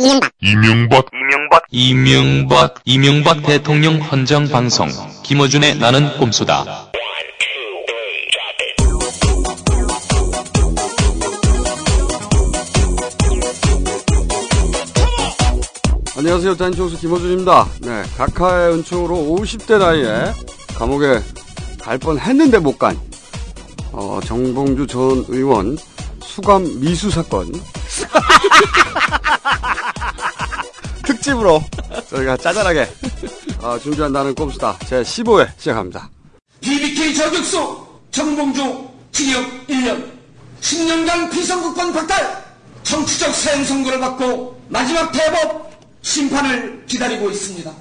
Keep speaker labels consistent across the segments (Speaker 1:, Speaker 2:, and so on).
Speaker 1: 이명박
Speaker 2: 이명박
Speaker 3: 이명박
Speaker 4: 이명박 이명박 대통령 헌정 방송 김어준의 나는 꼼수다.
Speaker 5: 안녕하세요. 단총수 김호준입니다. 네, 각하의 은총으로 50대 나이에 감옥에 갈 뻔 했는데 못 간, 어, 정봉주 전 의원 수감 미수 사건. 특집으로 저희가 짜잘하게 어, 준비한 나는 꼼수다. 제 15회 시작합니다.
Speaker 6: BBK 저격수 정봉주 징역 1년 10년간 비선거권 박탈 정치적 사형 선고를 받고 마지막 대법 심판을 기다리고 있습니다.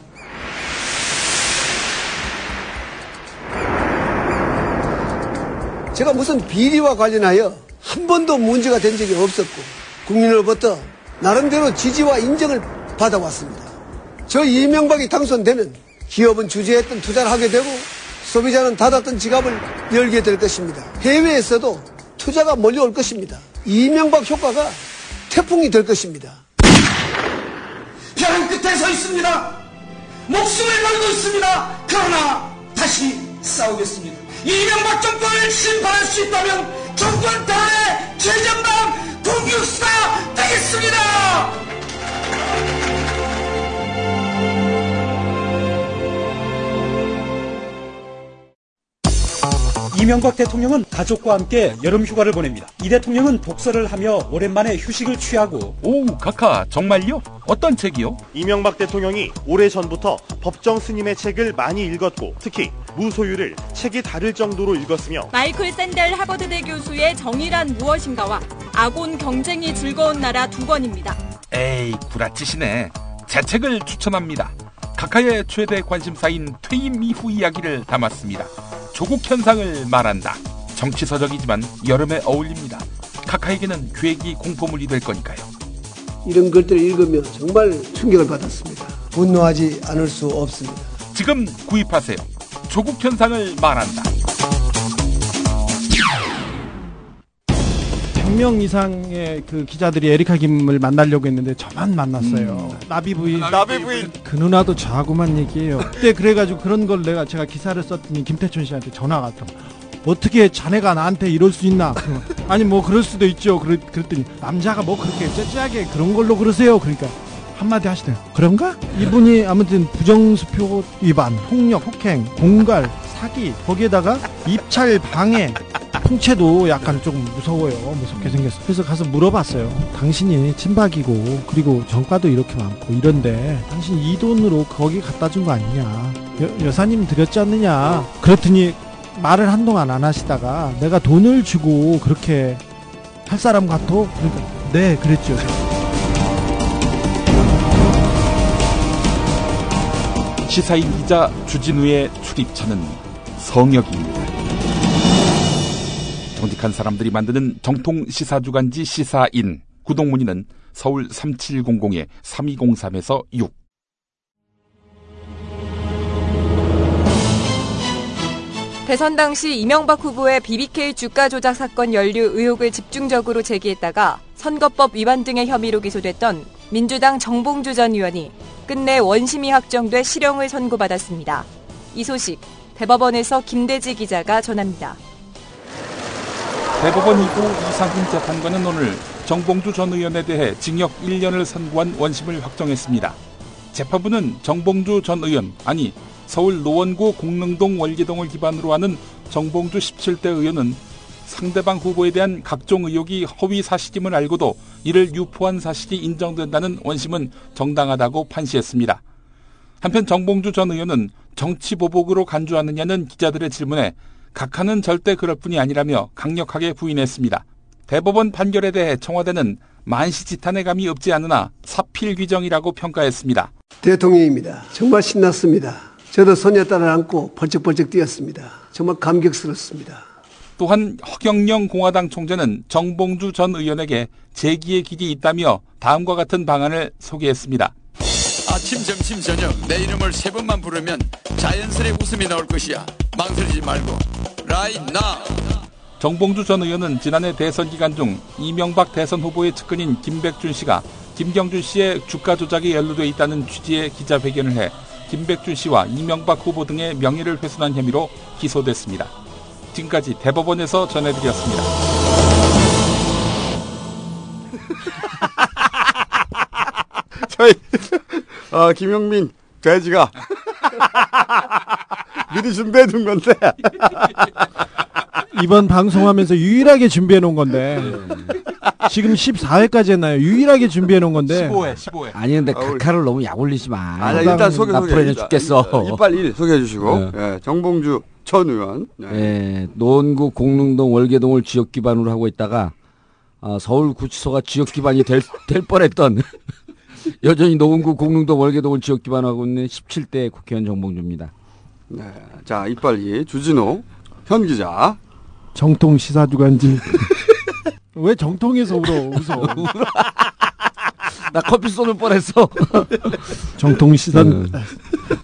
Speaker 7: 제가 무슨 비리와 관련하여 한 번도 문제가 된 적이 없었고 국민으로부터 나름대로 지지와 인정을 받아왔습니다. 저 이명박이 당선되면 기업은 주저했던 투자를 하게 되고 소비자는 닫았던 지갑을 열게 될 것입니다. 해외에서도 투자가 몰려올 것입니다. 이명박 효과가 태풍이 될 것입니다.
Speaker 6: 벼랑 끝에 서 있습니다. 목숨을 걸고 있습니다. 그러나 다시 싸우겠습니다. 이명박 정권을 심판할 수 있다면 정권 탄핵 최전방 공육수가 되겠습니다.
Speaker 8: 이명박 대통령은 가족과 함께 여름 휴가를 보냅니다. 이 대통령은 독서를 하며 오랜만에 휴식을 취하고
Speaker 9: 오, 카카, 정말요? 어떤 책이요?
Speaker 10: 이명박 대통령이 오래전부터 법정 스님의 책을 많이 읽었고 특히 무소유를 책이 다를 정도로 읽었으며
Speaker 11: 마이클 샌델 하버드대 교수의 정의란 무엇인가와 아곤 경쟁이 즐거운 나라 두 권입니다.
Speaker 9: 에이, 구라치시네. 제 책을 추천합니다. 카카의 최대 관심사인 퇴임 이후 이야기를 담았습니다. 조국 현상을 말한다. 정치서적이지만 여름에 어울립니다. 카카에게는 계획이 공포물이 될 거니까요.
Speaker 7: 이런 글들을 읽으며 정말 충격을 받았습니다. 분노하지 않을 수 없습니다.
Speaker 9: 지금 구입하세요. 조국 현상을 말한다.
Speaker 12: 100명 이상의 그 기자들이 에리카 김을 만나려고 했는데 저만 만났어요. 나비 부인.
Speaker 10: 나비 부인.
Speaker 12: 그 누나도 저하고만 얘기해요. 그때 그래가지고 그런 걸 내가 제가 기사를 썼더니 김태춘 씨한테 전화가 왔더라. 어떻게 자네가 나한테 이럴 수 있나? 아니 뭐 그럴 수도 있죠. 그랬, 그랬더니 남자가 뭐 그렇게 째째하게 그런 걸로 그러세요. 그러니까 한마디 하시대요. 그런가? 이분이 아무튼 부정수표 위반, 폭력, 폭행, 공갈, 사기 거기에다가 입찰 방해 통채도 약간 조금 무서워요. 무섭게 생겼어. 그래서 가서 물어봤어요. 당신이 친박이고 그리고 정가도 이렇게 많고 이런데 당신 이 돈으로 거기 갖다 준 거 아니냐? 여, 여사님 드렸지 않느냐? 그랬더니 말을 한동안 안 하시다가 내가 돈을 주고 그렇게 할 사람 같아? 그러니까 네 그랬죠.
Speaker 9: 시사인 기자 주진우의 출입처는 성역입니다. 정직한 사람들이 만드는 정통 시사 주간지 시사인 구독 문의는 서울 3700-3203에서 6
Speaker 13: 대선 당시 이명박 후보의 BBK 주가 조작 사건 연루 의혹을 집중적으로 제기했다가 선거법 위반 등의 혐의로 기소됐던 민주당 정봉주 전 의원이 끝내 원심이 확정돼 실형을 선고받았습니다. 이 소식 대법원에서 김대지 기자가 전합니다.
Speaker 9: 대법원 2부 이상훈 재판관은 오늘 정봉주 전 의원에 대해 징역 1년을 선고한 원심을 확정했습니다. 재판부는 정봉주 전 의원, 아니 서울 노원구 공릉동 월계동을 기반으로 하는 정봉주 17대 의원은 상대방 후보에 대한 각종 의혹이 허위 사실임을 알고도 이를 유포한 사실이 인정된다는 원심은 정당하다고 판시했습니다. 한편 정봉주 전 의원은 정치 보복으로 간주하느냐는 기자들의 질문에 각하는 절대 그럴 뿐이 아니라며 강력하게 부인했습니다. 대법원 판결에 대해 청와대는 만시지탄의 감이 없지 않으나 사필 규정이라고 평가했습니다.
Speaker 7: 대통령입니다. 정말 신났습니다. 저도 소녀딸을 안고 벌쩍벌쩍 뛰었습니다. 정말 감격스럽습니다.
Speaker 9: 또한 허경영 공화당 총재는 정봉주 전 의원에게 재기의 길이 있다며 다음과 같은 방안을 소개했습니다.
Speaker 14: 아침, 점심, 저녁 내 이름을 세 번만 부르면 자연스레 웃음이 나올 것이야. 망설이지 말고 right now.
Speaker 9: 정봉주 전 의원은 지난해 대선 기간 중 이명박 대선 후보의 측근인 김백준 씨가 김경준 씨의 주가 조작이 연루돼 있다는 취지의 기자회견을 해 김백준 씨와 이명박 후보 등의 명예를 훼손한 혐의로 기소됐습니다. 지금까지 대법원에서 전해드렸습니다.
Speaker 5: 저희 아, 김영민 돼지가 미리 준비해 둔 건데
Speaker 12: 이번 방송하면서 유일하게 준비해 놓은 건데 지금 14회까지 했나요? 유일하게 준비해 놓은 건데
Speaker 9: 15회, 15회.
Speaker 1: 아니 근데 각하를 너무 약 올리지 마.
Speaker 5: 아, 일단 소개
Speaker 1: 나
Speaker 5: 소개. 일단,
Speaker 1: 죽겠어.
Speaker 5: 이- 이빨 1 소개해 주시고
Speaker 1: 네.
Speaker 5: 예, 정봉주 전 의원. 네.
Speaker 1: 예, 노원구 공릉동 월계동을 지역 기반으로 하고 있다가 아, 서울 구치소가 지역 기반이 될, 될 뻔했던 여전히 노원구 공릉동 월계동을 지역 기반으로 하고 있는 17대 국회의원 정봉주입니다.
Speaker 5: 네. 자, 이빨 2 주진호 현 기자.
Speaker 12: 정통 시사 주간지 왜 정통에서 울어 웃어
Speaker 1: 나 커피 쏟을 뻔했어.
Speaker 12: 정통 시사
Speaker 1: 네.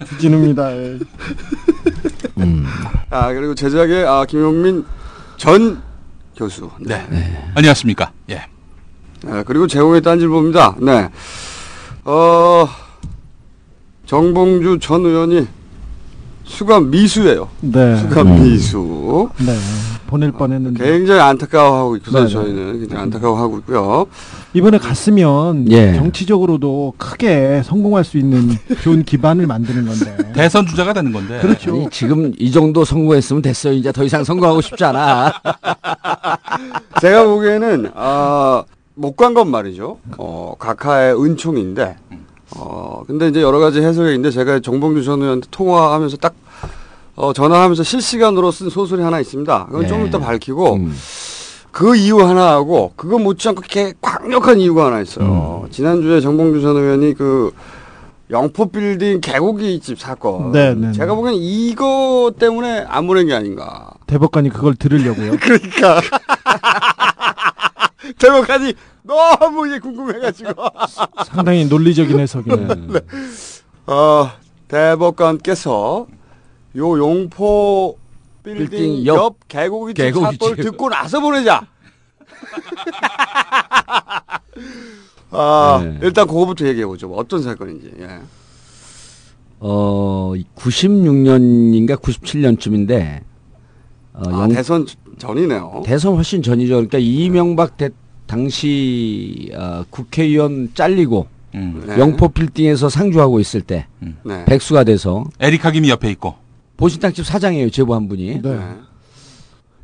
Speaker 12: 주진우입니다. 예.
Speaker 5: 아, 그리고 제작의 아, 김용민 전 교수.
Speaker 9: 네. 안녕하십니까. 예.
Speaker 5: 네, 그리고 제공의 딴질보입니다. 네. 어, 정봉주 전 의원이 수감 미수예요.
Speaker 12: 네.
Speaker 5: 수감 미수.
Speaker 12: 네. 보낼 뻔했는데
Speaker 5: 굉장히 안타까워하고 있고요.
Speaker 12: 네, 네.
Speaker 5: 저희는 굉장히 안타까워하고 있고요.
Speaker 12: 이번에 갔으면
Speaker 1: 예.
Speaker 12: 정치적으로도 크게 성공할 수 있는 좋은 기반을 만드는 건데.
Speaker 9: 대선 주자가 되는 건데.
Speaker 12: 그렇죠.
Speaker 1: 아니, 지금 이 정도 성공했으면 됐어요. 이제 더 이상 성공하고 싶지 않아.
Speaker 5: 제가 보기에는 아, 못 간 건 말이죠. 어, 각하의 은총인데. 어, 근데 이제 여러 가지 해석이 있는데 제가 정봉주 전 의원한테 통화하면서 딱 어, 전화하면서 실시간으로 쓴 소설이 하나 있습니다. 그건 좀
Speaker 1: 네.
Speaker 5: 이따 밝히고
Speaker 1: 음.
Speaker 5: 그 이유 하나하고 그거 못지않고 이렇게 강력한 이유가 하나 있어요. 지난주에 정봉주 전 의원이 그 영포 빌딩 개고기 집 사건.
Speaker 12: 네, 네,
Speaker 5: 제가 보기엔 이거 때문에 안 보낸 게 아닌가.
Speaker 12: 대법관이 그걸 들으려고요.
Speaker 5: 그러니까. 대목까지 너무 이게 궁금해가지고.
Speaker 12: 상당히 논리적인 해석이네요.
Speaker 5: 어, 대법관께서 요 용포 빌딩,
Speaker 1: 빌딩
Speaker 5: 옆,
Speaker 1: 옆
Speaker 5: 개고기 사건을
Speaker 1: 집.
Speaker 5: 듣고 나서 보내자. 아,
Speaker 1: 네.
Speaker 5: 일단 그거부터 얘기해 보죠. 뭐 어떤 사건인지. 예.
Speaker 1: 어, 96년인가 97년쯤인데 어,
Speaker 5: 아,
Speaker 1: 영-
Speaker 5: 대선 전이네요.
Speaker 1: 대선 훨씬 전이죠. 그러니까 이명박 대, 당시 어, 국회의원 잘리고
Speaker 9: 음.
Speaker 5: 네.
Speaker 1: 영포 빌딩에서 상주하고 있을 때
Speaker 5: 네.
Speaker 1: 백수가 돼서
Speaker 9: 에리카 김이 옆에 있고.
Speaker 1: 보신탕집 사장이에요. 제보 한 분이.
Speaker 12: 네.
Speaker 5: 네.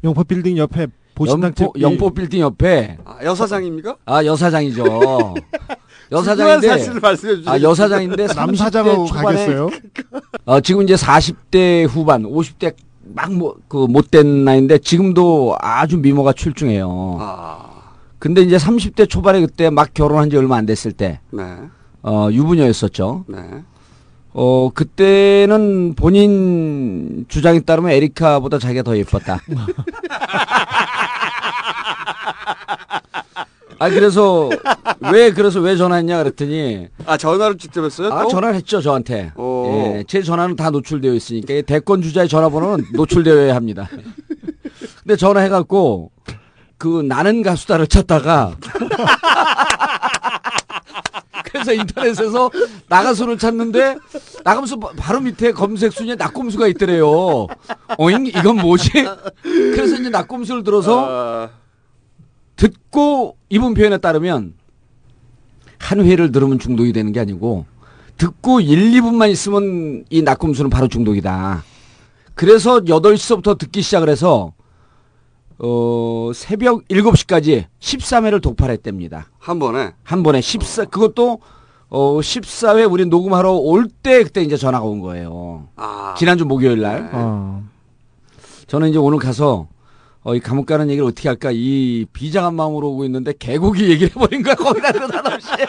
Speaker 12: 영포 빌딩 옆에 보신탕집
Speaker 1: 영포, 영포 빌딩 옆에
Speaker 5: 아, 여사장입니까?
Speaker 1: 아 여사장이죠. 여사장인데. 아 여사장인데
Speaker 12: 남사장하고
Speaker 1: 30대 초반에
Speaker 12: 가겠어요?
Speaker 1: 어, 지금 이제 40대 후반, 50대 막 뭐 그 못된 나이인데 지금도 아주 미모가 출중해요.
Speaker 5: 아,
Speaker 1: 근데 이제 30대 초반에 그때 막 결혼한 지 얼마 안 됐을 때
Speaker 5: 네.
Speaker 1: 어, 유부녀였었죠.
Speaker 5: 네.
Speaker 1: 어, 그때는 본인 주장에 따르면 에리카보다 자기가 더 예뻤다. 아, 그래서, 왜, 그래서 왜 전화했냐 그랬더니,
Speaker 5: 아, 전화를 직접 했어요?
Speaker 1: 아,
Speaker 5: 또?
Speaker 1: 전화를 했죠, 저한테.
Speaker 5: 오.
Speaker 1: 예, 제 전화는 다 노출되어 있으니까, 이 대권 주자의 전화번호는 노출되어야 합니다. 근데 전화해갖고, 그, 나는 가수다를 찾다가, 그래서 인터넷에서 나가수를 찾는데, 나가면서 바- 바로 밑에 검색 순위에 낙곰수가 있더래요. 어잉? 이건 뭐지? 그래서 이제 낙곰수를 들어서,
Speaker 5: 아,
Speaker 1: 듣고 이분 표현에 따르면 한 회를 들으면 중독이 되는 게 아니고 듣고 1, 2분만 있으면 이 낙곰수는 바로 중독이다. 그래서 8시서부터 듣기 시작을 해서 어, 새벽 7시까지 13회를 독파를 했답니다.
Speaker 5: 한 번에.
Speaker 1: 한 번에 14 그것도 어 14회 우리 녹음하러 올 때 그때 이제 전화가 온 거예요.
Speaker 5: 아.
Speaker 1: 지난주 목요일 날.
Speaker 12: 어.
Speaker 1: 저는 이제 오늘 가서 어, 이 감옥 가는 얘기를 어떻게 할까? 이 비장한 마음으로 오고 있는데 개고기 얘기를 해버린 거야 거기다 느닷없이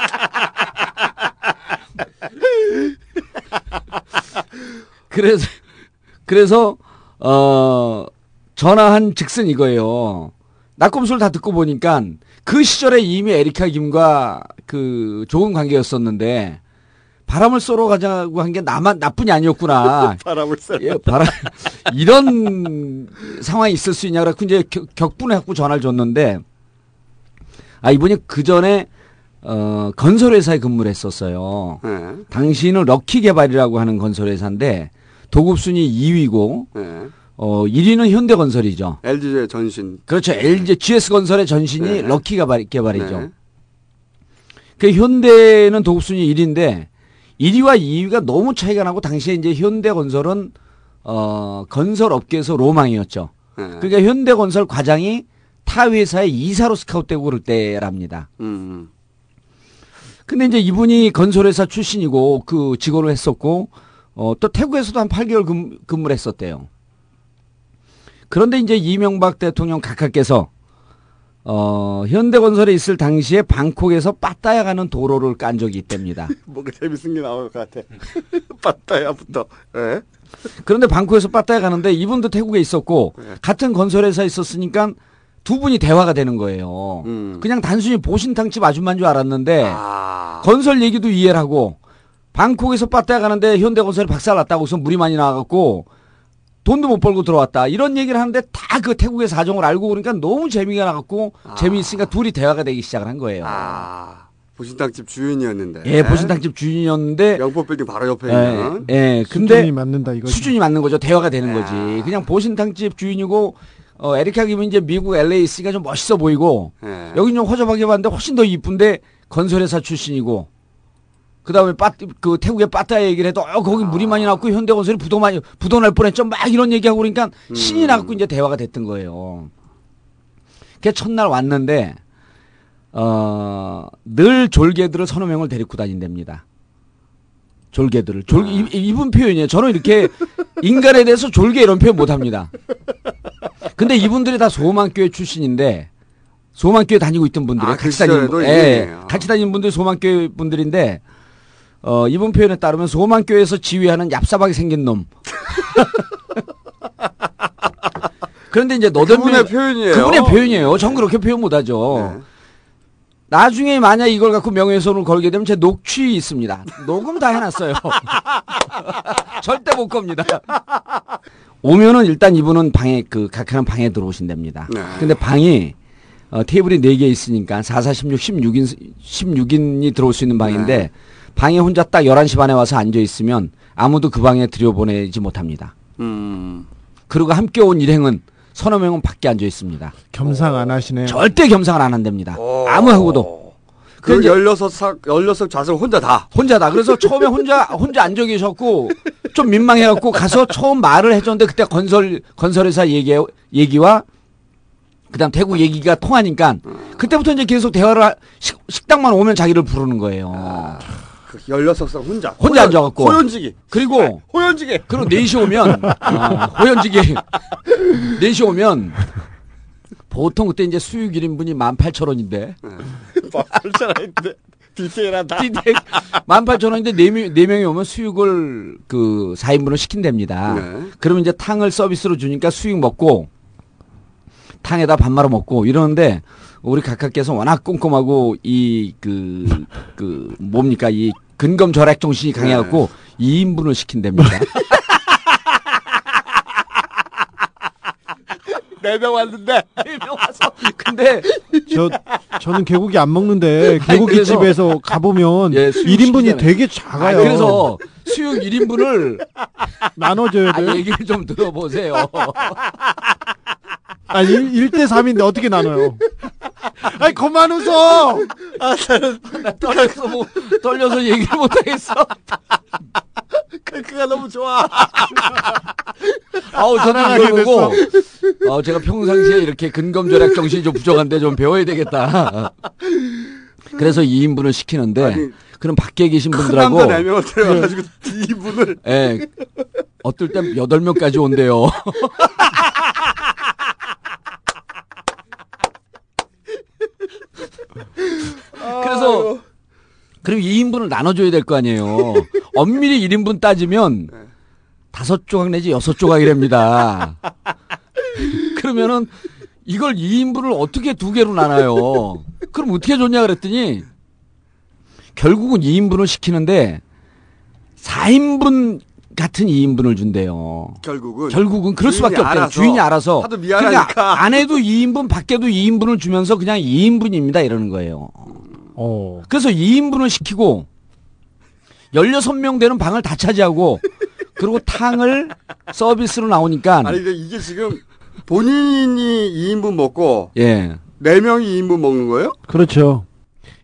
Speaker 1: 그래서 그래서 어 전화한 즉슨 이거예요. 낙검술 다 듣고 보니까 그 시절에 이미 에리카 김과 그 좋은 관계였었는데 바람을 쏘러 가자고 한 게 나만 나뿐이 아니었구나.
Speaker 5: 바람을 쐬.
Speaker 1: 예, 바람 이런 상황이 있을 수 있냐 그래갖고 이제 격, 격분해 갖고 전화를 줬는데 아 이분이 그 전에 어, 건설회사에 근무를 했었어요.
Speaker 5: 네.
Speaker 1: 당시는 럭키 개발이라고 하는 건설회사인데 도급순위 2위고
Speaker 5: 네.
Speaker 1: 어, 1위는 현대건설이죠.
Speaker 5: LG의 전신.
Speaker 1: 그렇죠. LG GS건설의 전신이
Speaker 5: 네.
Speaker 1: 럭키 개발, 개발이죠.
Speaker 5: 네.
Speaker 1: 그 현대는 도급순위 1위인데 1위와 2위가 너무 차이가 나고 당시에 이제 현대건설은 어, 건설 업계에서 로망이었죠.
Speaker 5: 네.
Speaker 1: 그러니까 현대건설 과장이 타 회사의 이사로 스카웃되고 그럴 때랍니다.
Speaker 5: 음.
Speaker 1: 근데 이제 이분이 건설회사 출신이고 그 직원을 했었고 어, 또 태국에서도 한 8개월 근, 근무를 했었대요. 그런데 이제 이명박 대통령 각하께서 어, 현대건설에 있을 당시에 방콕에서 빠따야 가는 도로를 깐 적이 있답니다.
Speaker 5: 뭔가 재밌는 게 나올 것 같아. 빠따야부터. 예.
Speaker 1: 그런데 방콕에서 빠따야 가는데 이분도 태국에 있었고
Speaker 5: 네.
Speaker 1: 같은 건설회사에 있었으니까 두 분이 대화가 되는 거예요.
Speaker 5: 음.
Speaker 1: 그냥 단순히 보신탕집 아줌마인 줄 알았는데
Speaker 5: 아.
Speaker 1: 건설 얘기도 이해를 하고 방콕에서 빠따야 가는데 현대건설이 박살났다고 해서 물이 많이 나와갖고 돈도 못 벌고 들어왔다 이런 얘기를 하는데 다 그 태국의 사정을 알고 그러니까 너무 재미가 나갖고 재미있으니까 둘이 대화가 되기 시작을 한 거예요.
Speaker 5: 아. 보신탕집 주인이었는데.
Speaker 1: 예, 보신탕집 주인이었는데
Speaker 5: 영포 빌딩 바로 옆에
Speaker 1: 예,
Speaker 5: 있는.
Speaker 1: 예, 근데
Speaker 12: 수준이 맞는다 이거죠.
Speaker 1: 수준이 맞는 거죠. 대화가 되는 거지. 그냥 보신탕집 주인이고 어, 에리카 김은 이제 미국 LA 있으니까 좀 멋있어 보이고
Speaker 5: 예.
Speaker 1: 여기 좀 허접하게 봤는데 훨씬 더 이쁜데 건설회사 출신이고 그다음에 빠, 그 태국의 빠따 얘기를 해도 어, 거기 물이 많이 나고 현대건설이 부도 많이 부도 날 뻔했죠. 막 이런 얘기하고 그러니까 신이 나갖고 이제 대화가 됐던 거예요. 그 첫날 왔는데 어, 늘 졸개들을 서너 명을 데리고 다닌답니다. 졸개들을. 졸, 이, 이분 표현이에요. 저는 이렇게 인간에 대해서 졸개 이런 표현 못 합니다. 근데 이분들이 다 소만교회 출신인데, 소만교회 다니고 있던 분들이
Speaker 5: 아, 그
Speaker 1: 같이 다니는 예,
Speaker 5: 있네요.
Speaker 1: 같이 다니는 분들이 소만교회 분들인데, 어, 이분 표현에 따르면 소만교회에서 지휘하는 얍삽하게 생긴 놈. 그런데 이제 너덜
Speaker 5: 그분의 표현이에요.
Speaker 1: 그분의 표현이에요. 전 그렇게 표현 못하죠.
Speaker 5: 네.
Speaker 1: 나중에 만약 이걸 갖고 명예훼손을 걸게 되면 제 녹취 있습니다. 녹음 다 해놨어요. 절대 못 겁니다. 오면은 일단 이분은 방에 그 각하는 방에 들어오신답니다.
Speaker 5: 네.
Speaker 1: 근데 방이 어, 테이블이 4개 있으니까 4, 4, 16, 16인 16인이 들어올 수 있는 방인데
Speaker 5: 네.
Speaker 1: 방에 혼자 딱 11시 반에 와서 앉아 있으면 아무도 그 방에 들여보내지 못합니다.
Speaker 5: 음.
Speaker 1: 그리고 함께 온 일행은 서너 명은 밖에 앉아 있습니다.
Speaker 12: 겸상 안 하시네요.
Speaker 1: 절대 겸상을 안 한답니다. 아무 하고도.
Speaker 5: 그
Speaker 1: 이제
Speaker 5: 16석, 16석 좌석 혼자 다.
Speaker 1: 혼자다. 그래서 처음에 혼자 혼자 앉아 계셨고 좀 민망해갖고 가서 처음 말을 해줬는데 그때 건설 건설회사 얘기 얘기와 그다음 태국 얘기가 통하니까 그때부터 이제 계속 대화를 하- 식, 식당만 오면 자기를 부르는 거예요.
Speaker 5: 그 16석 혼자.
Speaker 1: 혼자 앉아갖고.
Speaker 5: 호연지기.
Speaker 1: 그리고
Speaker 5: 호연지기.
Speaker 1: 그리고 4시 오면 아, 호연지기 4시 오면 보통 그때 이제 수육 1인분이 18,000원인데
Speaker 5: 벌써인데 디테일하다.
Speaker 1: 18,000원인데 4명, 4명이 오면 수육을 그 4인분을 시킨답니다.
Speaker 5: 네.
Speaker 1: 그러면 이제 탕을 서비스로 주니까 수육 먹고 탕에다 밥 말아 먹고 이러는데 우리 각하께서 워낙 꼼꼼하고 이 그그 뭡니까 이 근검 절약 정신이 강해갖고 2인분을 시킨답니다.
Speaker 5: 4명 왔는데.
Speaker 1: 4명 와서 근데
Speaker 12: 저 저는 개고기 안 먹는데 개고기
Speaker 1: 그래서-
Speaker 12: 집에서 가보면
Speaker 1: 예, 수육
Speaker 12: 1인분이
Speaker 1: 시키잖아요.
Speaker 12: 되게
Speaker 1: 아,
Speaker 12: 작아요.
Speaker 1: 그래서 수육 1인분을
Speaker 12: 나눠줘야
Speaker 1: 아,
Speaker 12: 돼요.
Speaker 1: 얘기를 좀 들어보세요.
Speaker 12: 아, 1, 대 3인데 어떻게 나눠요? 아니, 그만 웃어!
Speaker 5: 아, 나는
Speaker 1: 나 떨려서 뭐, 떨려서 얘기를 못하겠어.
Speaker 5: 크크가 너무 좋아.
Speaker 1: 아우, 저는
Speaker 12: 사랑하게
Speaker 1: 이걸 보고, 어, 제가 평상시에 이렇게 근검절약 정신이 좀 부족한데 좀 배워야 되겠다. 그래서 2인분을 시키는데,
Speaker 5: 아니,
Speaker 1: 그럼 밖에 계신
Speaker 5: 큰
Speaker 1: 분들하고,
Speaker 5: 남자 4명을 데려가가지고 이분을.
Speaker 1: 예, 어떨 땐 8명까지 온대요. 그래서 그럼 2인분을 나눠줘야 될 거 아니에요. 엄밀히 1인분 따지면 다섯 조각 내지 여섯 조각이랍니다. 그러면은 이걸 2인분을 어떻게 두 개로 나눠요? 그럼 어떻게 줬냐 그랬더니 결국은 2인분을 시키는데 4인분 같은 2인분을 준대요.
Speaker 5: 결국은.
Speaker 1: 결국은 그럴 수밖에 없대요. 주인이 알아서.
Speaker 5: 하도 미안하니까.
Speaker 1: 그러니까 안에도 2인분, 밖에도 2인분을 주면서 그냥 2인분입니다. 이러는 거예요.
Speaker 12: 어.
Speaker 1: 그래서 2인분을 시키고 16명 되는 방을 다 차지하고 그리고 탕을 서비스로 나오니까
Speaker 5: 아니 근데 이게 지금 본인이 2인분 먹고
Speaker 1: 예.
Speaker 5: 4명이 2인분 먹는 거예요?
Speaker 12: 그렇죠.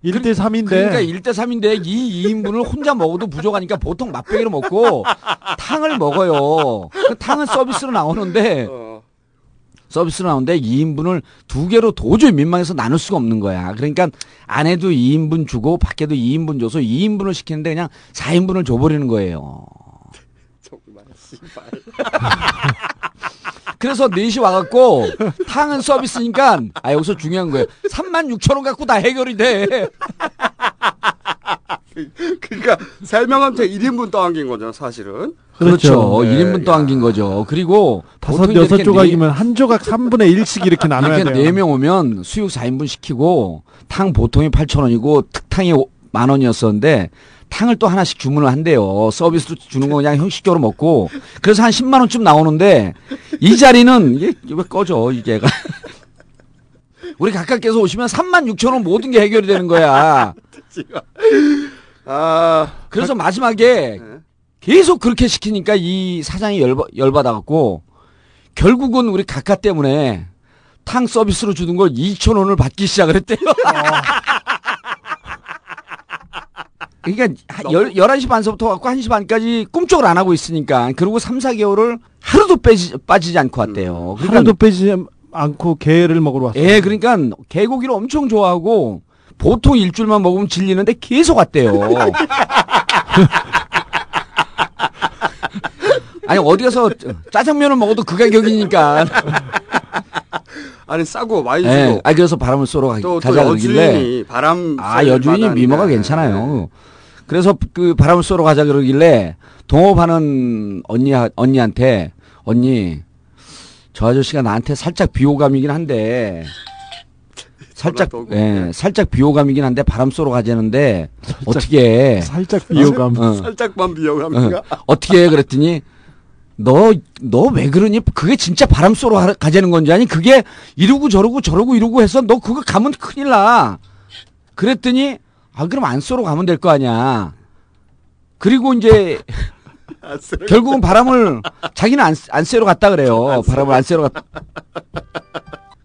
Speaker 12: 1대 3인데.
Speaker 1: 그러니까 1대 3인데 이 2인분을 혼자 먹어도 부족하니까 보통 맛배기로 먹고 탕을 먹어요. 그 탕은 서비스로 나오는데
Speaker 5: 어.
Speaker 1: 서비스로 나오는데 2인분을 두 개로 도저히 민망해서 나눌 수가 없는 거야. 그러니까 안에도 2인분 주고 밖에도 2인분 줘서 2인분을 시키는데 그냥 4인분을 줘버리는 거예요.
Speaker 5: 정말 씨발.
Speaker 1: 그래서 4시 와갖고 탕은 서비스니까 아 여기서 중요한 거예요. 3만 6천 원 갖고 다 해결이 돼.
Speaker 5: 그러니까 3명한테 1인분 떠안긴 거잖아, 사실은.
Speaker 1: 그렇죠.
Speaker 5: 네,
Speaker 1: 1인분 또 안긴 거죠. 그리고
Speaker 12: 다섯 여섯 조각이면 한 조각 3분의 1씩 이렇게 나눠야
Speaker 1: 이렇게
Speaker 12: 돼요.
Speaker 1: 4명 오면 수육 4인분 시키고 탕 보통이 8,000원이고 특탕이 오- 만 원이었었는데 탕을 또 하나씩 주문을 한대요. 서비스로 주는 거 그냥 형식적으로 먹고 그래서 한 10만 원쯤 나오는데 이 자리는 이게 왜 꺼져 이게가 우리 각각께서 오시면 3만 6천 원 모든 게 해결이 되는 거야.
Speaker 5: 아,
Speaker 1: 그래서 마지막에 계속 그렇게 시키니까 이 사장이 열받, 열받아갖고 결국은 우리 각하 때문에 탕 서비스로 주는 걸 2천 원을 받기 시작을 했대요. 그러니까 한 열, 11시 반서부터 갖고 1시 반까지 꿈쩍을 안 하고 있으니까 그리고 3, 4개월을 하루도 빼지, 빠지지 않고 왔대요. 그러니까
Speaker 12: 하루도 빼지 않고 게를 먹으러 왔어요.
Speaker 1: 예, 그러니까 개고기를 엄청 좋아하고 보통 일주일만 먹으면 질리는데 계속 왔대요. 아니 어디 가서 짜장면을 먹어도 그 가격이니까.
Speaker 5: 아니 싸고 많이 주고.
Speaker 1: 예, 아 그래서 바람을 쏘러 가,
Speaker 5: 또, 또. 여주인이 바람
Speaker 1: 아 여주인이. 미모가 괜찮아요. 그래서 그 바람을 쏘러 가자 그러길래 동업하는 언니 언니한테 언니 저 아저씨가 나한테 살짝 비호감이긴 한데 살짝.
Speaker 5: 네.
Speaker 1: 예 살짝 비호감이긴 한데 바람 쏘러 가자는데 어떻게 해?
Speaker 12: 살짝 비호감.
Speaker 1: 어.
Speaker 5: 살짝만 비호감인가?
Speaker 1: 어, 어떻게 해? 그랬더니 너 너 왜 그러니? 그게 진짜 바람 쏘러 가- 가자는 건지 아니 그게 이러고 저러고 저러고 이러고 해서 너 그거 가면 큰일 나. 그랬더니 아 그럼 안 쏘러 가면 될 거 아니야. 그리고 이제 결국은 바람을 자기는 안, 안 쐬러 갔다 그래요. 바람을 안 쐬러 갔다.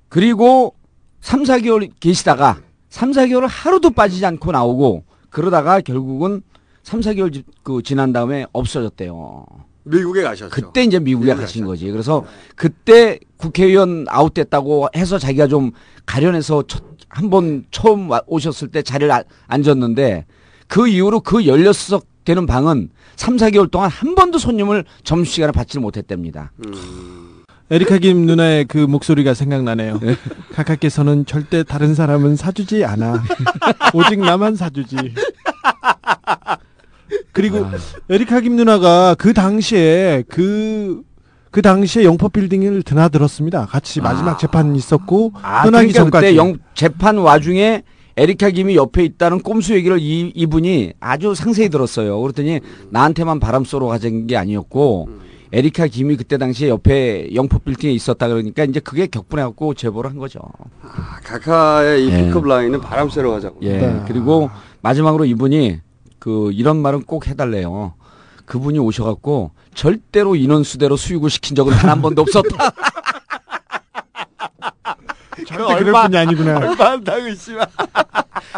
Speaker 1: 그리고 3, 4개월 계시다가 3, 4개월을 하루도 빠지지 않고 나오고 그러다가 결국은 3, 4개월 지- 그 지난 다음에 없어졌대요.
Speaker 5: 미국에 가셨죠.
Speaker 1: 그때 이제 미국에
Speaker 5: 미국에
Speaker 1: 가신 거지. 그래서 그때 국회의원 아웃됐다고 해서 자기가 좀 가련해서 한 번 처음 와- 오셨을 때 자리를 아- 앉았는데 그 이후로 그 16석 되는 방은 3, 4개월 동안 한 번도 손님을 점심시간에 받지를 못했답니다.
Speaker 12: 에리카 김 누나의 그 목소리가 생각나네요. 가카께서는 절대 다른 사람은 사주지 않아. 오직 나만 사주지. 그리고 에리카 김 누나가 그 당시에 그, 그 당시에 영포 빌딩을 드나들었습니다. 같이 마지막 재판 있었고,
Speaker 1: 아,
Speaker 12: 떠나기
Speaker 1: 그러니까
Speaker 12: 전까지.
Speaker 1: 그때 영, 재판 와중에 에리카 김이 옆에 있다는 꼼수 얘기를 이, 이분이 아주 상세히 들었어요. 그랬더니 나한테만 바람 쏘러 가진 게 아니었고 에리카 김이 그때 당시에 옆에 영포 빌딩에 있었다 그러니까 이제 그게 격분해 갖고 제보를 한 거죠.
Speaker 5: 아, 카카의 이
Speaker 1: 예.
Speaker 5: B급 라인은 바람 쐬러 가자고.
Speaker 1: 예.
Speaker 12: 네.
Speaker 1: 그리고 마지막으로 이분이 그 이런 말은 꼭 해달래요. 그분이 오셔갖고 절대로 인원 수대로 수육을 시킨 적은 단 한 번도 없었다.
Speaker 12: 절대 그럴 분이 아니구나.
Speaker 5: 얼마 한다고 씨발.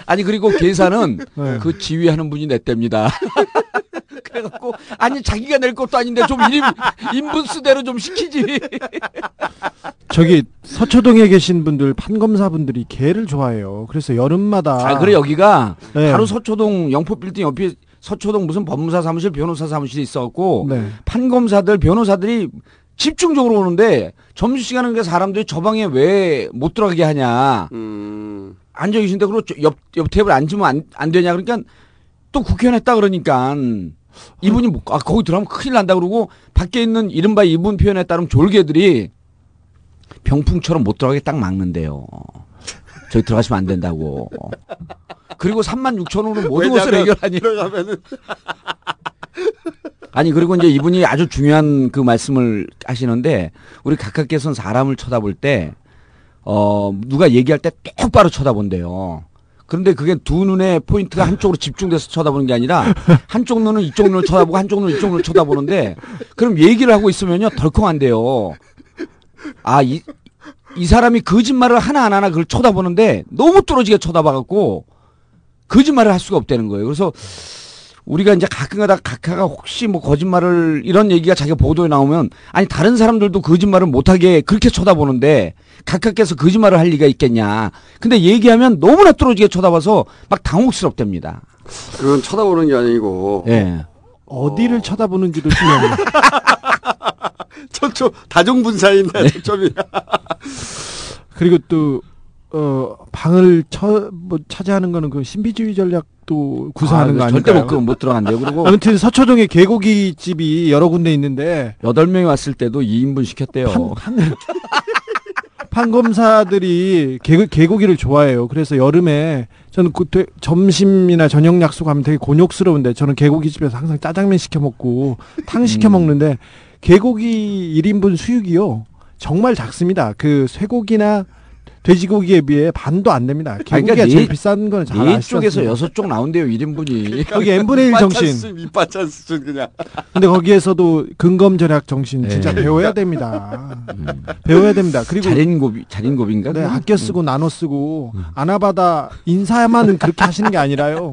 Speaker 1: 아니 그리고 계산은
Speaker 12: 네.
Speaker 1: 그 지휘하는 분이 냈답니다. 아니 자기가 낼 것도 아닌데 좀 인, 인분수대로 좀 시키지.
Speaker 12: 저기 서초동에 계신 분들 판검사 분들이 개를 좋아해요. 그래서 여름마다
Speaker 1: 아 그래 여기가
Speaker 12: 네.
Speaker 1: 바로 서초동 영포 빌딩 옆에 서초동 무슨 법무사 사무실 변호사 사무실이 있어갖고
Speaker 12: 네.
Speaker 1: 판검사들 변호사들이 집중적으로 오는데 점심 시간은 그 사람들이 저 방에 왜 못 들어가게 하냐
Speaker 5: 음.
Speaker 1: 앉아 계신데 그리고 저 옆, 옆 테이블 앉으면 안, 안 되냐 그러니까 또 국회의원 했다 그러니까 이분이 뭐, 아 거기 들어가면 큰일 난다 그러고 밖에 있는 이른바 이분 표현에 따르면 졸개들이 병풍처럼 못 들어가게 딱 막는데요. 저기 들어가시면 안 된다고. 그리고 3만 6천 원으로 모든 것을 해결하니.
Speaker 5: 들어가면은
Speaker 1: 아니 그리고 이제 이분이 아주 중요한 그 말씀을 하시는데 우리 각각께서는 사람을 쳐다볼 때 어, 누가 얘기할 때 똑바로 쳐다본대요. 그런데 그게 두 눈의 포인트가 한쪽으로 집중돼서 쳐다보는 게 아니라 한쪽 눈은 이쪽 눈을 쳐다보고 한쪽 눈은 이쪽 눈을 쳐다보는데 그럼 얘기를 하고 있으면요 덜컹한데요. 아, 이, 이 사람이 거짓말을 하나 안 하나 그걸 쳐다보는데 너무 뚫어지게 쳐다봐갖고 거짓말을 할 수가 없다는 거예요. 그래서 우리가 이제 가끔가다 각하가 혹시 뭐 거짓말을 이런 얘기가 자기 보도에 나오면 아니 다른 사람들도 거짓말을 못하게 그렇게 쳐다보는데 각하께서 거짓말을 할 리가 있겠냐. 근데 얘기하면 너무나 뚫어지게 쳐다봐서 막 당혹스럽답니다.
Speaker 5: 그건 쳐다보는 게 아니고
Speaker 1: 예.
Speaker 12: 어디를 쳐다보는지도 중요해요.
Speaker 5: 초초 다중분사인데 초점이
Speaker 12: 그리고 또, 어, 방을 처, 뭐, 차지하는 거는 그 신비주의 전략도 구사하는
Speaker 1: 아,
Speaker 12: 거
Speaker 1: 절대
Speaker 12: 아닐까요?
Speaker 1: 못, 못 들어간대요. 그리고
Speaker 12: 아무튼 서초동에 개고기 집이 여러 군데 있는데
Speaker 1: 여덟 명이 왔을 때도 2인분 시켰대요.
Speaker 12: 판, 판, 판검사들이 개, 개고기를 좋아해요. 그래서 여름에 저는 그 되- 점심이나 저녁 약속 하면 되게 곤욕스러운데 저는 개고기 집에서 항상 짜장면 시켜 먹고 탕 시켜
Speaker 1: 음.
Speaker 12: 먹는데 개고기 1인분 수육이요. 정말 작습니다. 그 쇠고기나 돼지고기에 비해 반도 안 됩니다. 개고기가
Speaker 1: 그러니까
Speaker 12: 제일
Speaker 1: 네-
Speaker 12: 비싼 거는 잘
Speaker 1: 네
Speaker 12: 아시죠?
Speaker 1: 쪽에서 여섯 쪽 나온대요 1인분이.
Speaker 12: 거기 n분의 1 정신.
Speaker 5: 밑반찬, 밑반찬 수준 그냥
Speaker 12: 근데 거기에서도 근검 절약 정신 진짜
Speaker 1: 네.
Speaker 12: 배워야 됩니다. 배워야 됩니다. 그리고
Speaker 1: 자린고비 자린고비인가?
Speaker 12: 네? 아껴 쓰고 나눠 쓰고 아나바다 인사만은 그렇게 하시는 게 아니라요.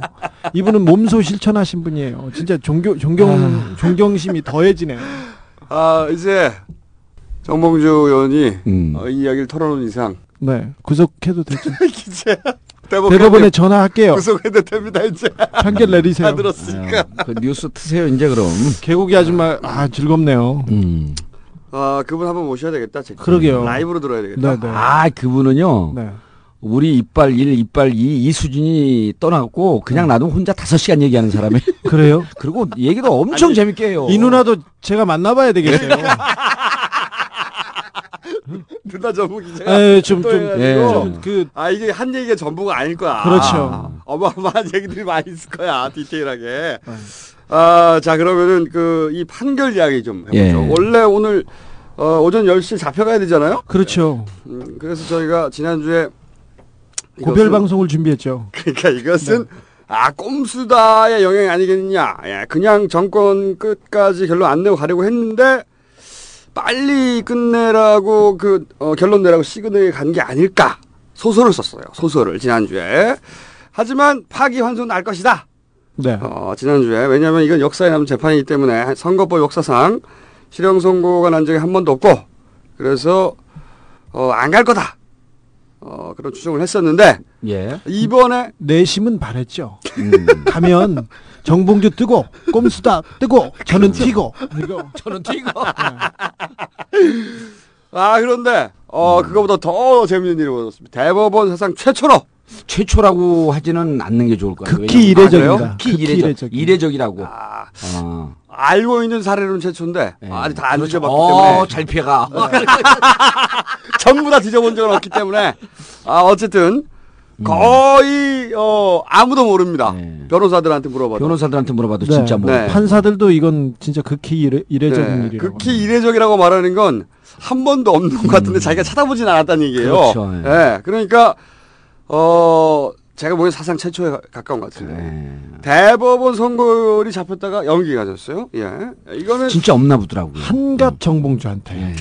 Speaker 12: 이분은 몸소 실천하신 분이에요. 진짜 존경 존경 존경심이 더해지네요.
Speaker 5: 아 이제 정봉주 의원이
Speaker 1: 음.
Speaker 5: 어, 이 이야기를 털어놓은 이상
Speaker 12: 네, 구속해도 되죠.
Speaker 5: 이제 대법원에
Speaker 12: 대법원에 전화할게요.
Speaker 5: 구속해도 됩니다 이제
Speaker 12: 판결 내리세요.
Speaker 5: 다 들었으니까
Speaker 1: 아, 그 뉴스 트세요 이제 그럼.
Speaker 12: 개고기 아줌마 아 즐겁네요.
Speaker 1: 음.
Speaker 5: 아 그분 한번 모셔야 되겠다 제
Speaker 12: 그러게요.
Speaker 5: 라이브로 들어야 되겠다
Speaker 12: 네, 네.
Speaker 1: 아 그분은요.
Speaker 12: 네.
Speaker 1: 우리 이빨 1, 이빨 2, 이 수준이 떠나고 그냥 놔두면 혼자 다섯 시간 얘기하는 사람이에요.
Speaker 12: 그래요?
Speaker 1: 그리고 얘기도 엄청
Speaker 5: 아니,
Speaker 1: 재밌게 해요.
Speaker 12: 이 누나도 제가 만나봐야 되겠어요.
Speaker 5: 누나 전부 기자가
Speaker 12: 에, 좀,
Speaker 5: 또
Speaker 12: 좀,
Speaker 5: 해가지고
Speaker 1: 예.
Speaker 12: 좀, 그,
Speaker 5: 아 이게 한 얘기가 전부가 아닐 거야
Speaker 12: 그렇죠.
Speaker 5: 어마어마한 얘기들이 많이 있을 거야 디테일하게 아 자 그러면은 그 이 판결 이야기 좀 해보죠
Speaker 1: 예.
Speaker 5: 원래 오늘 어, 오전 10시에 잡혀가야 되잖아요
Speaker 12: 그렇죠.
Speaker 5: 음, 그래서 저희가 지난주에
Speaker 12: 고별 방송을 준비했죠.
Speaker 5: 그러니까 이것은 아 꼼수다의 영향이 아니겠느냐. 예, 그냥 정권 끝까지 결론 안 내고 가려고 했는데 빨리 끝내라고 그 어, 결론 내라고 시그널이 간 게 아닐까. 소설을 썼어요. 소설을 지난주에. 하지만 파기환송 날 것이다.
Speaker 12: 네.
Speaker 5: 어, 지난주에 왜냐하면 이건 역사에 남은 재판이기 때문에 선거법 역사상 실형 선고가 난 적이 한 번도 없고 그래서 어, 안 갈 거다. 어, 그런 추정을 했었는데
Speaker 1: 예.
Speaker 5: 이번에
Speaker 12: 내심은 바랬죠.
Speaker 1: 음.
Speaker 12: 가면 정봉주 뜨고 꼼수다 뜨고 저는 튀고 이거
Speaker 1: 저는 튀고.
Speaker 5: 아 그런데 어 그거보다 더 재밌는 일이 벌어졌습니다. 대법원 사상 최초로
Speaker 1: 최초라고 하지는 않는 게 좋을 거예요.
Speaker 12: 극히
Speaker 1: 왜냐면-
Speaker 12: 이례적입니다.
Speaker 1: 아? 극히
Speaker 12: 극히
Speaker 1: 이례적.
Speaker 12: 이례적.
Speaker 1: 이례적 이라고.
Speaker 5: 아,
Speaker 1: 어.
Speaker 5: 알고 있는 사례로는 최초인데
Speaker 1: 예.
Speaker 5: 아직 다안
Speaker 1: 그렇죠.
Speaker 5: 뒤져봤기
Speaker 1: 어,
Speaker 5: 때문에
Speaker 1: 잘 피해가.
Speaker 5: 전부 다 뒤져본 적은 없기 때문에 아 어쨌든 거의 어 아무도 모릅니다.
Speaker 1: 네.
Speaker 5: 변호사들한테 물어봐도.
Speaker 1: 변호사들한테 물어봐도
Speaker 12: 네.
Speaker 1: 진짜 뭐.
Speaker 5: 네.
Speaker 12: 판사들도 이건 진짜 극히 이례, 이례적인
Speaker 5: 네,
Speaker 12: 일이라고.
Speaker 5: 극히 이례적이라고 말하는 건 한 번도 없는 것 같은데 자기가 찾아보진 않았다는 얘기예요.
Speaker 1: 음. 그렇죠, 예.
Speaker 5: 예, 그러니까 어 제가 보기엔 사상 최초에 가- 가까운 것 같은데
Speaker 1: 네.
Speaker 5: 대법원 선고율이 잡혔다가 연기가 졌어요. 예, 이거는
Speaker 1: 진짜 없나 보더라고요.
Speaker 12: 한갓 정봉주한테.
Speaker 1: 예.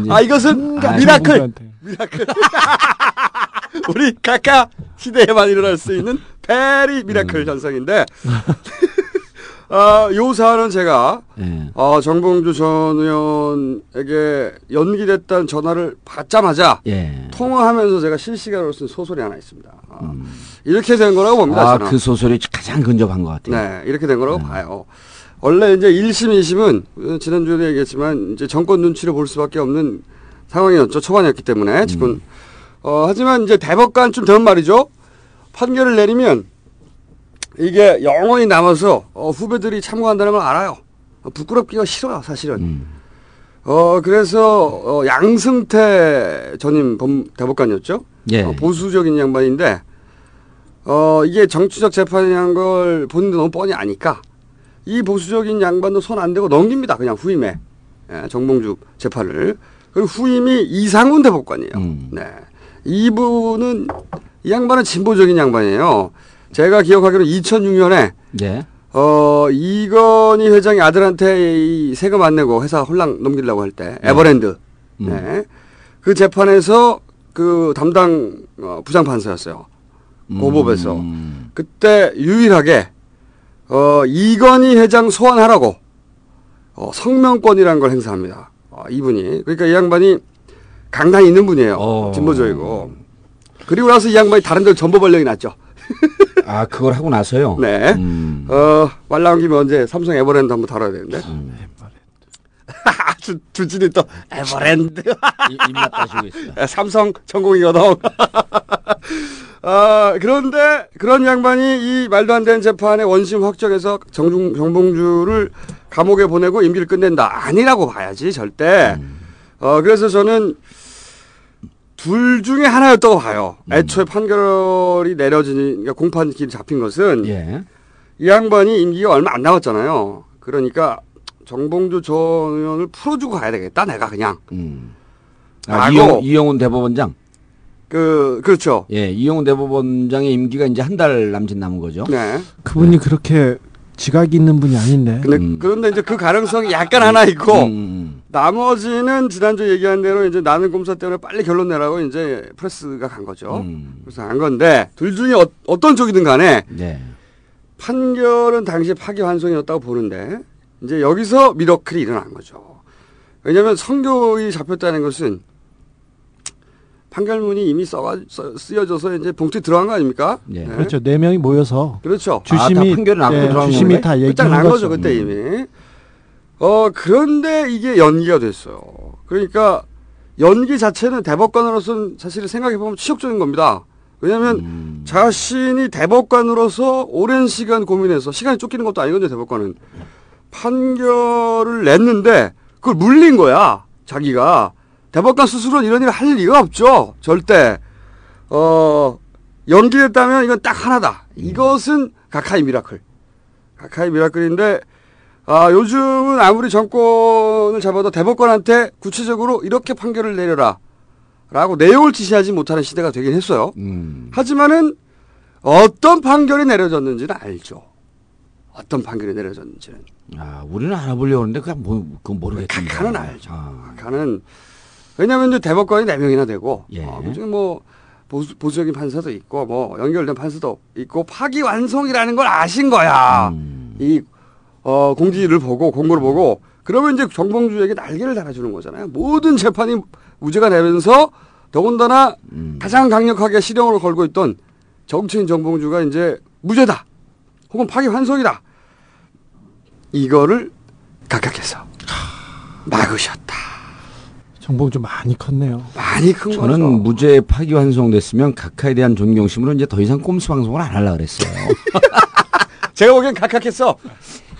Speaker 1: 이제
Speaker 5: 아 이것은 가카 miracle
Speaker 12: 정봉주한테.
Speaker 5: miracle 우리 가카 시대에만 일어날 수 있는 very miracle
Speaker 1: 음.
Speaker 5: 현상인데 어, 요 사안은 제가
Speaker 1: 예.
Speaker 5: 어, 정봉주 전 의원에게 연기됐다는 전화를 받자마자
Speaker 1: 예.
Speaker 5: 통화하면서 제가 실시간으로 쓴 소설이 하나 있습니다. 아, 이렇게 된 거라고 봅니다.
Speaker 1: 음. 아. 그 소설이 가장 근접한 것 같아요.
Speaker 5: 네, 이렇게 된 거라고 봐요. 원래 이제 1심, 2심은 지난주에도 얘기했지만 이제 정권 눈치를 볼 수밖에 없는 상황이었죠. 초반이었기 때문에 지금 어, 하지만 이제 대법관쯤 되면 말이죠. 판결을 내리면 이게 영원히 남아서 어, 후배들이 참고한다는 걸 알아요. 어, 부끄럽기가 싫어요, 사실은.
Speaker 1: 음.
Speaker 5: 어, 그래서 어, 양승태 전임 법- 대법관이었죠.
Speaker 1: 예.
Speaker 5: 어, 보수적인 양반인데 어 이게 정치적 재판이란 걸 본인도 너무 뻔히 아니까 이 보수적인 양반도 손 안 대고 넘깁니다. 그냥 후임에 예, 정봉주 재판을 그리고 후임이 이상훈 대법관이에요.
Speaker 1: 음.
Speaker 5: 네. 이분은 이 양반은 진보적인 양반이에요. 제가 기억하기로 2006년에
Speaker 1: 네.
Speaker 5: 어 이건희 회장이 아들한테 이 세금 안 내고 회사 홀랑 넘기려고 할때
Speaker 1: 네.
Speaker 5: 에버랜드
Speaker 1: 음.
Speaker 5: 네. 그 재판에서 그 담당 어, 부장 판사였어요. 고법에서
Speaker 1: 음.
Speaker 5: 그때 유일하게 어 이건희 회장 소환하라고 어, 성명권이라는 걸 행사합니다. 어, 이분이 그러니까 이 양반이 강단이 있는 분이에요.
Speaker 1: 어.
Speaker 5: 진보적이고 그리고 나서 이 양반이 다른 데로 전보 번령이 났죠.
Speaker 1: 아 그걸 하고 나서요.
Speaker 5: 네.
Speaker 1: 음.
Speaker 5: 어, 말 나온 김에 언제 삼성 에버랜드 한번 다뤄야 되는데.
Speaker 1: 음.
Speaker 5: 주, 주진이 또 에버랜드.
Speaker 1: 이- 입맛 따시고 있어요.
Speaker 5: 삼성 전공이거든. 아, 그런데 그런 양반이 이 말도 안 되는 재판에 원심 확정해서 정중, 정봉주를 감옥에 보내고 임기를 끝낸다. 아니라고 봐야지, 절대. 어, 그래서 저는 둘 중에 하나였다고 봐요. 애초에 판결이 내려지니, 그러니까 공판 길이 잡힌 것은
Speaker 1: 예.
Speaker 5: 이 양반이 임기가 얼마 안 남았잖아요. 그러니까 정봉주 전 의원을 풀어주고 가야 되겠다. 내가 그냥.
Speaker 1: 음. 아, 이영, 이영훈 대법원장.
Speaker 5: 그 그렇죠.
Speaker 1: 예, 이영훈 대법원장의 임기가 이제 한 달 남짓 남은 거죠.
Speaker 5: 네.
Speaker 12: 그분이 그렇게 지각이 있는 분이 아닌데.
Speaker 5: 근데 그런데 이제 그 가능성이 약간 하나 있고
Speaker 1: 음,
Speaker 5: 나머지는 지난주 얘기한 대로 이제 나는 검사 때문에 빨리 결론 내라고 이제 프레스가 간 거죠.
Speaker 1: 음.
Speaker 5: 그래서 한 건데 둘 중에 어, 어떤 쪽이든 간에
Speaker 1: 네.
Speaker 5: 판결은 당시 파기환송이었다고 보는데 이제 여기서 미러클이 일어난 거죠. 왜냐하면 성교이 잡혔다는 것은 판결문이 이미 써가 써- 쓰여져서 이제 봉투에 들어간 거 아닙니까?
Speaker 1: 네.
Speaker 12: 그렇죠. 네 명이 모여서
Speaker 5: 그렇죠.
Speaker 12: 주심이
Speaker 1: 아, 다 판결이 나고
Speaker 12: 예,
Speaker 1: 들어간
Speaker 12: 주심이? 다
Speaker 5: 끝장 난 거죠
Speaker 12: 거죠.
Speaker 5: 그때 이미. 어 그런데 이게 연기가 됐어요. 그러니까 연기 자체는 대법관으로서는 사실 생각해 보면 치욕적인 겁니다. 왜냐하면
Speaker 1: 음.
Speaker 5: 자신이 대법관으로서 오랜 시간 고민해서 시간이 쫓기는 것도 아니거든요 대법관은 판결을 냈는데 그걸 물린 거야 자기가 대법관 스스로는 이런 일을 할 리가 없죠 절대 어 연기됐다면 이건 딱 하나다 이것은 가카의 miracle 가카의 miracle인데 아, 요즘은 아무리 정권을 잡아도 대법관한테 구체적으로 이렇게 판결을 내려라. 라고 내용을 지시하지 못하는 시대가 되긴 했어요.
Speaker 1: 음.
Speaker 5: 하지만은 어떤 판결이 내려졌는지는 알죠. 어떤 판결이 내려졌는지는.
Speaker 1: 아, 우리는 알아보려고 하는데 그냥 뭐, 그건 모르겠습니다.
Speaker 5: 각하는 알죠.
Speaker 1: 아.
Speaker 5: 각하는 왜냐하면 이제 대법관이 네 명이나 되고
Speaker 1: 예.
Speaker 5: 어, 그중에 뭐 보수, 보수적인 판사도 있고 뭐 연결된 판사도 있고 파기완송이라는 걸 아신 거야.
Speaker 1: 음.
Speaker 5: 이 어, 공지를 보고 공고를 보고 그러면 이제 정봉주에게 날개를 달아주는 거잖아요. 모든 재판이 무죄가 되면서 더군다나
Speaker 1: 음.
Speaker 5: 가장 강력하게 실형을 걸고 있던 정치인 정봉주가 이제 무죄다. 혹은 파기환송이다. 이거를 각각해서 막으셨다.
Speaker 12: 정봉주 많이 컸네요.
Speaker 5: 많이 큰
Speaker 1: 저는
Speaker 5: 거죠.
Speaker 1: 무죄 파기 환송됐으면 각하에 대한 존경심으로 이제 더 이상 꼼수 방송을 안 하려고 그랬어요.
Speaker 5: 제가 보기엔 각각해서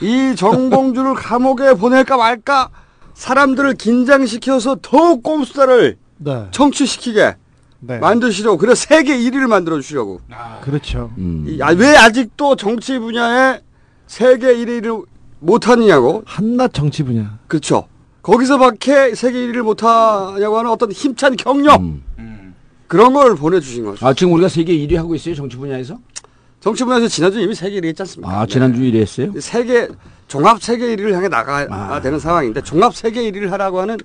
Speaker 5: 이 정봉주를 감옥에 보낼까 말까 사람들을 긴장시켜서 더욱 꼼수다를
Speaker 12: 네.
Speaker 5: 청취시키게
Speaker 12: 네.
Speaker 5: 만드시려고 그래서 세계 1위를 만들어 주시려고
Speaker 12: 그렇죠.
Speaker 1: 음.
Speaker 5: 이- 아, 왜 아직도 정치 분야에 세계 1위를 못하느냐고
Speaker 12: 한낱 정치 분야.
Speaker 5: 그렇죠 거기서밖에 세계 1위를 못하냐고 하는 어떤 힘찬 격려
Speaker 1: 음.
Speaker 5: 그런 걸 보내주신 거죠
Speaker 1: 아, 지금 우리가 세계 1위 하고 있어요, 정치 분야에서?
Speaker 5: 정치 분야에서 지난주 이미 세계 1위 했지 않습니까
Speaker 1: 아, 지난주 1위 했어요?
Speaker 5: 네. 세계 종합 세계 1위를 향해 나가야
Speaker 1: 아.
Speaker 5: 되는 상황인데 종합 세계 1위를 하라고 하는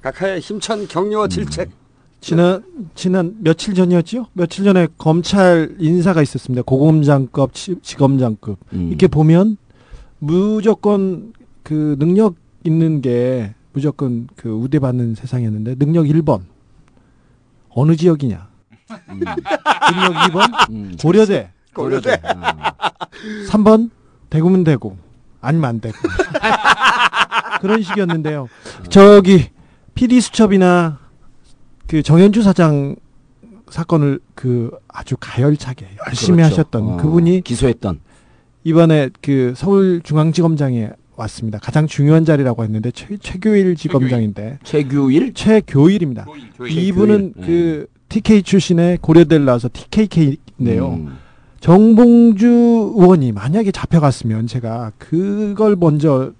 Speaker 5: 각하의 힘찬 격려와 질책
Speaker 12: 지난 지난 며칠 전이었죠? 며칠 전에 검찰 인사가 있었습니다. 고검장급, 치- 지검장급.
Speaker 1: 음.
Speaker 12: 이렇게 보면 무조건 그 능력 있는 게 무조건 그 우대받는 세상이었는데 능력 1번 어느 지역이냐? 능력 2번
Speaker 1: 음.
Speaker 12: 고려대,
Speaker 5: 고려대
Speaker 1: 아.
Speaker 12: 3번 대구면 되고 아니면 안 되고 그런 식이었는데요. 저기 PD 수첩이나 그 정현주 사장 사건을 그 아주 가열차게 열심히
Speaker 1: 그렇죠.
Speaker 12: 하셨던
Speaker 1: 어,
Speaker 12: 그분이
Speaker 1: 기소했던
Speaker 12: 이번에 그 서울중앙지검장에 왔습니다. 가장 중요한 자리라고 했는데 최, 최교일 지검장인데
Speaker 1: 최규일
Speaker 12: 최교일입니다. 이분은
Speaker 1: 교일.
Speaker 12: 그 TK 출신의 고려대를 나와서 TKK인데요.
Speaker 1: 음.
Speaker 12: 정봉주 의원이 만약에 잡혀갔으면 제가 그걸 먼저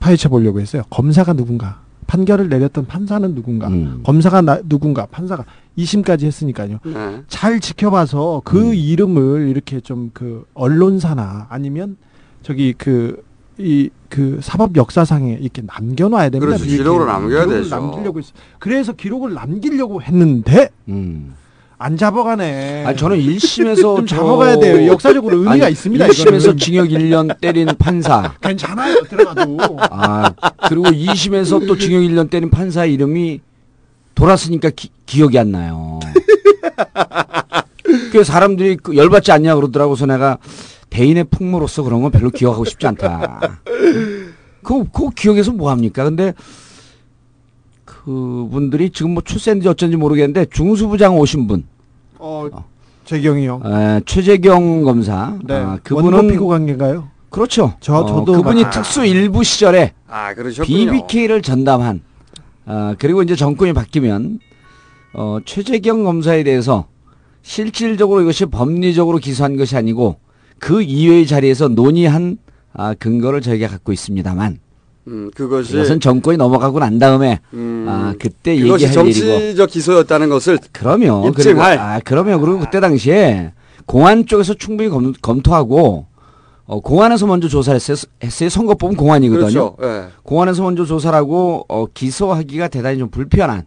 Speaker 12: 파헤쳐 보려고 했어요. 검사가 누군가, 판결을 내렸던 판사는 누군가,
Speaker 1: 음.
Speaker 12: 검사가 나, 누군가, 판사가 2심까지 했으니까요.
Speaker 5: 네.
Speaker 12: 잘 지켜봐서 그 이름을 이렇게 좀 그 언론사나 아니면 저기 그 이 그 사법 역사상에 이렇게 남겨놔야 됩니다.
Speaker 5: 그렇죠. 기록으로 남겨야
Speaker 12: 기록을
Speaker 5: 되죠.
Speaker 12: 남기려고 했어. 그래서 기록을 남기려고 했는데
Speaker 1: 음.
Speaker 12: 안 잡아가네.
Speaker 1: 아니 저는 1심에서
Speaker 12: 좀 잡아가야 돼요. 역사적으로 의미가 있습니다,
Speaker 1: 1심에서
Speaker 12: 이거는.
Speaker 1: 징역 1년 때린 판사.
Speaker 12: 괜찮아요. 들어가도.
Speaker 1: 아, 그리고 2심에서 또 징역 1년 때린 판사 이름이 돌았으니까 기, 기억이 안 나요. 그 사람들이 그 열받지 않냐 그러더라고. 그래서 내가 대인의 풍모로서 그런 건 별로 기억하고 싶지 않다. 그, 그 기억에서 뭐 합니까? 근데 그분들이 지금 뭐 출세인지 어쩐지 모르겠는데 중수부장 오신 분.
Speaker 12: 어, 재경이요.
Speaker 1: 에, 최재경 검사.
Speaker 12: 네.
Speaker 1: 아, 그분은
Speaker 12: 피고 관계인가요?
Speaker 1: 그렇죠.
Speaker 12: 저-
Speaker 1: 어,
Speaker 12: 저도
Speaker 1: 그분이
Speaker 12: 막-
Speaker 1: 특수 일부 시절에
Speaker 5: 아, 그러셨군요.
Speaker 1: BBK를 전담한 아, 그리고 이제 정권이 바뀌면 어, 최재경 검사에 대해서 실질적으로 이것이 법리적으로 기소한 것이 아니고 그 이외의 자리에서 논의한 아, 근거를 저희가 갖고 있습니다만
Speaker 5: 음, 그것이
Speaker 1: 이것은 정권이 넘어가고 난 다음에
Speaker 5: 음,
Speaker 1: 아, 그때 얘기할 일이고
Speaker 5: 정치적 기소였다는 것을
Speaker 1: 그럼요. 그리고, 아, 그럼요. 그리고 그때 당시에 공안 쪽에서 충분히 검, 검토하고 어, 공안에서 먼저 조사를 했어요. 했어요. 선거법은 공안이거든요.
Speaker 5: 그렇죠. 예.
Speaker 1: 공안에서 먼저 조사를 하고 어, 기소하기가 대단히 좀 불편한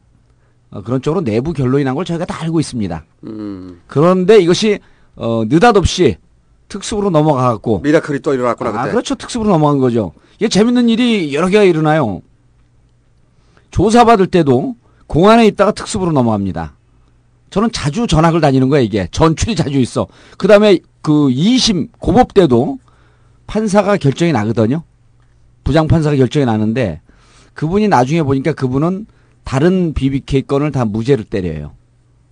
Speaker 1: 어, 그런 쪽으로 내부 결론이 난 걸 저희가 다 알고 있습니다.
Speaker 5: 음,
Speaker 1: 그런데 이것이 어, 느닷없이 특수부로 넘어가갖고
Speaker 5: 미라클이 또 일어났구나
Speaker 1: 아,
Speaker 5: 그때.
Speaker 1: 그렇죠. 특수부로 넘어간 거죠. 이게 재밌는 일이 여러 개가 일어나요. 조사받을 때도 공안에 있다가 특수부로 넘어갑니다. 저는 자주 전학을 다니는 거야, 이게. 전출이 자주 있어. 그 다음에 그 2심, 고법 때도 판사가 결정이 나거든요. 부장 판사가 결정이 나는데 그분이 나중에 보니까 그분은 다른 BBK 건을 다 무죄를 때려요.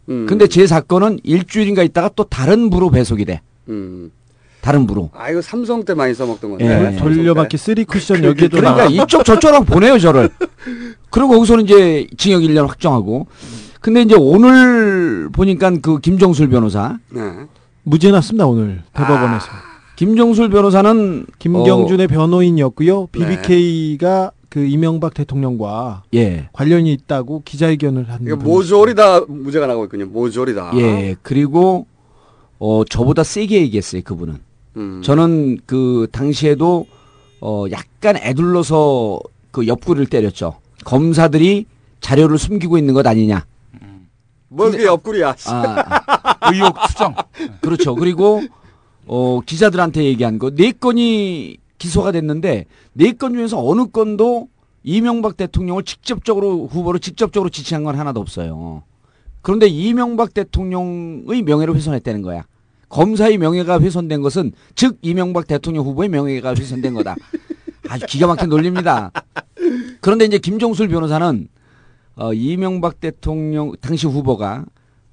Speaker 5: 음,
Speaker 1: 근데 제 사건은 일주일인가 있다가 또 다른 부로 배속이 돼.
Speaker 5: 음.
Speaker 1: 다른 부로.
Speaker 5: 아, 이거 삼성 때 많이 써먹던 건데.
Speaker 1: 예.
Speaker 12: 돌려받기 쓰리 쿠션 여기에도
Speaker 1: 그러니까
Speaker 12: 나와.
Speaker 1: 이쪽 저쪽으로 보내요 저를. 그리고 거기서는 이제 징역 1년 확정하고. 근데 이제 오늘 보니까 그 김정술 변호사,
Speaker 5: 네.
Speaker 12: 무죄 났습니다 오늘 대법원에서.
Speaker 1: 김정술 변호사는
Speaker 12: 김경준의
Speaker 1: 어,
Speaker 12: 변호인이었고요.
Speaker 5: 네.
Speaker 12: BBK가 그 이명박 대통령과
Speaker 1: 예,
Speaker 12: 관련이 있다고 기자회견을 한.
Speaker 5: 이거
Speaker 12: 분이
Speaker 5: 모조리 다 무죄가 나고 있군요. 모조리 다.
Speaker 1: 예. 그리고 어 저보다 세게 얘기했어요 그분은.
Speaker 5: 음.
Speaker 1: 저는 그 당시에도 어 약간 애둘러서 그 옆구리를 때렸죠. 검사들이 자료를 숨기고 있는 것 아니냐.
Speaker 5: 뭐 그게 옆구리야.
Speaker 1: 아,
Speaker 9: 의혹 추정.
Speaker 1: 그렇죠. 그리고 어 기자들한테 얘기한 거 네 건이 기소가 됐는데 네 건 중에서 어느 건도 이명박 대통령을 직접적으로 후보로 직접적으로 지칭한 건 하나도 없어요. 그런데 이명박 대통령의 명예를 훼손했다는 거야. 검사의 명예가 훼손된 것은 즉 이명박 대통령 후보의 명예가 훼손된 거다. 아주 기가 막힌 논리입니다. 그런데 이제 김종술 변호사는 어, 이명박 대통령 당시 후보가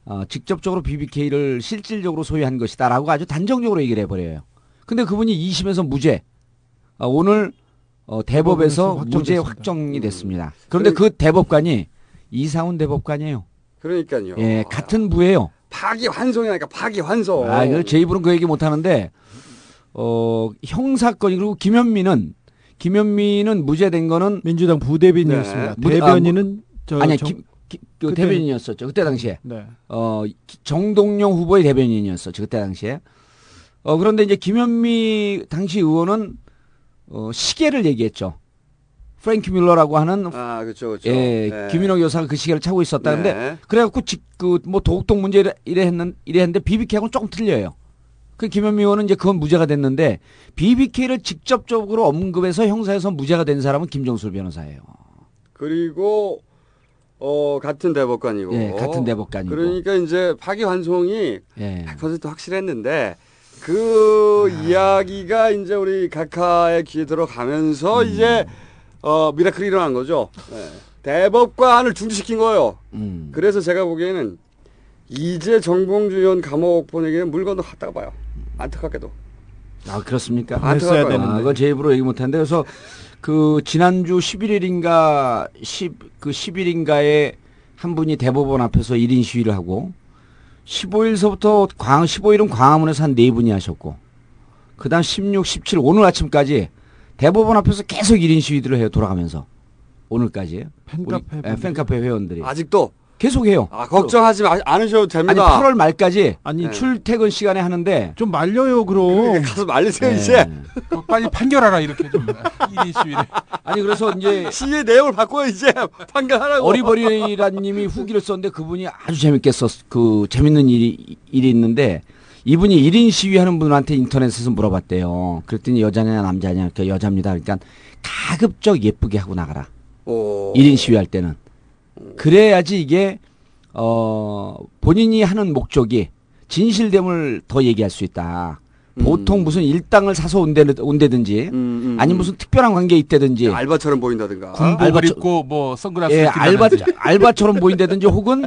Speaker 1: 어, 직접적으로 BBK를 실질적으로 소유한 것이다라고 아주 단정적으로 얘기를 해버려요. 근데 그분이 2심에서 무죄, 어, 오늘 어, 대법에서
Speaker 12: 대법원에서
Speaker 1: 무죄. 확정이 됐습니다. 그런데 그 대법관이 이상훈 대법관이에요.
Speaker 5: 그러니까요.
Speaker 1: 예, 같은 부예요.
Speaker 5: 파기 환송이니까 파기 환송.
Speaker 1: 아, 이거 제 입으로는 그 얘기 못 하는데, 어, 형사건이, 그리고 김현미는, 김현미는 무죄된 거는,
Speaker 12: 민주당 부대변이었습니다.
Speaker 1: 네.
Speaker 12: 대변인은 저
Speaker 1: 아니,
Speaker 12: 정-
Speaker 1: 김, 기- 그
Speaker 12: 그때-
Speaker 1: 대변인이었었죠. 그때 당시에.
Speaker 12: 네.
Speaker 1: 어, 기- 정동영 후보의 대변인이었었죠. 그때 당시에. 어, 그런데 이제 김현미 당시 의원은, 어, 시계를 얘기했죠. 프랭키 뮬러라고 하는,
Speaker 5: 아, 그렇죠, 그렇죠.
Speaker 1: 예,
Speaker 5: 네.
Speaker 1: 김인호 여사가 그 시계를 차고 있었다는데,
Speaker 5: 네.
Speaker 1: 그래갖고 직, 그, 뭐, 도곡동 문제 이래, 이래 했는, 이래 했는데, BBK하고는 조금 틀려요. 그 김현미 의원은 이제 그건 무죄가 됐는데, BBK를 직접적으로 언급해서 형사에서 무죄가 된 사람은 김정술 변호사예요.
Speaker 5: 그리고 어 같은 대법관이고.
Speaker 1: 예, 같은 대법관이고.
Speaker 5: 그러니까 이제 파기 환송이
Speaker 1: 예.
Speaker 5: 100% 확실했는데 그
Speaker 1: 아.
Speaker 5: 이야기가 이제 우리 각하의 귀에 들어가면서
Speaker 1: 음.
Speaker 5: 이제 어 미라클이 일어난 거죠. 예. 대법관을 중지시킨 거예요.
Speaker 1: 음.
Speaker 5: 그래서 제가 보기에는 이제 정봉주 의원 감옥 보내기는 물 건너 갔다가 봐요. 안타깝게도.
Speaker 1: 아, 그렇습니까?
Speaker 5: 안
Speaker 12: 했어야
Speaker 5: 들어갈 거예요.
Speaker 12: 되는데.
Speaker 1: 아, 그건 제 입으로 얘기 못하는데, 그래서 그, 지난주 11일인가, 10, 그 10일인가에 한 분이 대법원 앞에서 1인 시위를 하고, 15일서부터 광, 15일은 광화문에서 한 네 분이 하셨고, 그 다음 16, 17, 오늘 아침까지 대법원 앞에서 계속 1인 시위들을 해요, 돌아가면서. 오늘까지.
Speaker 12: 팬카페
Speaker 1: 우리, 예,
Speaker 12: 분들이.
Speaker 1: 팬카페 회원들이.
Speaker 5: 아직도
Speaker 1: 계속해요.
Speaker 5: 아, 걱정하지 마, 않으셔도
Speaker 1: 아니
Speaker 5: 됩니다.
Speaker 1: 8월 말까지
Speaker 12: 아니
Speaker 5: 네.
Speaker 1: 출퇴근 시간에 하는데
Speaker 12: 좀 말려요 그럼.
Speaker 5: 가서 말리세요,
Speaker 1: 네.
Speaker 5: 이제.
Speaker 9: 그 빨리 판결하라 이렇게 좀 1인 시위를.
Speaker 1: 아니 그래서 이제
Speaker 5: 시의 내용을 바꿔 이제 판결하라고.
Speaker 1: 어리버리라 님이 후기를 썼는데 그분이 아주 재밌게 썼, 그 재밌는 일이 일이 있는데 이분이 1인 시위하는 분한테 인터넷에서 물어봤대요. 그랬더니 여자냐 남자냐 그러니까 여자입니다. 그러니까 가급적 예쁘게 하고 나가라.
Speaker 5: 오.
Speaker 1: 1인 시위할 때는. 그래야지 이게 어 본인이 하는 목적이 진실됨을 더 얘기할 수 있다. 보통 무슨 일당을 사서 온대, 온다든지
Speaker 5: 음,
Speaker 1: 아니 무슨 특별한 관계에 있다든지
Speaker 5: 알바처럼 보인다든가.
Speaker 9: 군복을
Speaker 1: 알바처-
Speaker 9: 입고 뭐 선글라스
Speaker 1: 예, 알바. 알바처럼 보인다든지 혹은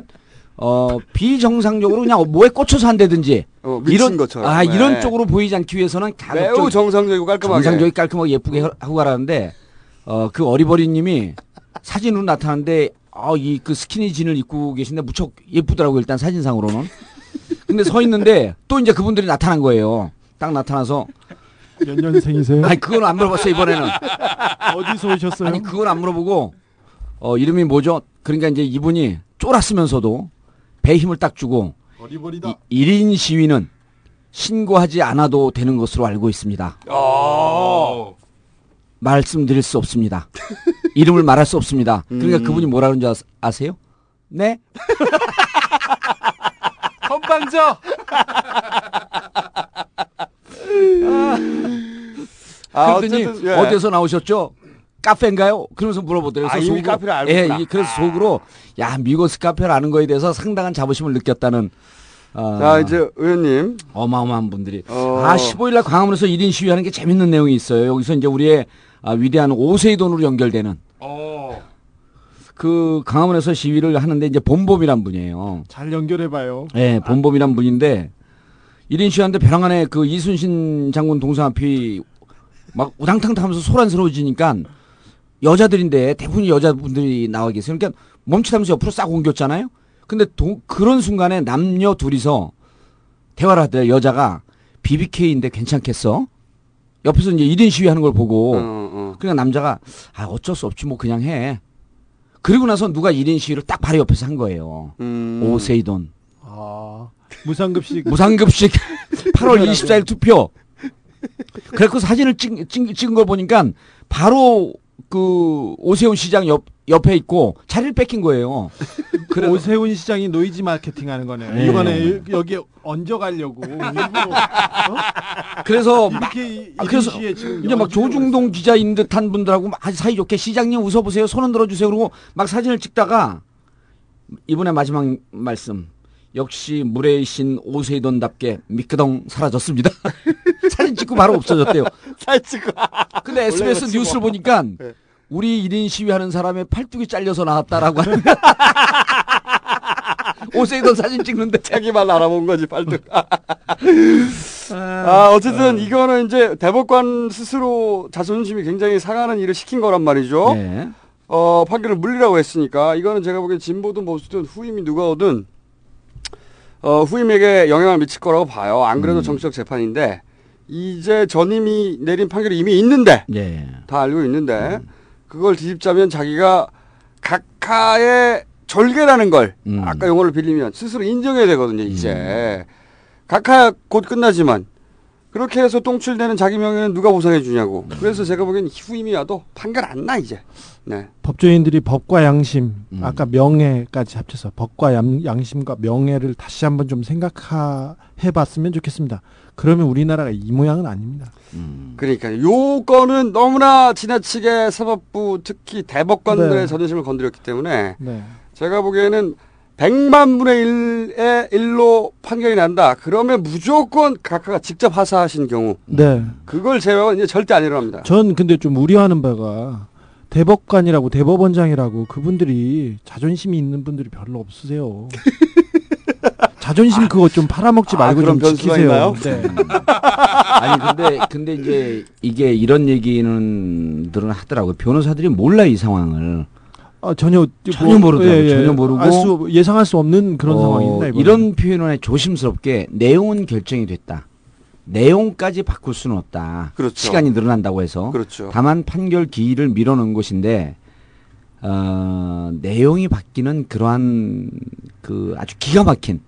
Speaker 1: 어 비정상적으로 그냥 뭐에 꽂혀서 한다든지
Speaker 5: 어, 미친
Speaker 1: 이런
Speaker 5: 것처럼.
Speaker 1: 아
Speaker 5: 네.
Speaker 1: 이런 쪽으로 보이지 않기 위해서는
Speaker 5: 매우
Speaker 1: 가급적
Speaker 5: 정상적이고 깔끔하게.
Speaker 1: 정상적이 깔끔하게 예쁘게 하고 가라는데 어 그 어리버리님이 사진으로 나타났는데 아이 그 스키니진을 입고 계신데 무척 예쁘더라고 일단 사진상으로는 근데 서 있는데 또 이제 그분들이 나타난 거예요 딱 나타나서
Speaker 12: 몇 년생이세요?
Speaker 1: 아니 그건 안 물어봤어요 이번에는
Speaker 12: 어디서 오셨어요?
Speaker 1: 아니 그건 안 물어보고 어 이름이 뭐죠 그러니까 이제 이분이 쫄았으면서도 배 힘을 딱 주고
Speaker 12: 어리버리다.
Speaker 1: 이, 1인 시위는 신고하지 않아도 되는 것으로 알고 있습니다.
Speaker 5: 아.
Speaker 1: 말씀드릴 수 없습니다. 이름을 말할 수 없습니다. 그러니까
Speaker 5: 음.
Speaker 1: 그분이 뭐라 그런지 아- 아세요? 네?
Speaker 9: 건방져.
Speaker 5: 아,
Speaker 1: 그랬더니
Speaker 5: 어쨌든, 예.
Speaker 1: 어디서 나오셨죠? 카페인가요? 그러면서 물어보더래요.
Speaker 5: 아, 이미
Speaker 1: 속으로-
Speaker 5: 카페를 알고
Speaker 1: 예,
Speaker 5: 있구나.
Speaker 1: 이- 그래서
Speaker 5: 아.
Speaker 1: 속으로 야 미고스 카페를 아는 거에 대해서 상당한 자부심을 느꼈다는 어,
Speaker 5: 자, 이제 의원님.
Speaker 1: 어마어마한 분들이
Speaker 5: 어.
Speaker 1: 아 15일날 광화문에서 1인 시위하는 게 재밌는 내용이 있어요. 여기서 이제 우리의 아, 위대한 오세이 돈으로 연결되는
Speaker 9: 어.
Speaker 1: 그 강화문에서 시위를 하는데 이제 본범이란 분이에요.
Speaker 12: 잘 연결해봐요.
Speaker 1: 예, 본범이란 분인데 1인 시위하는데 벼랑 안에 그 이순신 장군 동상 앞이 막 우당탕 타면서 소란스러워지니까 여자들인데 대부분이 여자분들이 나와 계세요. 그러니까 멈칫하면서 옆으로 싹 옮겼잖아요. 근데 도- 그런 순간에 남녀 둘이서 대화를 하더래요. 여자가 BBK인데 괜찮겠어? 옆에서 이제 1인 시위하는 걸 보고
Speaker 5: 어, 어.
Speaker 1: 그러니까 남자가 아 어쩔 수 없지 뭐 그냥 해. 그리고 나서 누가 1인 시위를 딱 바로 옆에서 한 거예요.
Speaker 5: 음.
Speaker 1: 오세이돈.
Speaker 12: 아 무상급식.
Speaker 1: 무상급식 8월 24일 투표. 그래서 사진을 찍, 찍, 찍은 걸 보니까 바로 그 오세훈 시장 옆, 옆에 있고 자리를 뺏긴 거예요. 그래
Speaker 12: 오세훈 시장이 노이즈 마케팅 하는 거네.
Speaker 1: 네.
Speaker 12: 이번에 여기 얹어가려고 일부러
Speaker 1: 그래서 막
Speaker 12: 이렇게
Speaker 1: 아, 그래서 이제 막 조중동 기자인 듯한 분들하고 막 아주 사이좋게 시장님 웃어보세요. 손 흔들어 주세요. 그러고 막 사진을 찍다가 이번에 마지막 말씀. 역시 물의 신 오세이돈답게 미끄덩 사라졌습니다. 사진 찍고 바로 없어졌대요.
Speaker 5: 잘 찍고.
Speaker 1: 근데 SBS 뉴스를
Speaker 5: 뭐.
Speaker 1: 보니까
Speaker 5: 네.
Speaker 1: 우리 1인 시위하는 사람의 팔뚝이 잘려서 나왔다라고 하는 오세이돈 사진 찍는데
Speaker 5: 자기만 알아본 거지, 팔뚝. 아, 어쨌든 이거는 이제 대법관 스스로 자존심이 굉장히 상하는 일을 시킨 거란 말이죠.
Speaker 1: 네.
Speaker 5: 어, 판결을 물리라고 했으니까 이거는 제가 보기엔 진보든 보수든 후임이 누가 오든 어, 후임에게 영향을 미칠 거라고 봐요. 안 그래도 정치적 재판인데 이제 전임이 내린 판결이 이미 있는데
Speaker 1: 네.
Speaker 5: 다 알고 있는데 그걸 뒤집자면 자기가 각하의 절개라는 걸
Speaker 1: 음.
Speaker 5: 아까 용어를 빌리면 스스로 인정해야 되거든요. 이제 각하 곧 끝나지만 그렇게 해서 똥칠되는 자기 명예는 누가 보상해 주냐고. 그래서 제가 보기엔 후임이 와도 판결 안 나 이제. 네.
Speaker 12: 법조인들이 법과 양심,
Speaker 1: 음.
Speaker 12: 아까 명예까지 합쳐서 법과 양, 양심과 명예를 다시 한번 좀 생각해 봤으면 좋겠습니다. 그러면 우리나라가 이 모양은 아닙니다.
Speaker 5: 그러니까 요 건은 너무나 지나치게 사법부 특히 대법관들의
Speaker 12: 네.
Speaker 5: 자존심을 건드렸기 때문에
Speaker 12: 네.
Speaker 5: 제가 보기에는 100만 분의 1의 1로 판결이 난다. 그러면 무조건 각하가 직접 하사하신 경우
Speaker 12: 네.
Speaker 5: 그걸 제외하고는 이제 절대 안 일어납니다.
Speaker 12: 전 근데 좀 우려하는 바가 대법관이라고 대법원장이라고 그분들이 자존심이 있는 분들이 별로 없으세요. 자존심 그거 좀 팔아먹지
Speaker 5: 아,
Speaker 12: 말고 좀 지키세요. 네.
Speaker 1: 아니 근데 근데 이제 이게 이런 얘기는 들은 하더라고요. 변호사들이 몰라 이 상황을.
Speaker 12: 아, 전혀
Speaker 1: 전혀 모르더라고요. 전혀 모르고.
Speaker 12: 알 수, 예상할 수 없는 그런
Speaker 1: 어,
Speaker 12: 상황입니다. 이번에.
Speaker 1: 이런 표현을 조심스럽게 내용은 결정이 됐다. 내용까지 바꿀 수는 없다.
Speaker 5: 그렇죠.
Speaker 1: 시간이 늘어난다고 해서.
Speaker 5: 그렇죠.
Speaker 1: 다만 판결 기일을 밀어넣은 것인데 어, 내용이 바뀌는 그러한 그 아주 기가 막힌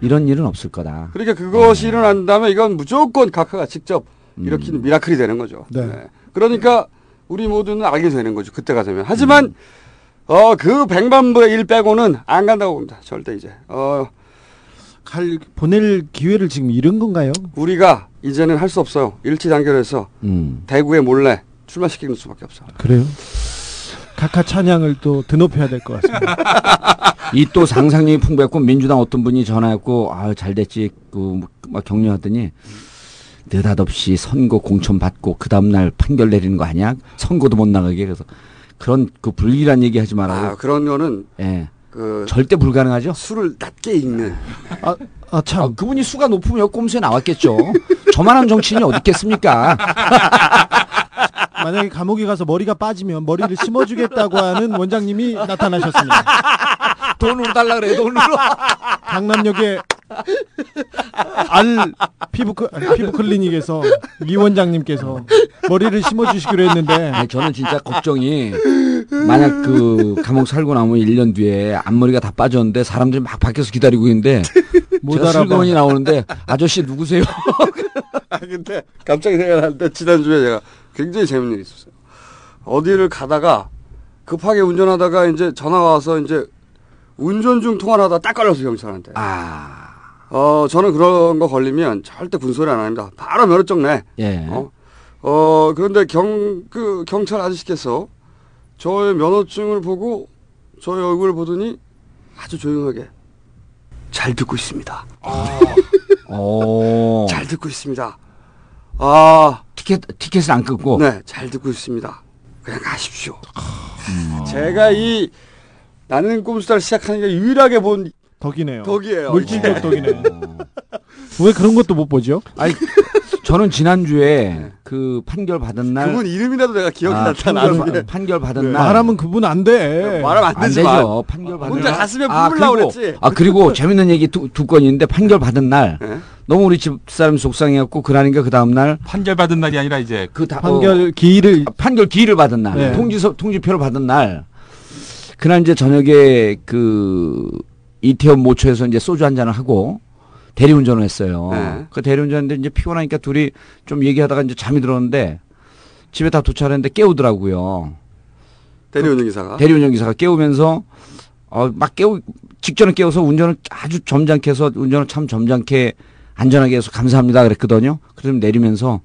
Speaker 1: 이런 일은 없을 거다.
Speaker 5: 그러니까 그것이 일어난다면 이건 무조건 각하가 직접
Speaker 1: 음.
Speaker 5: 일으킨 미라클이 되는 거죠.
Speaker 12: 네.
Speaker 5: 그러니까 우리 모두는 알게 되는 거죠. 그때가 되면. 하지만 어, 그 백만부의 일 빼고는 안 간다고 봅니다. 절대 이제. 어,
Speaker 12: 갈 보낼 기회를 지금 잃은 건가요?
Speaker 5: 우리가 이제는 할 수 없어요. 일치 단결해서
Speaker 1: 음.
Speaker 5: 대구에 몰래 출마시키는 수밖에 없어.
Speaker 12: 그래요? 각하 찬양을 또 드높여야 될 것 같습니다.
Speaker 1: 이 또 상상력이 풍부했고 민주당 어떤 분이 전화했고 아 잘 됐지 그막 격려하더니 느닷없이 선거 공천 받고 그 다음 날 판결 내리는 거 아니야? 선거도 못 나가게 그래서 그런 그 불길한 얘기 하지 말라고.
Speaker 5: 아, 그런 거는
Speaker 1: 예.
Speaker 5: 그
Speaker 1: 절대 불가능하죠.
Speaker 5: 술을 낮게 읽는.
Speaker 12: 아, 아 참.
Speaker 1: 그분이 수가 높으면 꼼수에 나왔겠죠. 저만한 정치인이 어디 있겠습니까?
Speaker 12: 만약에 감옥에 가서 머리가 빠지면 머리를 심어주겠다고 하는 원장님이 나타나셨습니다.
Speaker 1: 돈으로 달라 그래 돈으로.
Speaker 12: 강남역에 알 피부 클- 피부 클리닉에서 이 원장님께서 머리를 심어주시기로 했는데
Speaker 1: 아니, 저는 진짜 걱정이 만약 그 감옥 살고 나면 1년 뒤에 앞머리가 다 빠졌는데 사람들이 막 밖에서 기다리고 있는데
Speaker 12: 못
Speaker 1: 제가. 슬그머니 나오는데 아저씨 누구세요?
Speaker 5: 아, 근데 갑자기 생각나는데 지난주에 제가 굉장히 재밌는 일이 있었어요. 어디를 가다가 급하게 운전하다가 이제 전화 와서 이제 운전 중 통화를 하다 딱 걸렸어 경찰한테.
Speaker 1: 아.
Speaker 5: 어, 저는 그런 거 걸리면 절대 군소리 안 합니다. 바로 면허증 내.
Speaker 1: 예.
Speaker 5: 어, 어, 그런데 경, 그 경찰 아저씨께서 저의 면허증을 보고 저의 얼굴을 보더니 아주 조용하게 잘 듣고 있습니다.
Speaker 1: 오.
Speaker 5: 잘 듣고 있습니다. 아.
Speaker 1: 티켓, 티켓을 안 끊고?
Speaker 5: 네, 잘 듣고 있습니다. 그냥 가십시오. 제가 이 나는 꼼수다를 시작하는 게 유일하게 본
Speaker 12: 덕이네요.
Speaker 5: 덕이에요.
Speaker 12: 물질적
Speaker 5: 이게.
Speaker 12: 덕이네. 왜 그런 것도 못 보죠?
Speaker 1: 아니, 저는 지난주에 그 판결 받은 날.
Speaker 5: 그분 이름이라도 내가 기억이
Speaker 1: 아,
Speaker 5: 나타나.
Speaker 1: 판결, 판결 받은 날.
Speaker 12: 말하면 그분 안 돼.
Speaker 5: 말하면 안
Speaker 1: 안
Speaker 5: 되지만.
Speaker 1: 되죠. 판결 받은
Speaker 5: 혼자
Speaker 1: 날.
Speaker 5: 가슴에
Speaker 1: 아,
Speaker 5: 뿜으려고
Speaker 1: 그리고-
Speaker 5: 그랬지.
Speaker 1: 아, 그리고 재밌는 얘기 두, 두 건이 있는데 판결 받은 날.
Speaker 5: 네.
Speaker 1: 너무 우리 집 사람이 속상해갖고 그러니까 그 다음 날.
Speaker 9: 판결 받은 날이 아니라 이제
Speaker 1: 그 다,
Speaker 12: 판결
Speaker 1: 어,
Speaker 12: 기일을
Speaker 1: 판결 기일을 받은 날.
Speaker 12: 네.
Speaker 1: 통지서, 통지표를 받은 날. 그날 이제 저녁에 그 이태원 모처에서 이제 소주 한 잔을 하고 대리운전을 했어요.
Speaker 5: 네.
Speaker 1: 그 대리운전인데 이제 피곤하니까 둘이 좀 얘기하다가 이제 잠이 들었는데 집에 다 도착했는데 깨우더라고요.
Speaker 5: 대리운전 기사가.
Speaker 1: 대리운전 기사가 깨우면서 어, 막 깨우 직전에 깨워서 운전을 아주 점잖게 해서 운전을 참 점잖게 안전하게 해서 감사합니다 그랬거든요. 그럼 내리면서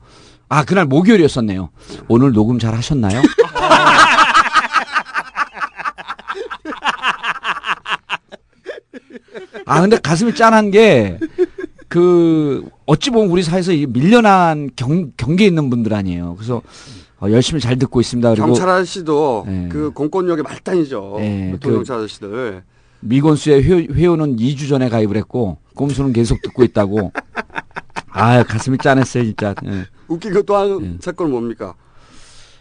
Speaker 1: 아 그날 목요일이었었네요. 오늘 녹음 잘 하셨나요? 아 근데 가슴이 짠한 게 그 어찌 보면 우리 사회에서 이 밀려난 경, 경계에 있는 분들 아니에요. 그래서 어, 열심히 잘 듣고 있습니다. 그리고
Speaker 5: 경찰 아저씨도
Speaker 1: 네.
Speaker 5: 그 공권력의 말단이죠.
Speaker 1: 네,
Speaker 5: 보통
Speaker 1: 그-
Speaker 5: 경찰 아저씨들.
Speaker 1: 미건수의 회, 회원은 2주 전에 가입을 했고 꼼수는 계속 듣고 있다고. 아 가슴이 짠했어요 진짜. 예.
Speaker 5: 웃긴 거또한 사건은 뭡니까?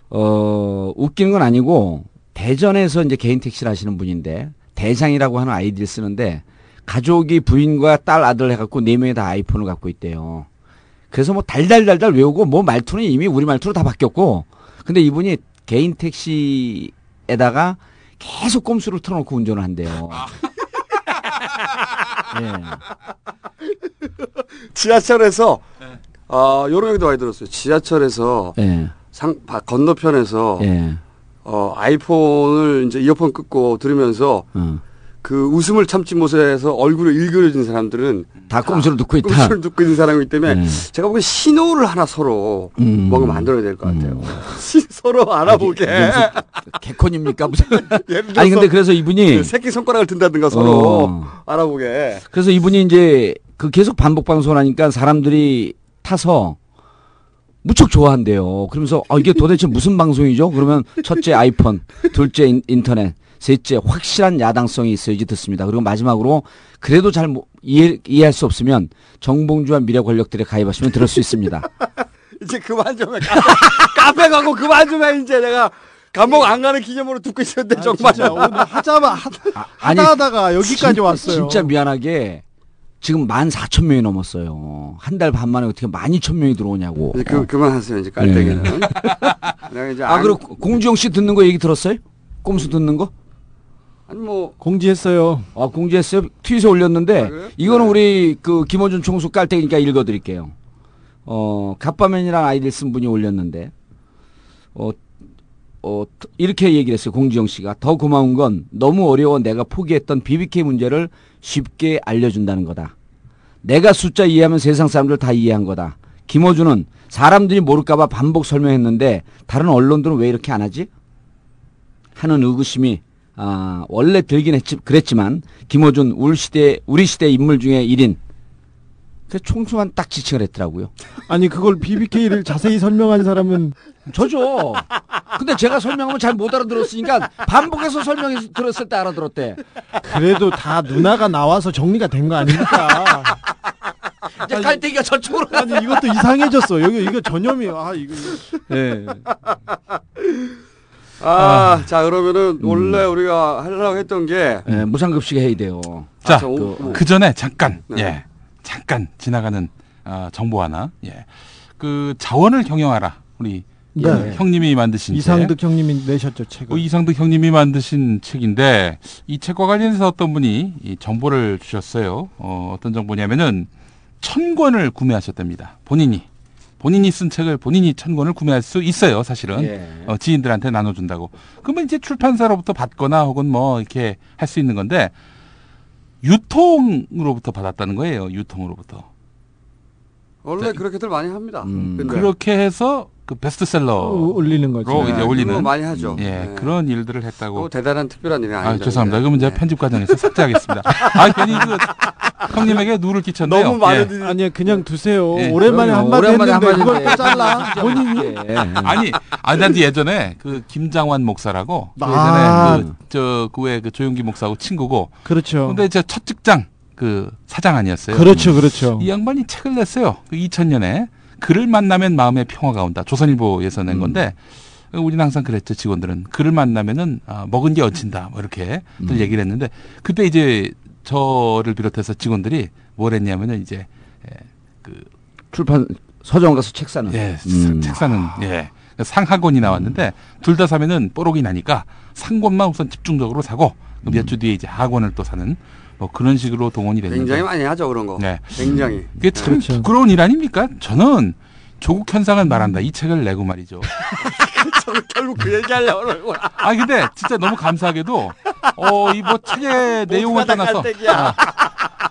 Speaker 1: 어 웃기는 건 아니고 대전에서 이제 개인 택시를 하시는 분인데 대장이라고 하는 아이디를 쓰는데 가족이 부인과 딸 아들 해갖고 네 명이 다 아이폰을 갖고 있대요. 그래서 뭐 달달달달 외우고 뭐 말투는 이미 우리 말투로 다 바뀌었고 근데 이분이 개인 택시에다가 계속 꼼수를 틀어놓고 운전을 한대요. 예.
Speaker 5: 지하철에서 아 요런 얘기도 많이 들었어요. 지하철에서
Speaker 1: 예.
Speaker 5: 상 바- 건너편에서
Speaker 1: 예.
Speaker 5: 어 아이폰을 이제 이어폰 끊고 들으면서
Speaker 1: 어.
Speaker 5: 그 웃음을 참지 못해서 얼굴을 일그러진 사람들은
Speaker 1: 다 꼼수를 듣고 있다.
Speaker 5: 꼼수를 듣고 있는 사람이기 때문에
Speaker 1: 네.
Speaker 5: 제가 보기엔 신호를 하나 서로
Speaker 1: 음.
Speaker 5: 뭔가 만들어야 될 것 같아요. 서로 알아보게.
Speaker 1: 개콘입니까 무슨? 아니 근데 그래서 이분이
Speaker 5: 그 새끼 손가락을 든다든가 서로
Speaker 1: 어.
Speaker 5: 알아보게.
Speaker 1: 그래서 이분이 이제 그 계속 반복 방송을 하니까 사람들이 타서 무척 좋아한대요. 그러면서 아 이게 도대체 무슨 방송이죠? 그러면 첫째 아이폰, 둘째 인, 인터넷, 셋째 확실한 야당성이 있어야지 듣습니다. 그리고 마지막으로 그래도 잘 모- 이해, 이해할 수 없으면 정봉주와 미래 권력들에 가입하시면 들을 수 있습니다.
Speaker 5: 이제 그만 좀 해. 카페, 카페 가고 그만 좀 해. 이제 내가 감옥 안 가는 기념으로 듣고 있었는데 정말.
Speaker 12: 진짜 오늘 하자마 하,
Speaker 1: 아니,
Speaker 12: 하다 하다가 여기까지
Speaker 1: 진-
Speaker 12: 왔어요.
Speaker 1: 진짜 미안하게 지금 만 사천 명이 넘었어요. 한 달 반 만에 어떻게 만 이천 명이 들어오냐고.
Speaker 5: 이제 그, 그만하세요. 이제 깔때기는. 내가 이제
Speaker 1: 아,
Speaker 5: 안-
Speaker 1: 그리고 공주영 씨 듣는 거 얘기 들었어요? 꼼수 듣는 거?
Speaker 5: 아니 뭐
Speaker 12: 공지했어요.
Speaker 1: 아 공지했어요. 트윗에 올렸는데
Speaker 5: 아, 그래요?
Speaker 1: 이거는
Speaker 5: 네.
Speaker 1: 우리 그 김어준 총수 깔 때니까 읽어드릴게요. 어 갑바맨이라는 아이디를 쓴 분이 올렸는데 어. 어, 이렇게 얘기를 했어요. 공지영 씨가. 더 고마운 건 너무 어려워 내가 포기했던 BBK 문제를 쉽게 알려준다는 거다. 내가 숫자 이해하면 세상 사람들 다 이해한 거다. 김어준은 사람들이 모를까봐 반복 설명했는데 다른 언론들은 왜 이렇게 안 하지? 하는 의구심이 아, 원래 들긴 했지, 그랬지만 김어준 우리 시대 우리 시대 인물 중에 1인. 그 총수만 딱 지칭을 했더라고요.
Speaker 12: 아니 그걸 BBK를 자세히 설명한 사람은
Speaker 1: 저죠. 근데 제가 설명하면 잘 못 알아들었으니까 반복해서 설명해서 들었을 때 알아들었대.
Speaker 12: 그래도 다 누나가 나와서 정리가 된 거 아닙니까?
Speaker 1: 이제 갈대기가 저쪽으로
Speaker 12: 아니 이것도 이상해졌어. 여기 이거 전염이 아 이거.
Speaker 1: 예.
Speaker 5: 아, 자 그러면은 원래 우리가 하려고 했던 게
Speaker 1: 예, 무상급식 해야 돼요.
Speaker 9: 자,
Speaker 5: 아, 저 오-
Speaker 9: 그,
Speaker 5: 오.
Speaker 9: 그 전에 잠깐,
Speaker 5: 네.
Speaker 9: 예, 잠깐 지나가는 아, 정보 하나, 예, 그 자원을 경영하라 우리
Speaker 12: 네.
Speaker 9: 예, 형님이 만드신
Speaker 12: 이상득 형님이 내셨죠 책을.
Speaker 9: 그 이상득 형님이 만드신 책인데 이 책과 관련해서 어떤 분이 이 정보를 주셨어요. 어, 어떤 정보냐면은 천 권을 구매하셨답니다. 본인이 본인이 쓴 책을 본인이 천 권을 구매할 수 있어요. 사실은
Speaker 1: 예.
Speaker 9: 어, 지인들한테 나눠준다고. 그러면 이제 출판사로부터 받거나 혹은 뭐 이렇게 할 수 있는 건데 유통으로부터 받았다는 거예요. 유통으로부터.
Speaker 5: 원래 그렇게들 많이 합니다.
Speaker 1: 음.
Speaker 5: 근데
Speaker 9: 그렇게 해서 그
Speaker 12: 어,
Speaker 9: 베스트셀러로
Speaker 12: 올리는 거죠.
Speaker 9: 이제
Speaker 5: 네,
Speaker 9: 올리는
Speaker 5: 그거 많이 하죠.
Speaker 9: 예
Speaker 5: 네.
Speaker 9: 그런 일들을 했다고.
Speaker 5: 뭐 대단한 특별한 일이 아니죠.
Speaker 9: 아, 죄송합니다.
Speaker 5: 네.
Speaker 9: 그러면 제가 편집 과정에서 삭제하겠습니다. 아, 괜히 그 형님에게 누를 끼쳤네요.
Speaker 5: 너무 많은
Speaker 9: 예.
Speaker 12: 아니 그냥 두세요.
Speaker 9: 예.
Speaker 12: 오랜만에. 한마디
Speaker 1: 오랜만에
Speaker 12: 했는데 그걸
Speaker 1: 한마디인데.
Speaker 12: 또 잘라. 본인이
Speaker 1: 예.
Speaker 9: 아니, 아, 난 예전에 그 김장환 목사라고 그
Speaker 12: 아.
Speaker 9: 예전에 그저그외 그 조용기 목사하고 친구고.
Speaker 12: 그렇죠.
Speaker 9: 근데 제첫 직장 그 사장 아니었어요.
Speaker 12: 그렇죠, 그렇죠.
Speaker 9: 이 양반이 책을 냈어요. 그 2000년에 글을 만나면 마음의 평화가 온다. 조선일보에서 낸 건데 우리는 항상 그랬죠. 직원들은 글을 만나면은 아, 먹은 게 얹힌다. 뭐 이렇게 늘 얘기를 했는데 그때 이제 저를 비롯해서 직원들이 뭘 했냐면은 이제 예, 그
Speaker 1: 출판 서점 가서 책 사는.
Speaker 9: 예,
Speaker 1: 음.
Speaker 9: 책 사는 예. 상하권이 나왔는데 둘 다 사면은 뽀록이 나니까 상권만 우선 집중적으로 사고 몇 주 뒤에 이제 하권을 또 사는 뭐 그런 식으로 동원이 됐는데
Speaker 5: 굉장히 많이 하죠 그런 거.
Speaker 9: 네.
Speaker 5: 굉장히.
Speaker 9: 이게 참
Speaker 12: 그렇죠.
Speaker 9: 부끄러운 일 아닙니까? 저는 조국 현상을 말한다. 이 책을 내고 말이죠.
Speaker 5: 저는 결국 그 얘기하려고 그러구나.
Speaker 9: 아 근데 진짜 너무 감사하게도 어 이 뭐 책의 내용을
Speaker 5: 다
Speaker 9: 떠나서. 아,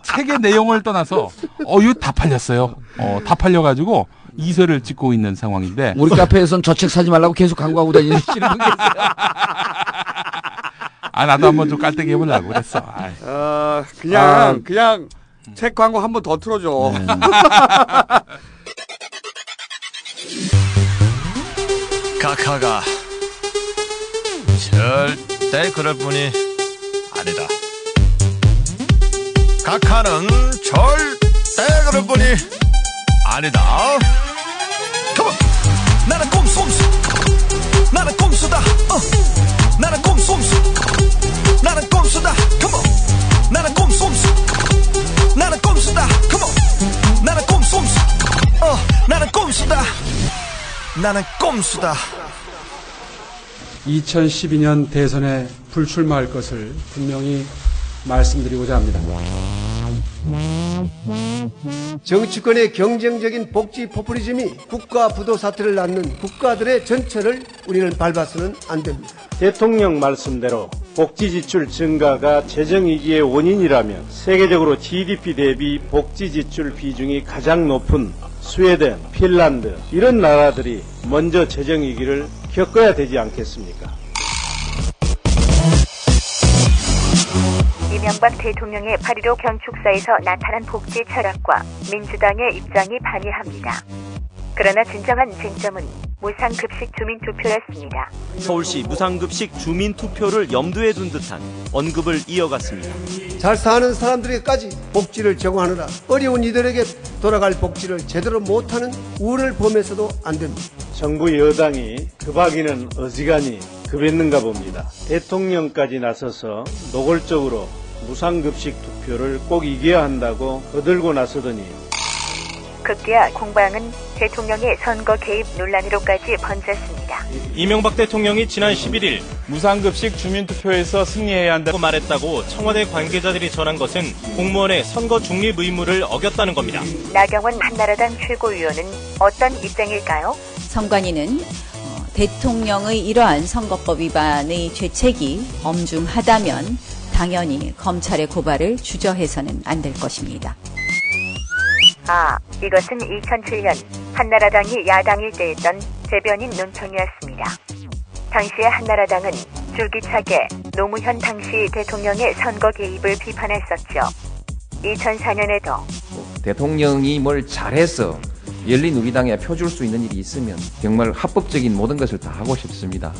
Speaker 9: 책의 내용을 떠나서 어 이거 다 팔렸어요. 어 다 팔려가지고 이세를 찍고 있는 상황인데
Speaker 1: 우리 카페에선 저 책 사지 말라고 계속 광고하고 다니시는 분 계세요.
Speaker 9: 아 나도 한번 좀 깔때기 해보려고 그랬어. 아이.
Speaker 5: 아, 그냥
Speaker 1: 아.
Speaker 5: 그냥 책 광고 한 번 더 틀어줘.
Speaker 1: 네.
Speaker 2: 카카가 절대 그럴 뿐이 아니다. 카카는 절대 그럴 뿐이 아니다. 컴온! 나는 꼼꼼수! 나는 꼼수다! 어! 나는 꼼꼼수! 나는 꼼수다! 컴온! 나는 꼼꼼수! 나는 꼼수다! 컴온! 나는 꼼꼼수! 어! 나는 꼼수다! 나는 꼼수다!
Speaker 3: 2012년 대선에 불출마할 것을 분명히 말씀드리고자 합니다.
Speaker 7: 정치권의 경쟁적인 복지 포퓰리즘이 국가 부도 사태를 낳는 국가들의 전철을 우리는 밟아서는 안 됩니다.
Speaker 15: 대통령 말씀대로 복지 지출 증가가 재정 위기의 원인이라면 세계적으로 GDP 대비 복지 지출 비중이 가장 높은 스웨덴, 핀란드 이런 나라들이 먼저 재정 위기를 겪어야 되지 않겠습니까?
Speaker 16: 이명박 대통령의 8.15 경축사에서 나타난 복지 철학과 민주당의 입장이 반일합니다. 그러나 진정한 쟁점은 무상급식 주민투표였습니다.
Speaker 17: 서울시 무상급식 주민투표를 염두에 둔 듯한 언급을 이어갔습니다.
Speaker 7: 잘 사는 사람들에게까지 복지를 제공하느라 어려운 이들에게 돌아갈 복지를 제대로 못하는 우를 범해서도 안 됩니다.
Speaker 15: 정부 여당이 급하기는 어지간히 급했는가 봅니다. 대통령까지 나서서 노골적으로 무상급식 투표를 꼭 이겨야 한다고 거들고 나서더니
Speaker 16: 급기야 공방은 대통령의 선거 개입 논란으로까지 번졌습니다.
Speaker 18: 이명박 대통령이 지난 11일 무상급식 주민투표에서 승리해야 한다고 말했다고 청와대 관계자들이 전한 것은 공무원의 선거 중립 의무를 어겼다는 겁니다.
Speaker 16: 나경원 한나라당 최고위원은 어떤 입장일까요?
Speaker 19: 선관위는 어, 대통령의 이러한 선거법 위반의 죄책이 엄중하다면 당연히 검찰의 고발을 주저해서는 안 될 것입니다.
Speaker 16: 아, 이것은 2007년 한나라당이 야당일 때 했던 대변인 논평이었습니다. 당시에 한나라당은 줄기차게 노무현 당시 대통령의 선거 개입을 비판했었죠. 2004년에도
Speaker 20: 대통령이 뭘 잘해서 열린우리당에 표줄 수 있는 일이 있으면 정말 합법적인 모든 것을 다 하고 싶습니다.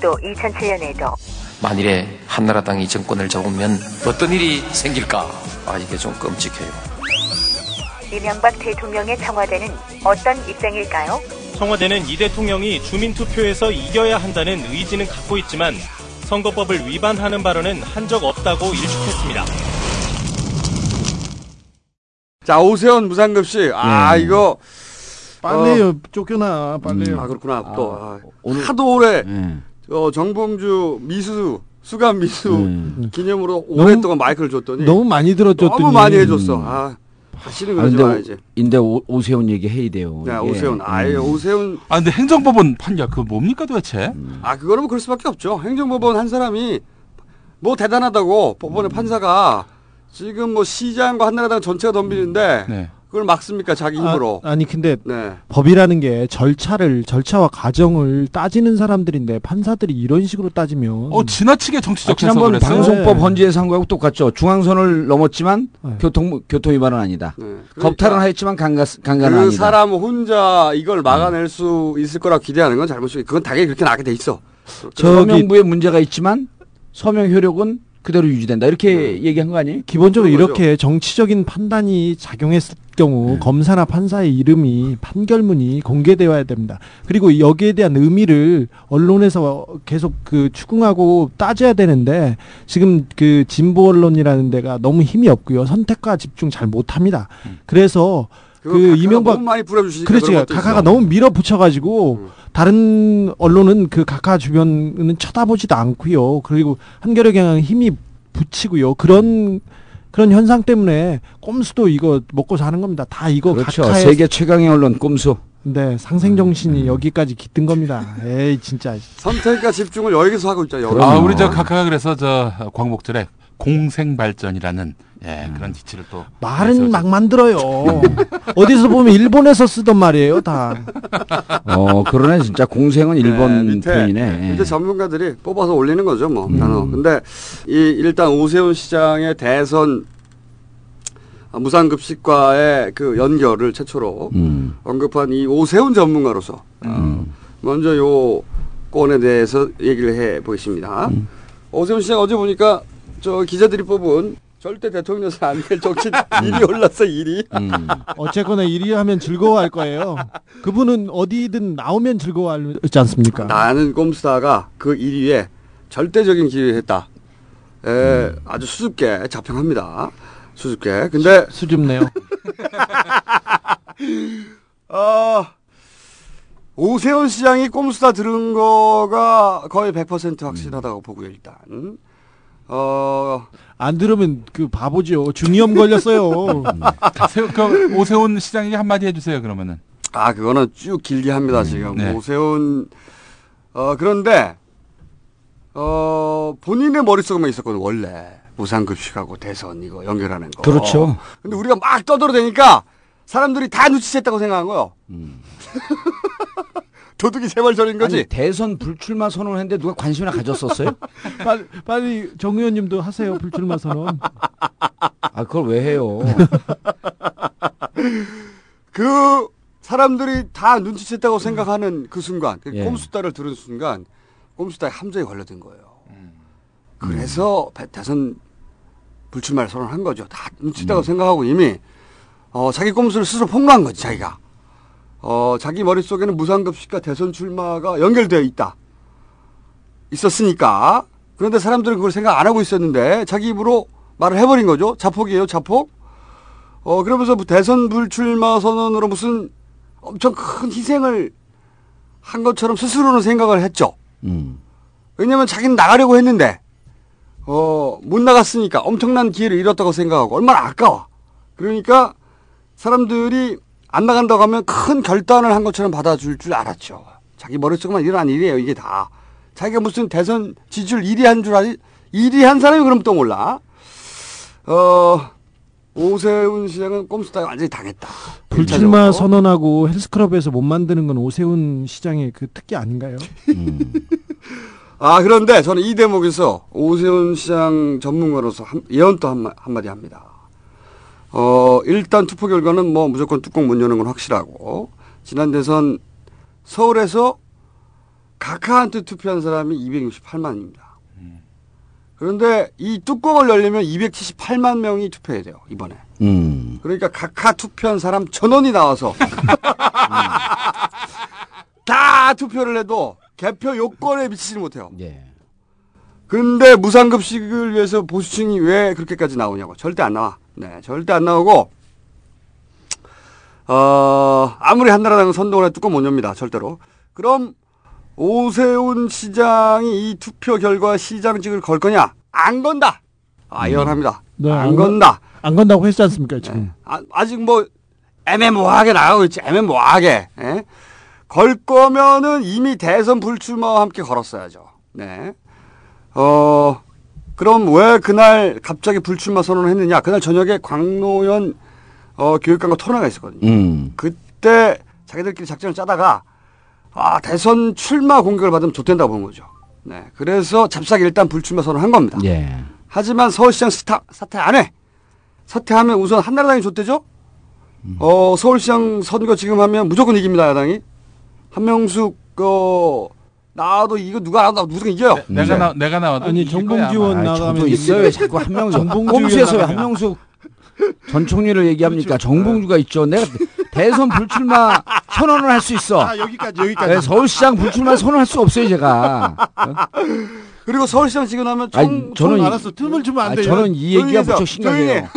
Speaker 16: 또 2007년에도
Speaker 20: 만일에 한나라당이 정권을 잡으면 어떤 일이 생길까? 아 이게 좀 끔찍해요.
Speaker 16: 이명박 대통령의 청와대는 어떤 입장일까요?
Speaker 18: 청와대는 이 대통령이 주민투표에서 이겨야 한다는 의지는 갖고 있지만 선거법을 위반하는 발언은 한 적 없다고 일축했습니다.
Speaker 5: 자, 오세훈 무상급식. 아, 이거.
Speaker 12: 빨래요
Speaker 5: 어,
Speaker 12: 쫓겨나 빨래요.
Speaker 5: 아, 그렇구나. 또. 아, 하도 오래, 어, 정봉주 미수, 수감 미수 기념으로 오랫동안 마이크를 줬더니.
Speaker 12: 너무 많이 들어줬더니
Speaker 5: 너무 많이 해줬어. 아, 다시는
Speaker 1: 아,
Speaker 5: 그러지
Speaker 1: 근데,
Speaker 5: 말아야지.
Speaker 1: 오, 근데 오, 오세훈 얘기 해야 돼요.
Speaker 5: 네. 오세훈. 아예
Speaker 1: 음.
Speaker 5: 오세훈.
Speaker 9: 아 근데 행정법원 판결 그거 뭡니까 도대체?
Speaker 5: 아, 그거는 뭐 그럴 수밖에 없죠. 행정법원 한 사람이 뭐 대단하다고 법원의 판사가 지금 뭐 시장과 한나라당 전체가 덤비는데 그걸 막습니까 자기 힘으로.
Speaker 12: 아, 니 근데
Speaker 5: 네.
Speaker 12: 법이라는 게 절차를 절차와 과정을 따지는 사람들인데 판사들이 이런 식으로 따지면
Speaker 9: 어 지나치게
Speaker 1: 아,
Speaker 9: 정치적
Speaker 1: 지난번
Speaker 9: 해석을 했어요.
Speaker 1: 방송법 헌재에서 한 거하고 똑같죠. 중앙선을 넘었지만 교통 교통 위반은 아니다. 겁탈은 하였지만 강간 강간은
Speaker 5: 그
Speaker 1: 아니다.
Speaker 5: 사람 혼자 이걸 막아낼 수 있을 거라 기대하는 건 잘못이고 그건 당연히 그렇게 나게 돼 있어.
Speaker 1: 서명부에 문제가 있지만 서명 효력은 그대로 유지된다. 이렇게 얘기한 거 아니에요?
Speaker 12: 기본적으로 이렇게 정치적인 판단이 작용했을 경우 검사나 판사의 이름이 판결문이 공개되어야 됩니다. 그리고 여기에 대한 의미를 언론에서 계속 그 추궁하고 따져야 되는데 지금 그 진보 언론이라는 데가 너무 힘이 없고요. 선택과 집중 잘 못합니다. 그래서
Speaker 5: 그
Speaker 12: 이명박
Speaker 5: 너무 많이 뿌려주시니까
Speaker 12: 그렇지 각하가. 너무 밀어붙여가지고 다른 언론은 그 각하 주변은 쳐다보지도 않고요. 그리고 한겨레 경향 힘이 붙이고요. 그런 그런 현상 때문에 꼼수도 이거 먹고 사는 겁니다. 다 이거
Speaker 1: 그렇죠.
Speaker 12: 각하의
Speaker 1: 세계 최강의 언론 꼼수.
Speaker 12: 네 상생 정신이 여기까지 깃든 겁니다. 에이 진짜.
Speaker 5: 선택과 집중을 여기서 하고 있죠. 여기.
Speaker 9: 아 우리 저 각하가 그래서 저 광복절에 공생 발전이라는 예
Speaker 1: 음.
Speaker 9: 그런 지치를 또
Speaker 12: 말은 막 만들어요. 어디서 보면 일본에서 쓰던 말이에요, 다.
Speaker 1: 어 그러네 진짜 공생은 일본
Speaker 5: 밑에,
Speaker 1: 표현이네. 예.
Speaker 5: 밑에 전문가들이 뽑아서 올리는 거죠, 뭐.
Speaker 1: 음.
Speaker 5: 단어. 근데 이 일단 오세훈 시장의 대선 무상급식과의 그 연결을 최초로
Speaker 1: 음.
Speaker 5: 언급한 이 오세훈 전문가로서 어, 먼저 요 건에 대해서 얘기를 해 보겠습니다.
Speaker 1: 음.
Speaker 5: 오세훈 시장 어제 보니까 저 기자들이 뽑은 절대 대통령에서 안될 정치 일이 올랐어 일이.
Speaker 1: 음.
Speaker 12: 어쨌거나 1위 하면 즐거워할 거예요. 그분은 어디든 나오면 즐거워하지 않습니까?
Speaker 5: 나는 꼼수다가 그 1위에 절대적인 기회를 했다. 에,
Speaker 1: 음.
Speaker 5: 아주 수줍게 자평합니다. 수줍게. 근데
Speaker 12: 수, 줍네요
Speaker 5: 어, 오세훈 시장이 꼼수다 들은 거가 거의 100% 확실하다고 보고요, 일단. 어,
Speaker 12: 안 들으면 그 바보죠. 중이염 걸렸어요.
Speaker 9: 세- 그 오세훈 시장에게 한마디 해주세요 그러면은.
Speaker 5: 아, 그거는 쭉 길게 합니다, 지금.
Speaker 9: 네.
Speaker 5: 오세훈, 어, 그런데, 어, 본인의 머릿속에만 있었거든, 원래. 무상급식하고 대선 이거 연결하는 거.
Speaker 1: 그렇죠.
Speaker 5: 근데 우리가 막 떠들어대니까 사람들이 다 눈치챘다고 생각한 거요. 도둑이 세발 저린 거지.
Speaker 1: 아니 대선 불출마 선언을 했는데 누가 관심이나 가졌었어요?
Speaker 12: 빨리, 빨리 정 의원님도 하세요. 불출마 선언.
Speaker 1: 아 그걸 왜 해요?
Speaker 5: 그 사람들이 다 눈치챘다고 생각하는 그 순간, 그
Speaker 1: 예.
Speaker 5: 꼼수다를 들은 순간, 꼼수다의 함정에 걸려든 거예요. 그래서 배- 대선 불출마를 선언한 거죠. 다 눈치다고 생각하고 이미 어, 자기 꼼수를 스스로 폭로한 거지 자기가. 어, 자기 머릿속에는 무상급식과 대선 출마가 연결되어 있다. 있었으니까. 그런데 사람들은 그걸 생각 안 하고 있었는데 자기 입으로 말을 해버린 거죠. 자폭이에요, 자폭. 어, 그러면서 뭐 대선 불출마 선언으로 무슨 엄청 큰 희생을 한 것처럼 스스로는 생각을 했죠.
Speaker 1: 음.
Speaker 5: 왜냐면 자기는 나가려고 했는데, 어, 못 나갔으니까 엄청난 기회를 잃었다고 생각하고 얼마나 아까워. 그러니까 사람들이 안 나간다고 하면 큰 결단을 한 것처럼 받아줄 줄 알았죠. 자기 머릿속에만 일어난 일이에요, 이게 다. 자기가 무슨 대선 지지율 1위 한 줄 알지? 1위 한 사람이 그럼 또 몰라. 어, 오세훈 시장은 꼼수다가 완전히 당했다.
Speaker 12: 불출마. 선언하고 헬스클럽에서 못 만드는 건 오세훈 시장의 그 특기 아닌가요?
Speaker 5: 아, 그런데 저는 이 대목에서 오세훈 시장 전문가로서 한, 예언도 한, 한마디 합니다. 어, 일단 투표 결과는 뭐 무조건 뚜껑 못 여는 건 확실하고, 지난 대선 서울에서 각하한테 투표한 사람이 268만입니다. 그런데 이 뚜껑을 열려면 278만 명이 투표해야 돼요, 이번에.
Speaker 1: 음.
Speaker 5: 그러니까 각하 투표한 사람 전원이 나와서 다 투표를 해도 개표 요건에 미치지 못해요.
Speaker 1: 예.
Speaker 5: 근데 무상급식을 위해서 보수층이 왜 그렇게까지 나오냐고. 절대 안 나와. 네, 절대 안 나오고, 어, 아무리 한나라당은 선동을 해도 뚜껑 못 엽니다. 절대로. 그럼 오세훈 시장이 이 투표 결과 시장직을 걸 거냐? 안 건다. 아, 예언합니다.
Speaker 12: 네,
Speaker 5: 안 건다.
Speaker 12: 안 건다고 했지 않습니까 지금?
Speaker 5: 아, 아직 뭐 애매모호하게 나가고 있지. 애매모호하게. 예? 걸 거면은 이미 대선 불출마와 함께 걸었어야죠. 네. 어, 그럼 왜 그날 갑자기 불출마 선언을 했느냐? 그날 저녁에 광노현 어, 교육감과 토론회가 있었거든요.
Speaker 1: 음.
Speaker 5: 그때 자기들끼리 작전을 짜다가 아, 대선 출마 공격을 받으면 좋된다고 본 거죠. 네. 그래서 찹싸게 일단 불출마 선언을 한 겁니다.
Speaker 1: 예.
Speaker 5: 하지만 서울시장 스타, 사퇴 안 해. 사퇴하면 우선 한나라당이 좋대죠? 어, 서울시장 선거 지금 하면 무조건 이깁니다, 야당이. 한명숙, 어, 나와도 이거 누가 나와도 무조건 이겨요.
Speaker 9: 내가 나 내가 나와도
Speaker 12: 아니
Speaker 1: 아,
Speaker 12: 나가면
Speaker 1: 있어요. 왜 자꾸 한명숙.
Speaker 12: 정봉주
Speaker 1: 꼼수에서 왜
Speaker 12: 의원 나가면.
Speaker 1: 한명숙 전 총리를 얘기합니까? 정봉주가 있죠. 내가 대선 불출마 선언을 할 수 있어.
Speaker 12: 아 여기까지 여기까지.
Speaker 1: 네, 서울시장 불출마 선언할 수 없어요, 제가.
Speaker 5: 그리고 서울시장 지금 하면 총,
Speaker 1: 아니, 저는
Speaker 5: 총-
Speaker 12: 알았어 틈을 주면 안
Speaker 1: 아,
Speaker 12: 돼요.
Speaker 1: 저는 이 얘기가 무척 심각해요.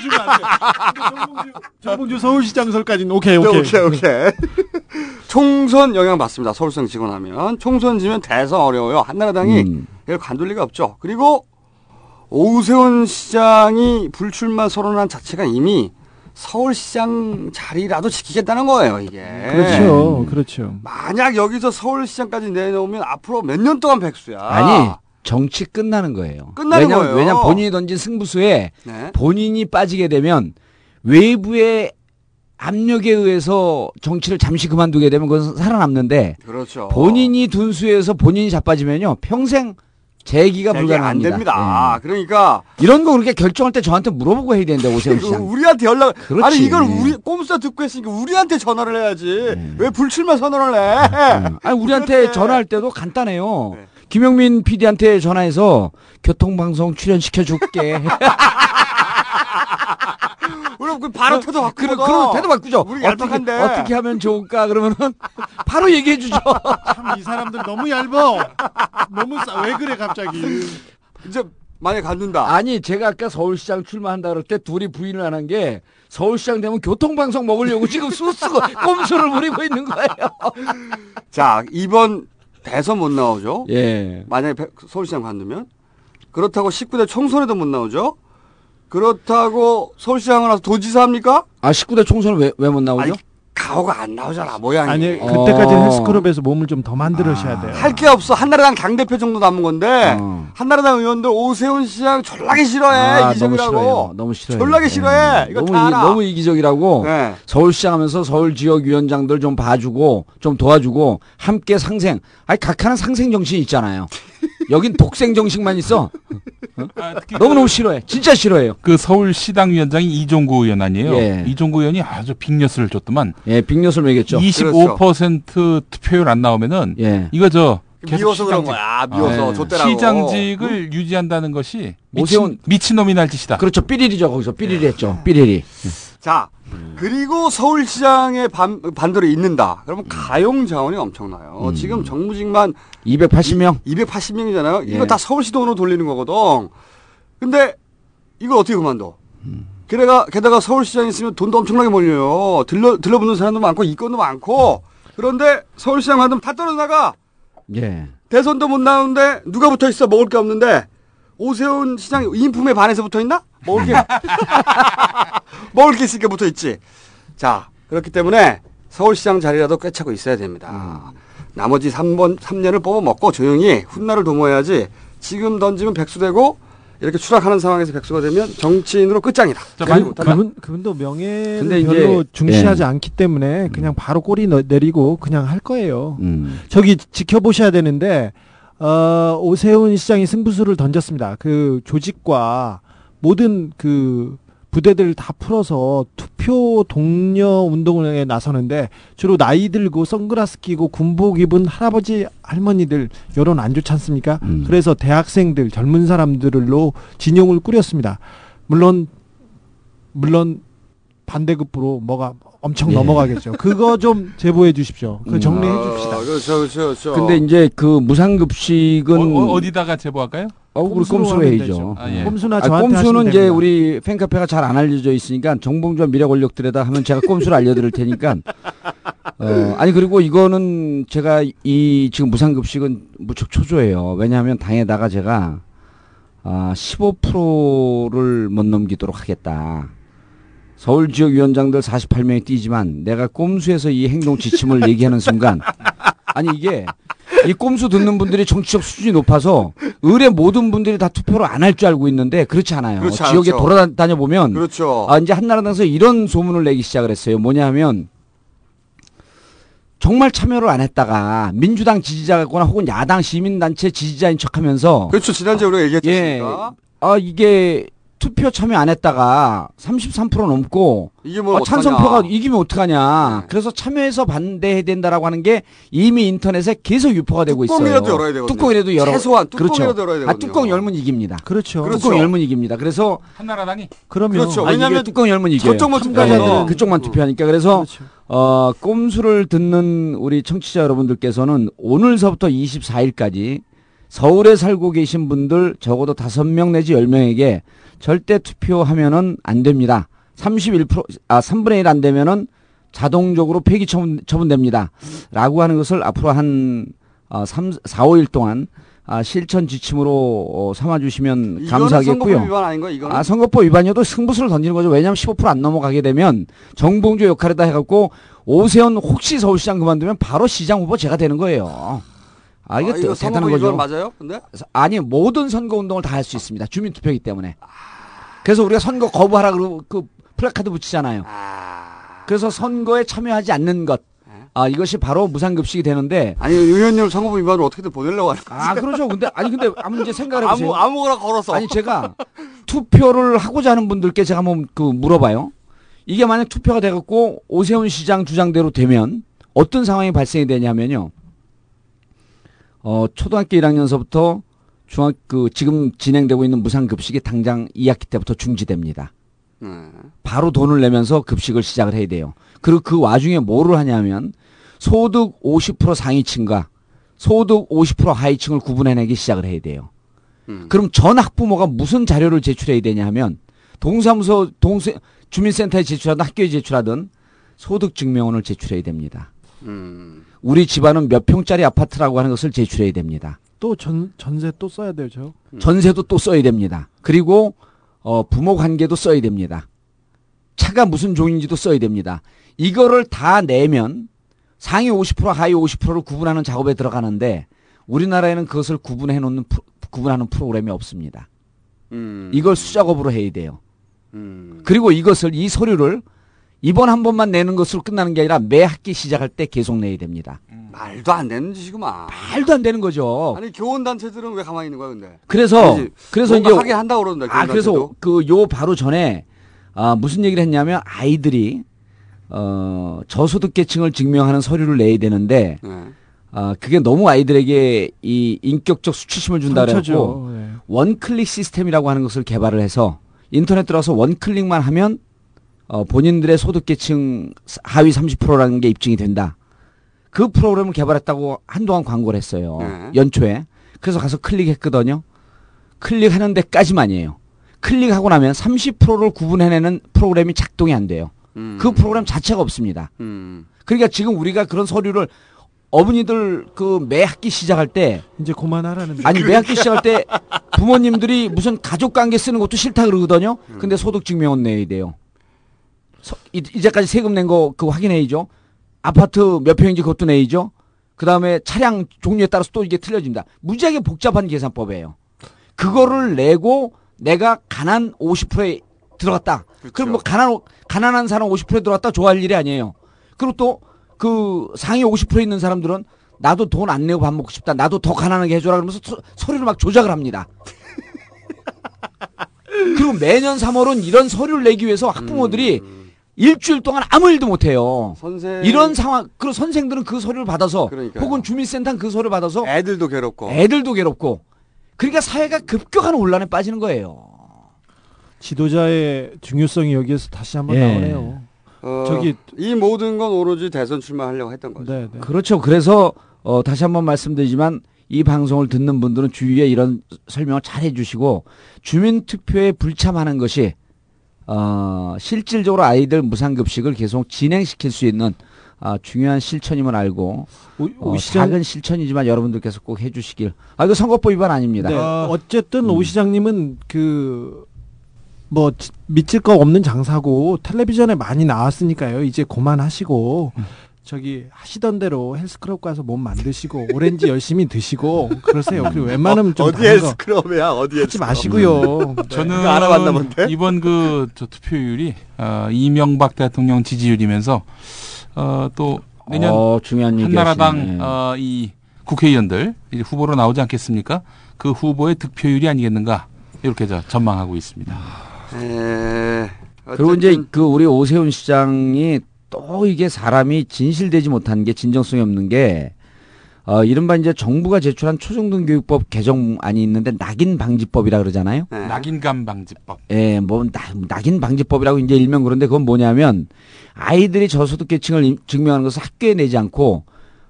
Speaker 12: 주면 안 돼. 정봉주, 정봉주 서울시장설까지는 오케이
Speaker 5: 네,
Speaker 12: 오케이.
Speaker 5: 오케이, 오케이. 총선 영향 받습니다. 서울시장 직원하면. 총선 지면 대선 어려워요. 한나라당이
Speaker 1: 음.
Speaker 5: 이걸 관둘 리가 없죠. 그리고 오세훈 시장이 불출마 선언한 자체가 이미 서울시장 자리라도 지키겠다는 거예요, 이게.
Speaker 12: 그렇죠, 그렇죠.
Speaker 5: 만약 여기서 서울시장까지 내놓으면 앞으로 몇 년 동안 백수야.
Speaker 1: 아니, 정치 끝나는 거예요.
Speaker 5: 끝나는
Speaker 1: 왜냐면,
Speaker 5: 거예요.
Speaker 1: 왜냐면 본인이 던진 승부수에
Speaker 5: 네.
Speaker 1: 본인이 빠지게 되면 외부의 압력에 의해서 정치를 잠시 그만두게 되면 그건 살아남는데
Speaker 5: 그렇죠.
Speaker 1: 본인이 둔 수에서 본인이 자빠지면요 평생 재기가
Speaker 5: 재기
Speaker 1: 불가능합니다.
Speaker 5: 안 됩니다. 그러니까
Speaker 1: 예. 이런 거 그렇게 결정할 때 저한테 물어보고 해야 되는데 오세훈
Speaker 5: 그
Speaker 1: 시장.
Speaker 5: 우리한테 연락
Speaker 1: 그렇지.
Speaker 5: 아니 이걸 우리 꼼수다 듣고 했으니까 우리한테 전화를 해야지 왜 불출마 선언을 해?
Speaker 1: 음. 아니 우리한테. 전화할 때도 간단해요.
Speaker 5: 네.
Speaker 1: 김영민 PD한테 전화해서 교통방송 출연시켜 줄게.
Speaker 5: 그럼 그 바로 태도
Speaker 1: 그,
Speaker 5: 바꾸거든.
Speaker 1: 그럼 태도 바꾸죠.
Speaker 5: 우리
Speaker 1: 어떻게,
Speaker 5: 얄팍한데.
Speaker 1: 어떻게 하면 좋을까 그러면은 바로 얘기해 주죠.
Speaker 12: 참 이 사람들 너무 얇어. 너무 싸. 왜 그래 갑자기?
Speaker 5: 이제 만약 갖는다.
Speaker 1: 아니 제가 아까 서울시장 출마한다 그럴 때 둘이 부인을 안 한 게 서울시장 되면 교통방송 먹으려고 지금 수쓰고 꼼수를 부리고 있는 거예요.
Speaker 5: 자 이번 대선 못 나오죠.
Speaker 1: 예.
Speaker 5: 만약에 배- 서울시장 관두면 그렇다고 19대 총선에도 못 나오죠. 그렇다고 서울시장을 와서 도지사 합니까?
Speaker 1: 아 19대 총선은 왜왜 못 나오죠?
Speaker 5: 아니, 가오가 안 나오잖아 모양이.
Speaker 12: 아니
Speaker 1: 어.
Speaker 12: 그때까지는 헬스클럽에서 몸을 좀 더 만들으셔야 돼요.
Speaker 5: 할 게 없어. 한나라당 당 대표 정도 남은 건데
Speaker 1: 어.
Speaker 5: 한나라당 의원들 오세훈 시장 졸라게 싫어해
Speaker 1: 아, 너무
Speaker 5: 이기적이라고.
Speaker 1: 싫어요. 너무 싫어요.
Speaker 5: 졸라게
Speaker 1: 예.
Speaker 5: 싫어해. 이거
Speaker 1: 너무
Speaker 5: 다
Speaker 1: 이,
Speaker 5: 알아.
Speaker 1: 너무 이기적이라고
Speaker 5: 네.
Speaker 1: 서울시장 하면서 서울 지역 위원장들 좀 봐주고 좀 도와주고 함께 상생. 아니 각하는 상생 정신이 있잖아요. 여긴 독생 정신만 있어.
Speaker 9: 아, 특히
Speaker 1: 너무 너무 싫어해. 진짜 싫어해요.
Speaker 9: 그 서울 시당 위원장이 이종구 의원 아니에요.
Speaker 1: 예.
Speaker 9: 이종구 의원이 아주 빅녀스를 줬더만
Speaker 1: 예, 빅녀스를 매겼죠.
Speaker 9: 25% 투표율 안 나오면은
Speaker 1: 예.
Speaker 9: 이거 저 계속
Speaker 5: 미워서 그런
Speaker 9: 시장직-
Speaker 5: 거야. 미워서
Speaker 1: 네.
Speaker 5: 좆대라고.
Speaker 9: 시장직을 유지한다는 것이
Speaker 1: 오세훈-
Speaker 9: 미친, 미친놈이 날 짓이다.
Speaker 1: 그렇죠. 삐리리죠. 거기서 삐리리 했죠. 삐리리.
Speaker 5: 자 그리고 서울시장에 반, 반대로 있는다. 그러면 가용 자원이 엄청나요.
Speaker 1: 음.
Speaker 5: 지금 정무직만
Speaker 1: 280명.
Speaker 5: 280명이잖아요. 이거
Speaker 1: 예.
Speaker 5: 다 서울시 돈으로 돌리는 거거든. 근데 이걸 어떻게 그만둬? 게다가 게다가 서울시장에 있으면 돈도 엄청나게 몰려요. 들러 들러붙는 사람도 많고 이권도 많고 그런데 서울시장 만들면 다 떨어나가.
Speaker 1: 예.
Speaker 5: 대선도 못 나오는데 누가 붙어 있어 먹을 게 없는데 오세훈 시장 인품에 반해서 붙어 있나? 먹을 게 먹을 게 있으니까 붙어 있지. 자 그렇기 때문에 서울시장 자리라도 꿰차고 있어야 됩니다. 나머지 3번 3년을 뽑아 먹고 조용히 훗날을 도모해야지 지금 던지면 백수되고 이렇게 추락하는 상황에서 백수가 되면 정치인으로 끝장이다.
Speaker 12: 그, 그분 그분도 명예를
Speaker 1: 이제-
Speaker 12: 별로 중시하지
Speaker 1: 예.
Speaker 12: 않기 때문에 그냥 바로 꼬리 너- 내리고 그냥 할 거예요.
Speaker 1: 음.
Speaker 12: 저기 지켜보셔야 되는데 어, 오세훈 시장이 승부수를 던졌습니다. 그 조직과 모든 그 부대들 다 풀어서 투표 동료 운동에 나서는데 주로 나이 들고 선글라스 끼고 군복 입은 할아버지 할머니들 여론 안 좋지 않습니까?
Speaker 1: 음.
Speaker 12: 그래서 대학생들 젊은 사람들로 진영을 꾸렸습니다. 물론 물론 반대급부로 뭐가 엄청
Speaker 1: 예.
Speaker 12: 넘어가겠죠. 그거 좀 제보해 주십시오. 그 정리해 줍시다.
Speaker 5: 그렇죠, 그렇죠, 그렇죠.
Speaker 1: 근데 이제 그 무상급식은
Speaker 9: 어, 디다가 제보할까요?
Speaker 1: 어, 우리
Speaker 12: 꼼수로
Speaker 1: 해야죠.
Speaker 9: 아, 예.
Speaker 12: 꼼수나
Speaker 1: 아,
Speaker 12: 저한테
Speaker 1: 꼼수는 이제
Speaker 12: 됩니다.
Speaker 1: 우리 팬카페가 잘 안 알려져 있으니까 정봉주와 미래 권력들에다 하면 제가 꼼수를 알려드릴 테니까. 어, 아니 그리고 이거는 제가 이 지금 무상급식은 무척 초조해요. 왜냐하면 당에다가 제가 아, 15%를 못 넘기도록 하겠다. 서울 지역 위원장들 48명이 뛰지만 내가 꼼수에서 이 행동 지침을 얘기하는 순간 아니 이게 이 꼼수 듣는 분들이 정치적 수준이 높아서 의뢰 모든 분들이 다 투표를 안 할 줄 알고 있는데 그렇지 않아요.
Speaker 5: 그렇지
Speaker 1: 지역에
Speaker 5: 않죠.
Speaker 1: 돌아다녀 보면
Speaker 5: 그렇죠.
Speaker 1: 아, 이제 한나라당에서 이런 소문을 내기 시작을 했어요. 뭐냐 하면 정말 참여를 안 했다가 민주당 지지자거나 혹은 야당 시민단체 지지자인 척 하면서
Speaker 5: 그렇죠. 지난주에 우리가 얘기했지
Speaker 1: 예. 아, 이게 투표 참여 안 했다가 33% 넘고
Speaker 5: 이게 뭐
Speaker 1: 어, 찬성표가.
Speaker 5: 네.
Speaker 1: 이기면 어떡하냐. 그래서 참여해서 반대해야 된다라고 하는 게 이미 인터넷에 계속 유포가 되고 있어요.
Speaker 5: 뚜껑이라도 열어야 되거든요.
Speaker 1: 뚜껑이라도 열어.
Speaker 5: 최소한 뚜껑이라도
Speaker 1: 그렇죠.
Speaker 5: 열어야
Speaker 1: 아,
Speaker 5: 되거든요.
Speaker 1: 뚜껑 열면 이깁니다.
Speaker 12: 그렇죠.
Speaker 1: 뚜껑 열면 이깁니다. 그래서
Speaker 9: 한나라당이
Speaker 12: 그러면
Speaker 5: 그렇죠.
Speaker 1: 아, 이게
Speaker 5: 왜냐하면
Speaker 1: 뚜껑 열면 이겨요.
Speaker 5: 저쪽만
Speaker 1: 네,
Speaker 5: 투표하잖아.
Speaker 1: 그쪽만 투표하니까 그래서 어 꼼수를 듣는 우리 청취자 여러분들께서는 오늘서부터 24일까지 서울에 살고 계신 분들 적어도 5명 내지 10명에게 절대 투표하면은 안 됩니다. 31%아 3분의 1 안 되면은 자동적으로 폐기 처분 처분 됩니다. 라고 하는 것을 앞으로 한 어, 3, 4, 5일 동안 아, 실천 지침으로 어, 삼아 주시면
Speaker 5: 이거는
Speaker 1: 감사하겠고요.
Speaker 5: 선거법 위반 아닌 거야, 이거는?
Speaker 1: 아, 선거법 위반이어도 승부수를 던지는 거죠. 왜냐하면 15%안 넘어가게 되면 정봉주 역할에다 해갖고 오세훈 혹시 서울시장 그만두면 바로 시장 후보 제가 되는 거예요. 아, 이거,
Speaker 5: 아, 이거
Speaker 1: 대단한 거죠.
Speaker 5: 맞아요? 근데?
Speaker 1: 아니, 모든 선거 운동을 다 할 수 있습니다. 주민투표이기 때문에. 그래서 우리가 선거 거부하라 그러고 그 플래카드 붙이잖아요. 그래서 선거에 참여하지 않는 것. 아, 이것이 바로 무상급식이 되는데.
Speaker 5: 아니, 의원님 선거법 위반을 어떻게든 보내려고 하는 거지.
Speaker 1: 아, 그렇죠. 근데, 아니, 근데, 아무 이제 생각을 해보세요.
Speaker 5: 아무, 아무거나 걸어서.
Speaker 1: 아니, 제가 투표를 하고자 하는 분들께 제가 한번 그 물어봐요. 이게 만약 투표가 돼갖고 오세훈 시장 주장대로 되면 어떤 상황이 발생이 되냐면요. 어, 초등학교 1학년서부터 중학, 그, 지금 진행되고 있는 무상 급식이 당장 2학기 때부터 중지됩니다.
Speaker 5: 네.
Speaker 1: 바로 돈을 내면서 급식을 시작을 해야 돼요. 그리고 그 와중에 뭐를 하냐면 소득 50% 상위층과 소득 50% 하위층을 구분해내기 시작을 해야 돼요.
Speaker 5: 음.
Speaker 1: 그럼 전 학부모가 무슨 자료를 제출해야 되냐 하면 동사무소 동세 주민센터에 제출하든 학교에 제출하든 소득 증명원을 제출해야 됩니다.
Speaker 5: 음.
Speaker 1: 우리 집안은 몇 평짜리 아파트라고 하는 것을 제출해야 됩니다.
Speaker 12: 또 전 전세 또 써야 되죠.
Speaker 1: 전세도 또 써야 됩니다. 그리고 어, 부모 관계도 써야 됩니다. 차가 무슨 종인지도 써야 됩니다. 이거를 다 내면 상위 50% 하위 50%를 구분하는 작업에 들어가는데 우리나라에는 그것을 구분해 놓는 구분하는 프로그램이 없습니다.
Speaker 5: 음.
Speaker 1: 이걸 수작업으로 해야 돼요.
Speaker 5: 음.
Speaker 1: 그리고 이것을 이 서류를 이번 한 번만 내는 것으로 끝나는 게 아니라 매 학기 시작할 때 계속 내야 됩니다.
Speaker 5: 말도 안 되는 짓이구만.
Speaker 1: 말도 안 되는 거죠.
Speaker 5: 아니, 교원 단체들은 왜 가만히 있는 거야, 근데?
Speaker 1: 그래서
Speaker 5: 그지?
Speaker 1: 그래서 이제
Speaker 5: 하게 한다고 그러는데,
Speaker 1: 아 그래서. 그 요 바로 전에 아 무슨 얘기를 했냐면 아이들이 어 저소득 계층을 증명하는 서류를 내야 되는데
Speaker 5: 네.
Speaker 1: 아 그게 너무 아이들에게 이 인격적 수치심을 준다
Speaker 12: 상처죠.
Speaker 1: 그래갖고
Speaker 12: 네.
Speaker 1: 원클릭 시스템이라고 하는 것을 개발을 해서 인터넷 들어가서 원클릭만 하면 어 본인들의 소득계층 하위 30%라는 게 입증이 된다. 그 프로그램을 개발했다고 한동안 광고를 했어요.
Speaker 5: 네.
Speaker 1: 연초에. 그래서 가서 클릭했거든요. 클릭하는 데까지만이에요. 클릭하고 나면 30%를 구분해내는 프로그램이 작동이 안 돼요.
Speaker 5: 음.
Speaker 1: 그 프로그램 자체가 없습니다.
Speaker 5: 음.
Speaker 1: 그러니까 지금 우리가 그런 서류를 어머니들 그 매 학기 시작할 때
Speaker 12: 이제 그만하라는
Speaker 1: 아니 매 학기 시작할 때 부모님들이 무슨 가족 관계 쓰는 것도 싫다 그러거든요. 근데 소득 증명은 내야 돼요. 서- 이- 이제까지 세금 낸 거 그거 확인해야죠. 아파트 몇 평인지 그것도 내야죠. 그 다음에 차량 종류에 따라서 또 이게 틀려집니다. 무지하게 복잡한 계산법이에요. 그거를 내고 내가 가난 50%에 들어갔다. 그럼뭐 가난 가난한 사람 50%에 들어갔다 좋아할 일이 아니에요. 그리고 또 그 상위 50% 있는 사람들은 나도 돈 안 내고 밥 먹고 싶다. 나도 더 가난하게 해줘라 그러면서 서, 서류를 막 조작을 합니다. 그리고 매년 3월은 이런 서류를 내기 위해서 학부모들이 일주일 동안 아무 일도 못 해요.
Speaker 5: 선생
Speaker 1: 이런 상황, 그리고 선생들은 그 서류를 받아서
Speaker 5: 그러니까요.
Speaker 1: 혹은 주민센터 그 서류를 받아서
Speaker 5: 애들도 괴롭고
Speaker 1: 애들도 괴롭고 그러니까 사회가 급격한 혼란에 빠지는 거예요.
Speaker 12: 지도자의 중요성이 여기에서 다시 한번
Speaker 1: 예.
Speaker 12: 나오네요.
Speaker 5: 어,
Speaker 12: 저기
Speaker 5: 이 모든 건 오로지 대선 출마하려고 했던 거죠.
Speaker 12: 네, 네.
Speaker 1: 그렇죠. 그래서 어, 다시 한번 말씀드리지만 이 방송을 듣는 분들은 주위에 이런 설명을 잘 해주시고 주민투표에 불참하는 것이 어, 실질적으로 아이들 무상급식을 계속 진행시킬 수 있는 아, 중요한 실천임을 알고
Speaker 12: 오-
Speaker 1: 어,
Speaker 12: 오 시장-
Speaker 1: 작은 실천이지만 여러분들께서 꼭 해주시길. 아 이거 선거법 위반 아닙니다.
Speaker 12: 네. 어쨌든
Speaker 1: 음.
Speaker 12: 오 시장님은 그, 뭐, 지- 믿을 거 없는 장사고, 텔레비전에 많이 나왔으니까요. 이제 그만하시고,
Speaker 1: 음.
Speaker 12: 저기, 하시던 대로 헬스클럽 가서 몸 만드시고, 오렌지 열심히 드시고, 그러세요. 그리고 웬만하면 좀.
Speaker 5: 어디 헬스클럽이야? 어디
Speaker 12: 하지? 마시고요. 네.
Speaker 9: 저는
Speaker 5: 알아봤나 본데?
Speaker 9: 이번 그 저 투표율이 어, 이명박 대통령 지지율이면서 어, 또 내년
Speaker 1: 어, 중요한 얘기
Speaker 9: 한나라당. 어, 이 국회의원들 이제 후보로 나오지 않겠습니까? 그 후보의 득표율이 아니겠는가 이렇게 저 전망하고 있습니다.
Speaker 5: 에,
Speaker 1: 그리고 이제 그 우리 오세훈 시장이 또 이게 사람이 진실되지 못한 게 진정성이 없는 게 어, 이른바 이제 정부가 제출한 초중등 교육법 개정안이 있는데 낙인 방지법이라 그러잖아요.
Speaker 5: 네.
Speaker 9: 낙인감 방지법.
Speaker 1: 예, 뭐 낙, 낙인 방지법이라고 이제 일명 그런데 그건 뭐냐면 아이들이 저소득 계층을 임- 증명하는 것을 학교에 내지 않고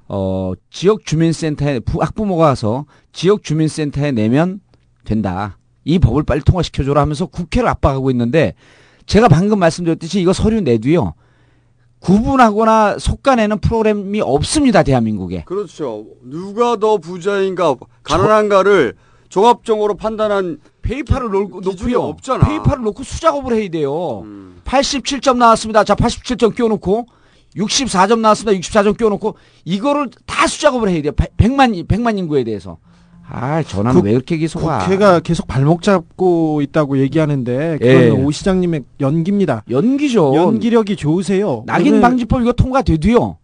Speaker 1: 어, 지역 주민센터에 부- 학부모가 가서 지역 주민센터에 내면 된다. 이 법을 빨리 통과시켜 줘라 하면서 국회를 압박하고 있는데 제가 방금 말씀드렸듯이 이거 서류 내도요. 구분하거나 솎아내는 프로그램이 없습니다 대한민국에.
Speaker 5: 그렇죠. 누가 더 부자인가 가난한가를 종합적으로 판단한
Speaker 1: paper를 놓고 놓고요.
Speaker 5: 없잖아.
Speaker 1: paper를 놓고 수작업을 해야 돼요.
Speaker 5: 음.
Speaker 1: 87점 나왔습니다. 자, 87점 끼워놓고 64점 나왔습니다. 64점 끼워놓고 이거를 다 수작업을 해야 돼요. 100만 100만 인구에 대해서. 아, 전화는
Speaker 12: 국-
Speaker 1: 왜 이렇게 계속 와?
Speaker 12: 국회가 계속 발목 잡고 있다고 얘기하는데,
Speaker 1: 예.
Speaker 12: 그건 오 시장님의 연기입니다.
Speaker 1: 연기죠.
Speaker 12: 연기력이 좋으세요.
Speaker 1: 낙인 방지법 이거 통과돼도요.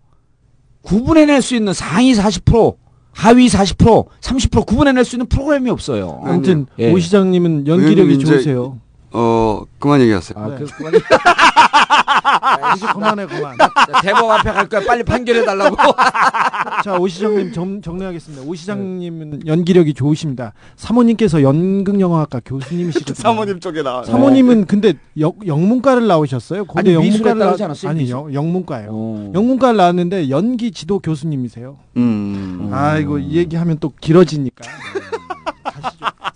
Speaker 1: 구분해낼 수 있는 상위 40%, 하위 40%, 30% 구분해낼 수 있는 프로그램이 없어요.
Speaker 12: 아무튼
Speaker 1: 예.
Speaker 12: 오 시장님은 연기력이 좋으세요.
Speaker 5: 어 그만 얘기하세요.
Speaker 1: 아,
Speaker 12: 네.
Speaker 1: 그, 그만.
Speaker 12: 이제 그만해 그만.
Speaker 1: 대법 앞에 갈 거야. 빨리 판결해 달라고.
Speaker 12: 자, 오 시장님 정, 정리하겠습니다. 오 시장님은 연기력이 좋으십니다. 사모님께서 연극영화학과 교수님이시거든요.
Speaker 5: 사모님 쪽에 나와.
Speaker 12: 사모님은 근데 영, 영문과를 나오셨어요.
Speaker 1: 아니, 미술에
Speaker 12: 영문과를
Speaker 1: 따르지
Speaker 12: 나-
Speaker 1: 않았어요?
Speaker 12: 아니,
Speaker 1: 미술?
Speaker 12: 영, 영문과예요.
Speaker 1: 어.
Speaker 12: 영문과를 나왔는데 연기 지도 교수님이세요.
Speaker 5: 음.
Speaker 12: 아, 이거 이 얘기하면 또 길어지니까.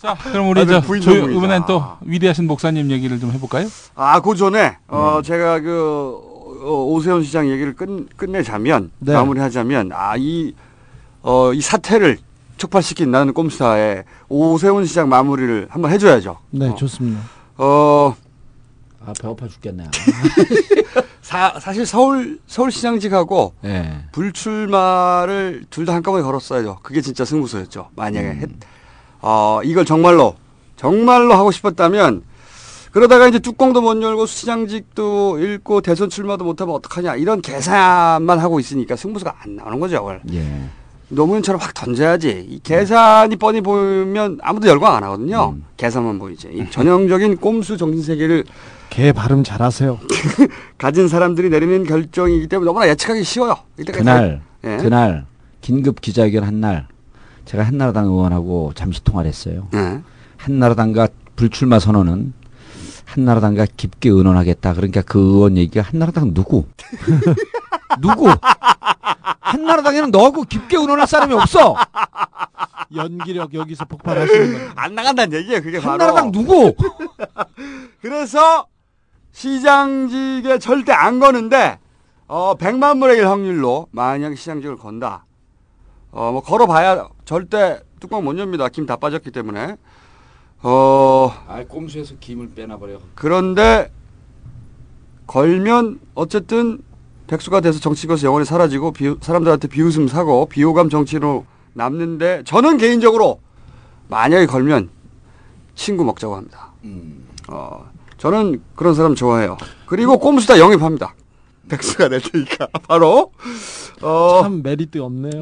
Speaker 9: 자, 그럼 우리
Speaker 5: 아,
Speaker 9: 저
Speaker 5: 부인
Speaker 9: 조,
Speaker 5: 전문이다.
Speaker 9: 이번엔 또 위대하신 목사님 얘기를 좀 해볼까요?
Speaker 5: 아, 그 전에 어
Speaker 1: 음.
Speaker 5: 제가 그 어, 오세훈 시장 얘기를 끝 끝내자면
Speaker 12: 네.
Speaker 5: 마무리하자면 아이 어 이 사태를 촉발시킨 나는 꼼수다의 오세훈 시장 마무리를 한번 해줘야죠.
Speaker 12: 네,
Speaker 5: 어,
Speaker 12: 좋습니다.
Speaker 5: 어
Speaker 1: 아, 배고파 죽겠네.
Speaker 5: 사, 사실 서울 서울시장직하고
Speaker 1: 예.
Speaker 5: 불출마를 둘 다 한꺼번에 걸었어야죠. 그게 진짜 승부수였죠. 만약에
Speaker 1: 음.
Speaker 5: 했, 어, 이걸 정말로 정말로 하고 싶었다면 그러다가 이제 뚜껑도 못 열고 시장직도 잃고 대선 출마도 못하면 어떡하냐 이런 계산만 하고 있으니까 승부수가 안 나오는 거죠. 그걸.
Speaker 1: 예.
Speaker 5: 노무현처럼 확 던져야지. 이 계산이 뻔히 보이면 아무도 열광 안 하거든요.
Speaker 1: 음.
Speaker 5: 계산만 보이지. 이 전형적인 꼼수 정신 세계를
Speaker 12: 개 발음 잘하세요.
Speaker 5: 가진 사람들이 내리는 결정이기 때문에 너무나 예측하기 쉬워요.
Speaker 1: 그날
Speaker 5: 다- 예.
Speaker 1: 그날 긴급 기자회견 한 날 제가 한나라당 의원하고 잠시 통화를 했어요.
Speaker 5: 예.
Speaker 1: 한나라당과 불출마 선언은 한나라당과 깊게 의논하겠다. 그러니까 그 의원 얘기가 한나라당 누구? 누구? 한나라당에는 너하고 깊게 의논할 사람이 없어.
Speaker 12: 연기력 여기서 폭발하시는 거.
Speaker 5: 안 나간다는 얘기예요. 그게 바로.
Speaker 1: 한나라당 누구?
Speaker 5: 그래서 시장직에 절대 안 거는데 어 100만 분의 1 확률로 만약 시장직을 건다. 어 뭐 걸어봐야 절대 뚜껑 못 엽니다. 김 다 빠졌기 때문에. 어
Speaker 1: 아, 꼼수에서 김을 빼놔버려.
Speaker 5: 그런데 걸면 어쨌든 백수가 돼서 정치권에서 영원히 사라지고 비, 사람들한테 비웃음 사고 비호감 정치로 남는데 저는 개인적으로 만약에 걸면 친구 먹자고 합니다. 어, 저는 그런 사람 좋아해요. 그리고 꼼수 다 영입합니다. 백수가 될 테니까 바로 어,
Speaker 12: 참 메리트 없네요.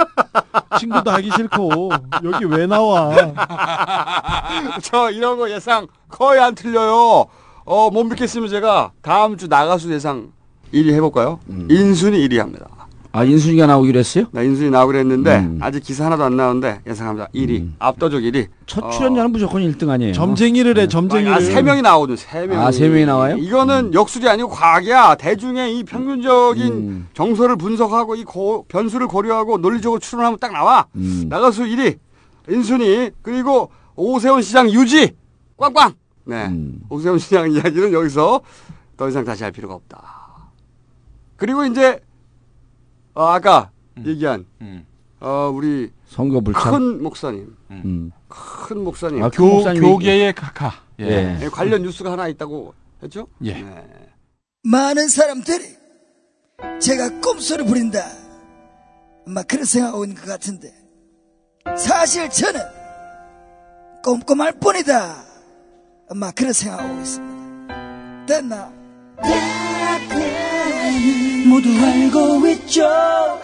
Speaker 12: 친구도 하기 싫고 여기 왜 나와?
Speaker 5: 저 이런 거 예상 거의 안 틀려요. 어, 못 믿겠으면 제가 다음 주 나가수 예상 1위 해볼까요? 인순이 1위 합니다.
Speaker 1: 아, 인순이가 나오기로 했어요?
Speaker 5: 나 인순이 나오기로 했는데 아직 기사 하나도 안 나오는데 예상합니다. 1위. 압도적 1위.
Speaker 1: 첫 출연자는 무조건 1등 아니에요?
Speaker 12: 점쟁이를 해 점쟁이를.
Speaker 5: 아, 세 명이 나오거든. 세 명이.
Speaker 1: 아, 세 명이 나와요?
Speaker 5: 이거는 역술이 아니고 과학이야. 대중의 이 평균적인 정서를 분석하고 이 고- 변수를 고려하고 논리적으로 추론하면 딱 나와. 나가수 1위. 인순이 그리고 오세훈 시장 유지. 꽝꽝. 네. 오세훈 시장 이야기는 여기서 더 이상 다시 할 필요가 없다. 그리고 이제 어, 아까 얘기한 어, 우리
Speaker 1: 선거 불참.
Speaker 5: 큰 목사님.
Speaker 1: 음.
Speaker 5: 큰 목사님.
Speaker 1: 아, 큰 교- 목사님이- 교계의
Speaker 9: 카카.
Speaker 1: 예.
Speaker 5: 예, 관련 뉴스가 하나 있다고 했죠?
Speaker 9: 예.
Speaker 6: 많은 사람들이 제가 꼼수를 부린다. 막 그런 생각하고 있는 것 같은데 사실 저는 꼼꼼할 뿐이다. 막 그런 생각하고 있습니다. 됐나? 모두 알고 있죠.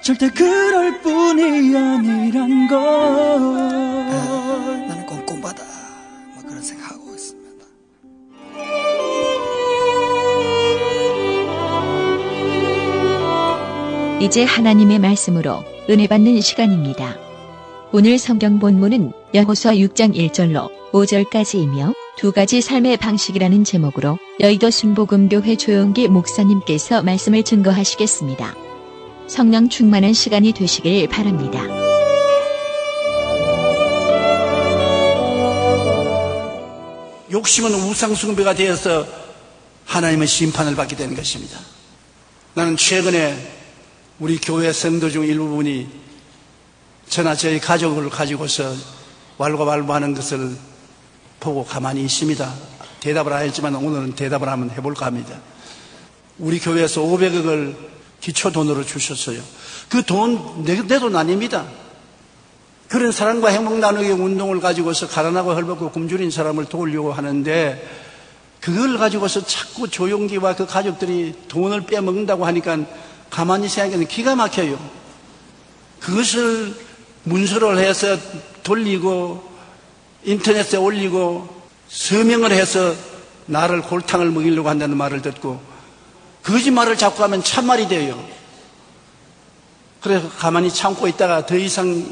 Speaker 6: 절대 그럴 뿐이 아니란 걸. 나는 꼼꼼하다. 막 그런 생각하고 있습니다.
Speaker 21: 이제 하나님의 말씀으로 은혜 받는 시간입니다. 오늘 성경 본문은 여호수아 6장 1절로 5절까지이며 두 가지 삶의 방식이라는 제목으로 여의도 순복음교회 조용기 목사님께서 말씀을 증거하시겠습니다. 성령 충만한 시간이 되시길 바랍니다.
Speaker 6: 욕심은 우상숭배가 되어서 하나님의 심판을 받게 되는 것입니다. 나는 최근에 우리 교회 성도 중 일부분이 저나 저희 가족을 가지고서 왈가왈부하는 것을 보고 가만히 있습니다. 대답을 안 했지만 오늘은 대답을 한번 해볼까 합니다. 우리 교회에서 500억을 기초 돈으로 주셨어요. 그 돈 내 돈 아닙니다. 그런 사랑과 행복 나누기 운동을 가지고서 가난하고 헐벗고 굶주린 사람을 도우려고 하는데 그걸 가지고서 자꾸 조용기와 그 가족들이 돈을 빼먹는다고 하니까 가만히 생각하면 기가 막혀요. 그것을 문서를 해서 돌리고 인터넷에 올리고 서명을 해서 나를 골탕을 먹이려고 한다는 말을 듣고 거짓말을 자꾸 하면 참말이 돼요. 그래서 가만히 참고 있다가 더 이상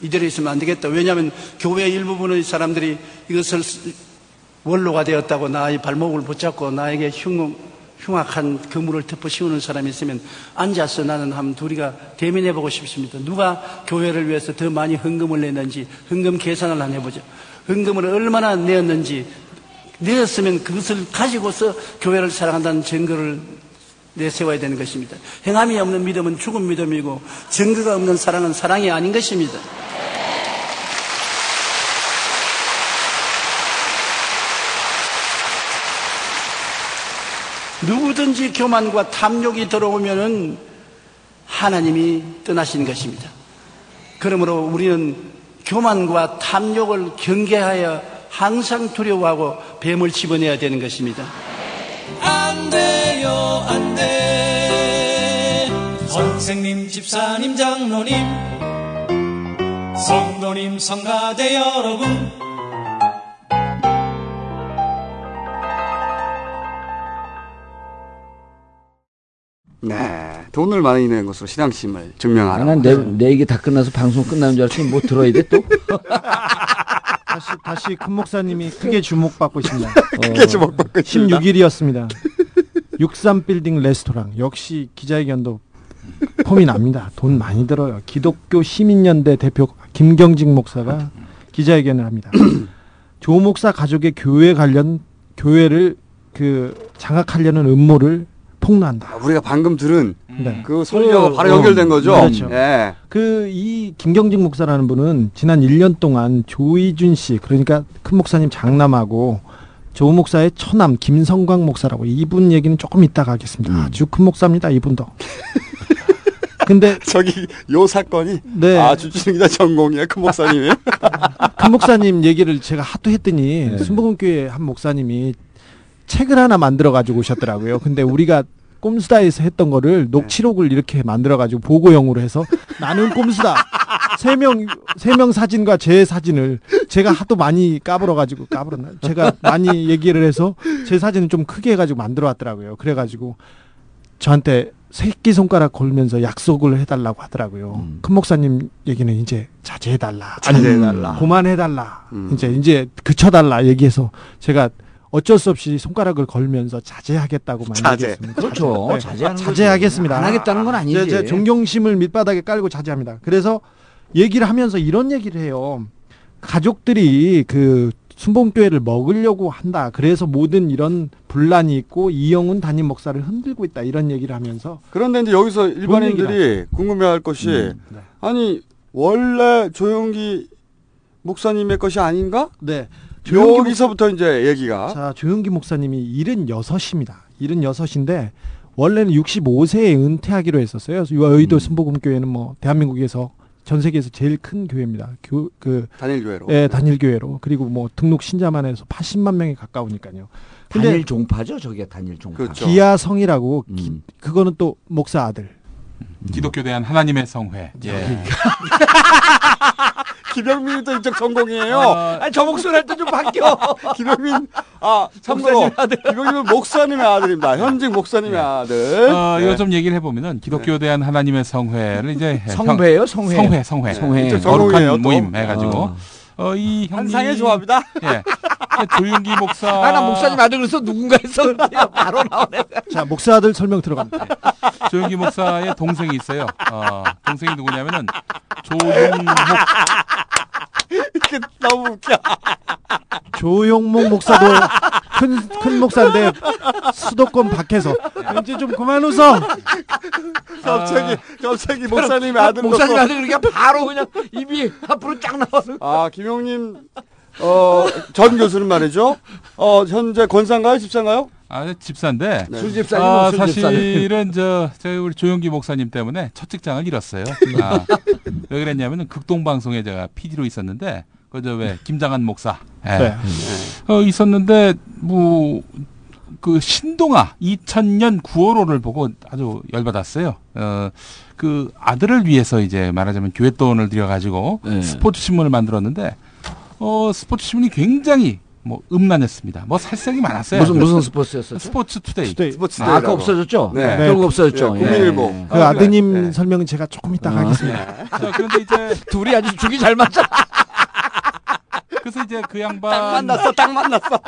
Speaker 6: 이대로 있으면 안 되겠다. 왜냐하면 교회 일부분의 사람들이 이것을 원로가 되었다고 나의 발목을 붙잡고 나에게 흉, 흉악한 그물을 덮어 씌우는 사람이 있으면 앉아서 나는 한번 둘이가 대면해 보고 싶습니다. 누가 교회를 위해서 더 많이 헌금을 냈는지 헌금 계산을 한번 해보죠. 헌금을 얼마나 내었는지 내었으면 그것을 가지고서 교회를 사랑한다는 증거를 내세워야 되는 것입니다. 행함이 없는 믿음은 죽은 믿음이고 증거가 없는 사랑은 사랑이 아닌 것입니다. 누구든지 교만과 탐욕이 들어오면은 하나님이 떠나신 것입니다. 그러므로 우리는 교만과 탐욕을 경계하여 항상 두려워하고 뱀을 집어내야 되는 것입니다.
Speaker 22: 안 돼요 안 돼 선생님 집사님 장로님 성도님 성가대 여러분
Speaker 5: 네. 돈을 많이 낸 것으로 신앙심을 증명하라.
Speaker 1: 난 내, 내 얘기 다 끝나서 방송 끝나는 줄 알았더니 뭐 들어야 돼 또?
Speaker 12: 다시 다시 큰 목사님이 크게 주목받고 있습니다.
Speaker 5: 크게 주목받고 있습니다.
Speaker 12: 16일이었습니다. 63 빌딩 레스토랑 역시 기자회견도 폼이 납니다. 돈 많이 들어요. 기독교 시민연대 대표 김경직 목사가 기자회견을 합니다. 조 목사 가족의 교회 관련 교회를 그 장악하려는 음모를 폭로한다.
Speaker 5: 아, 우리가 방금 들은
Speaker 12: 네.
Speaker 5: 그 설교가
Speaker 12: 그,
Speaker 5: 바로
Speaker 12: 어,
Speaker 5: 연결된 거죠.
Speaker 12: 그렇죠.
Speaker 5: 예.
Speaker 12: 그이 김경직 목사라는 분은 지난 1년 동안 조이준 씨 그러니까 큰 목사님 장남하고 조 목사의 처남 김성광 목사라고 이분 얘기는 조금 이따가 하겠습니다.
Speaker 5: 음.
Speaker 12: 아주 큰 목사입니다 이분도. 근데
Speaker 5: 저기 요 사건이
Speaker 12: 네.
Speaker 5: 아 주진우 기자 전공이에요. 그 목사님이.
Speaker 12: 큰 목사님 얘기를 제가 하도 했더니
Speaker 5: 네.
Speaker 12: 순복음교회 한 목사님이 책을 하나 만들어 가지고 오셨더라고요. 근데 우리가 꼼수다에서 했던 거를 녹취록을 이렇게 만들어 가지고 보고용으로 해서 나는 꼼수다 세 명 세 명 사진과 제 사진을 제가 하도 많이 까불어 가지고 까불었나 제가 많이 얘기를 해서 제 사진을 좀 크게 해 가지고 만들어 왔더라고요. 그래 가지고 저한테 새끼 손가락 걸면서 약속을 해달라고 하더라고요. 큰 목사님 얘기는 이제 자제해달라,
Speaker 5: 자제해달라.
Speaker 12: 아니, 그만해달라,
Speaker 5: 음.
Speaker 12: 이제 이제 그쳐달라 얘기해서 제가 어쩔 수 없이 손가락을 걸면서 자제하겠다고만
Speaker 5: 자제.
Speaker 12: 얘기했습니다.
Speaker 1: 그렇죠.
Speaker 12: 네.
Speaker 1: 자제하는.
Speaker 12: 자제하겠습니다.
Speaker 1: 안 하겠다는 건 아니지.
Speaker 12: 제, 제 존경심을 밑바닥에 깔고 자제합니다. 그래서 얘기를 하면서 이런 얘기를 해요. 가족들이 그 순복교회를 먹으려고 한다. 그래서 모든 이런 분란이 있고 이영훈 담임 목사를 흔들고 있다. 이런 얘기를 하면서
Speaker 5: 그런데 이제 여기서 일반인들이 궁금해할 것이
Speaker 12: 음, 네.
Speaker 5: 아니 원래 조용기 목사님의 것이 아닌가?
Speaker 12: 네. 조용기
Speaker 5: 여기서부터 이제 얘기가
Speaker 12: 자, 조영기 목사님이 76입니다. 76인데 원래는 65세에 은퇴하기로 했었어요. 여의도 순복음교회는 뭐 대한민국에서 전 세계에서 제일 큰 교회입니다. 교, 그
Speaker 5: 단일 교회로.
Speaker 12: 예, 단일 교회로. 그리고 뭐 등록 신자만 해서 80만 명에 가까우니까요.
Speaker 1: 단일 종파죠, 저게 단일 종파.
Speaker 5: 그렇죠.
Speaker 12: 기아성이라고
Speaker 1: 음.
Speaker 12: 기- 그거는 또 목사 아들.
Speaker 9: 기독교 대한 하나님의 성회. 예.
Speaker 5: 김영민도 이쪽 전공이에요.
Speaker 1: 아니, 저 목소리 할 때 좀 바뀌어.
Speaker 5: 김영민 아 참고로 김영민은 목사님의 아들입니다. 현직 목사님의 아들.
Speaker 9: 어,
Speaker 5: 네.
Speaker 9: 이거 좀 얘기를 해보면은 기독교 대한 하나님의 성회를 이제
Speaker 1: 성회예요, 성회?
Speaker 9: 성회, 성회,
Speaker 1: 성회.
Speaker 9: 거룩한
Speaker 5: 또.
Speaker 9: 모임 해가지고
Speaker 1: 어.
Speaker 9: 어, 이 형님
Speaker 5: 한상의 조합이다.
Speaker 9: 예, 조윤기 목사.
Speaker 1: 아, 나 목사님 아들 그래서 누군가 그냥 바로 나오네.
Speaker 12: 자, 목사 아들 설명 들어갑니다.
Speaker 9: 조윤기 목사의 동생이 있어요. 어, 동생이 누구냐면은
Speaker 5: 이게 너무 웃겨.
Speaker 12: 조용목 목사도 큰, 큰 목사인데 수도권 밖에서 이제 좀 그만 웃어.
Speaker 5: 갑자기 갑자기 목사님의 아들
Speaker 1: 목사님 아들 그러니까 바로 그냥 입이 앞으로 쫙 나와서.
Speaker 5: 아 김용님 어, 전 교수는 말이죠. 어, 현재 권사인가요, 집사인가요?
Speaker 9: 아, 집사인데.
Speaker 5: 네.
Speaker 1: 술집사님,
Speaker 9: 아,
Speaker 1: 술집사님.
Speaker 9: 사실은 저 저희 우리 조영기 목사님 때문에 첫 직장을 잃었어요. 아, 왜 그랬냐면은 극동 방송에 제가 PD로 있었는데 그저 왜 김장한 목사 예.
Speaker 12: 네.
Speaker 9: 어, 있었는데 뭐 그 신동아 2000년 9월호를 보고 아주 열받았어요. 어, 그 아들을 위해서 이제 말하자면 교회 돈을 들여가지고
Speaker 1: 네.
Speaker 9: 스포츠 신문을 만들었는데 어 스포츠 신문이 굉장히 뭐 음란했습니다. 뭐 살색이 많았어요.
Speaker 1: 무슨 무슨 스포츠였었죠?
Speaker 9: 스포츠 투데이.
Speaker 12: 투데이.
Speaker 5: 스포츠
Speaker 1: 아, 아까
Speaker 5: 데이라고.
Speaker 1: 없어졌죠?
Speaker 5: 네.
Speaker 1: 결국 없어졌죠.
Speaker 5: 네,
Speaker 1: 예.
Speaker 5: 국민일보.
Speaker 12: 그
Speaker 5: 아,
Speaker 12: 아드님
Speaker 5: 그래. 네.
Speaker 12: 설명은 제가 조금 이따 가 하겠습니다.
Speaker 9: 자, 그런데 이제
Speaker 1: 둘이 아주 죽이 잘 맞잖아.
Speaker 9: 그래서 이제 그
Speaker 5: 딱
Speaker 9: 양반
Speaker 5: 만났어, 딱 만났어.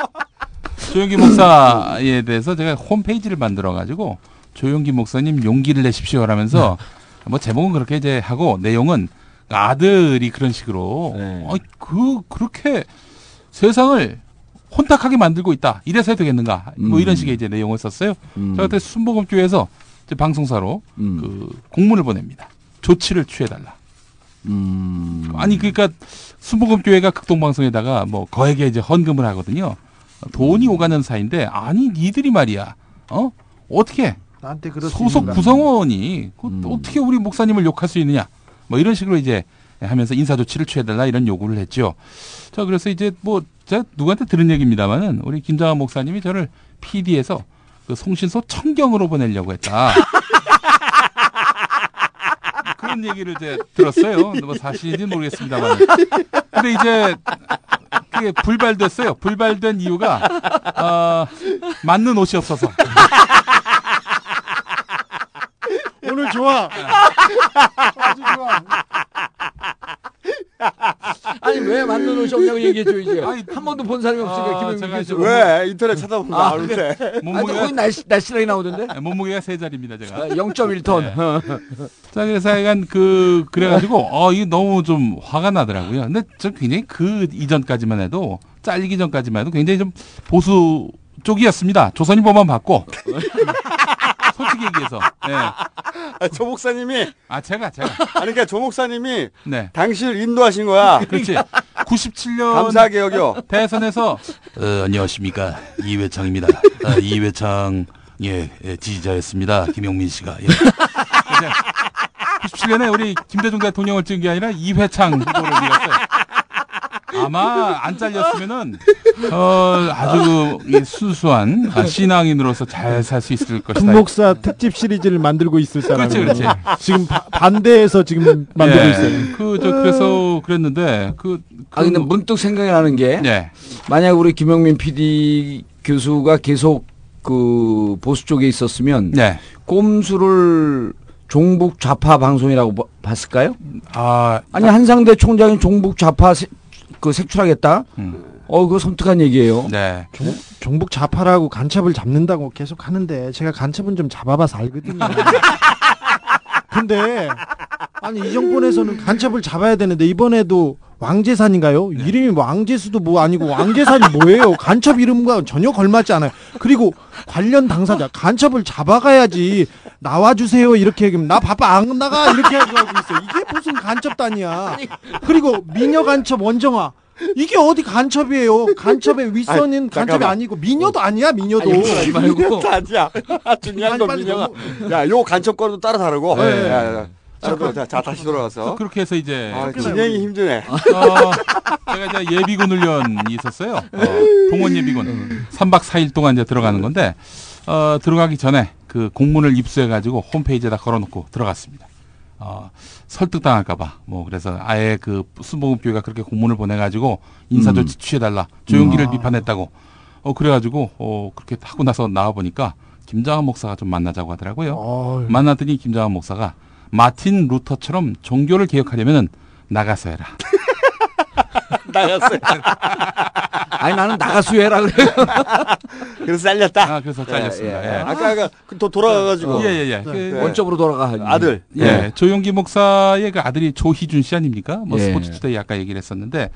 Speaker 9: 조용기 목사에 대해서 제가 홈페이지를 만들어 가지고 조용기 목사님 용기를 내십시오라면서 뭐 제목은 그렇게 이제 하고 내용은 아들이 그런 식으로
Speaker 1: 네.
Speaker 9: 어, 그 그렇게 세상을 혼탁하게 만들고 있다. 이래서 해야 되겠는가? 뭐
Speaker 1: 음.
Speaker 9: 이런 식의 이제 내용을 썼어요.
Speaker 1: 음.
Speaker 9: 저 그때 순복음교회에서 이제 방송사로
Speaker 1: 음.
Speaker 9: 그 공문을 보냅니다. 조치를 취해달라.
Speaker 1: 음.
Speaker 9: 아니 그러니까 순복음교회가 극동방송에다가 뭐 거액의 이제 헌금을 하거든요. 돈이 오가는 사이인데 아니 니들이 말이야. 어 어떻게 소속? 구성원이 그
Speaker 1: 음.
Speaker 9: 어떻게 우리 목사님을 욕할 수 있느냐? 뭐 이런 식으로 이제 하면서 인사 조치를 취해달라 이런 요구를 했죠. 자 그래서 이제 뭐 제가 누구한테 들은 얘기입니다만은 우리 김장한 목사님이 저를 PD에서 그 송신소 청경으로 보내려고 했다. 그런 얘기를 이제 들었어요. 뭐 사실인지는 모르겠습니다만. 근데 이제 그게 불발됐어요. 불발된 이유가 어, 맞는 옷이 없어서.
Speaker 12: 오늘 좋아. 아주 좋아.
Speaker 1: 아니 왜 만든 옷이 없냐고 얘기해줘야지. 한 번도 본 사람이 없으니까 김영민
Speaker 9: 제가
Speaker 1: 교수.
Speaker 5: 왜 인터넷 찾아보면
Speaker 1: 아,
Speaker 5: 나오는데.
Speaker 1: 그래. 아니, 거기 날씨 날씨랑이 나오던데.
Speaker 9: 네, 몸무게가 세 자리입니다, 제가.
Speaker 1: 아, 0.1톤.
Speaker 9: 자, 그래서 하여간 그, 그래가지고, 어, 이게 너무 좀 화가 나더라고요. 근데 저 굉장히 그 이전까지만 해도, 잘리기 전까지만 해도 굉장히 좀 보수 쪽이었습니다. 조선일보만 받고. 솔직히 얘기해서. 예.
Speaker 5: 아, 조 목사님이.
Speaker 9: 아, 제가, 제가.
Speaker 5: 아니, 그러니까 조 목사님이.
Speaker 9: 네.
Speaker 5: 당신을 인도하신 거야.
Speaker 9: 그렇지. 97년.
Speaker 5: 감사하게 여겨.
Speaker 9: 대선에서.
Speaker 23: 어, 안녕하십니까 이회창입니다. 아, 이회창 예, 예, 지지자였습니다. 김용민 씨가 예.
Speaker 9: 97년에 우리 김대중 대통령을 찍은 게 아니라 이회창 후보를 밀었어요. 아마 안 잘렸으면은 어 아주 이 순수한 아, 신앙인으로서 잘 살 수 있을 것이다.
Speaker 12: 금목사 특집 시리즈를 만들고 있을 사람이
Speaker 9: 그렇지, 그렇지.
Speaker 12: 지금 바- 반대해서 지금 만들고
Speaker 9: 예,
Speaker 12: 있어요.
Speaker 9: 그 저 그래서 그랬는데 그,
Speaker 1: 아 근데 문득 생각이 나는 게
Speaker 9: 네.
Speaker 1: 만약 우리 김영민 PD 교수가 계속 그 보수 쪽에 있었으면
Speaker 9: 네.
Speaker 1: 꼼수를 종북 좌파 방송이라고 봐- 봤을까요?
Speaker 9: 아
Speaker 1: 아니 한상대 총장이 종북 좌파 세- 그 색출하겠다. 어 그거 섬뜩한 얘기예요.
Speaker 9: 네.
Speaker 12: 종, 종북 좌파라고 간첩을 잡는다고 계속 하는데 제가 간첩은 좀 잡아봐서 알거든요. 근데 아니 이 정권에서는 간첩을 잡아야 되는데 이번에도 왕재산인가요? 이름이 왕재수도 뭐 아니고 왕재산이 뭐예요? 간첩 이름과 전혀 걸맞지 않아요. 그리고 관련 당사자 간첩을 잡아가야지 나와주세요 이렇게 얘기하면 나 바빠 안 나가 이렇게 하고 있어. 이게 무슨 간첩단이야? 그리고 미녀 간첩 원정아. 이게 어디 간첩이에요? 간첩의 윗선인
Speaker 5: 아니,
Speaker 12: 간첩이. 아니고 미녀도 아니야 미녀도.
Speaker 5: 아니, 말고. 미녀도 아니야. 중요한 건
Speaker 12: 빨리
Speaker 5: 민영아.
Speaker 12: 넘어.
Speaker 5: 야, 요 간첩과는 따로 다르고.
Speaker 9: 네.
Speaker 5: 야, 야, 야. 자, 또, 자, 자, 다시 돌아가서.
Speaker 9: 그렇게 해서 이제
Speaker 5: 아, 진행이 힘드네.
Speaker 9: 어, 제가 이제 예비군 훈련이 있었어요. 어, 동원 예비군. 3박 4일 동안 이제 들어가는 건데, 어, 들어가기 전에 그 공문을 입수해가지고 홈페이지에다 걸어놓고 들어갔습니다. 어, 설득당할까봐. 뭐, 그래서 아예 그 수보급교가 그렇게 공문을 보내가지고 인사조치 취해달라. 조용기를
Speaker 1: 음.
Speaker 9: 비판했다고. 어, 그래가지고, 어, 그렇게 하고 나서 나와보니까 김장환 목사가 좀 만나자고 하더라고요. 만났더니 김장환 목사가 마틴 루터처럼 종교를 개혁하려면 나가서 해라.
Speaker 5: 나갔어요.
Speaker 1: 아니 나는 나가수 해라 그래.
Speaker 5: 그래서 잘렸다.
Speaker 9: 아, 그래서 잘렸습니다.
Speaker 5: 예,
Speaker 9: 예.
Speaker 5: 아까 아까 또 돌아가가지고.
Speaker 9: 예, 예, 예.
Speaker 5: 네.
Speaker 9: 그
Speaker 1: 원점으로 돌아가.
Speaker 5: 아들.
Speaker 9: 예, 조용기 목사의 그 아들이 조희준 씨 아닙니까? 뭐
Speaker 1: 예.
Speaker 9: 스포츠 투데이 아까 얘기를 했었는데,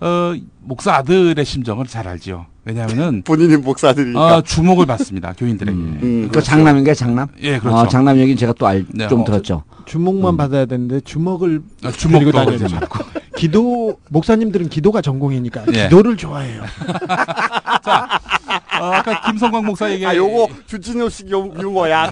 Speaker 9: 어, 목사 아들의 심정을 잘 알죠. 왜냐하면은
Speaker 5: 본인이 목사 아들이니까.
Speaker 9: 어, 주목을 받습니다 교인들에게.
Speaker 1: 음, 그 장남인가요, 장남?
Speaker 9: 예, 그렇죠.
Speaker 1: 어, 장남 얘기는 제가 또 알,
Speaker 9: 네,
Speaker 1: 좀
Speaker 9: 어.
Speaker 1: 들었죠.
Speaker 12: 주목만 받아야 되는데 주먹을
Speaker 9: 아,
Speaker 12: 다녀야
Speaker 9: 그러지
Speaker 12: 되죠. 기도 목사님들은 기도가 전공이니까
Speaker 9: 예.
Speaker 12: 기도를 좋아해요.
Speaker 9: 어, 아까 김성광 목사 얘기.
Speaker 5: 아, 요거 주진우식 용- 유머야.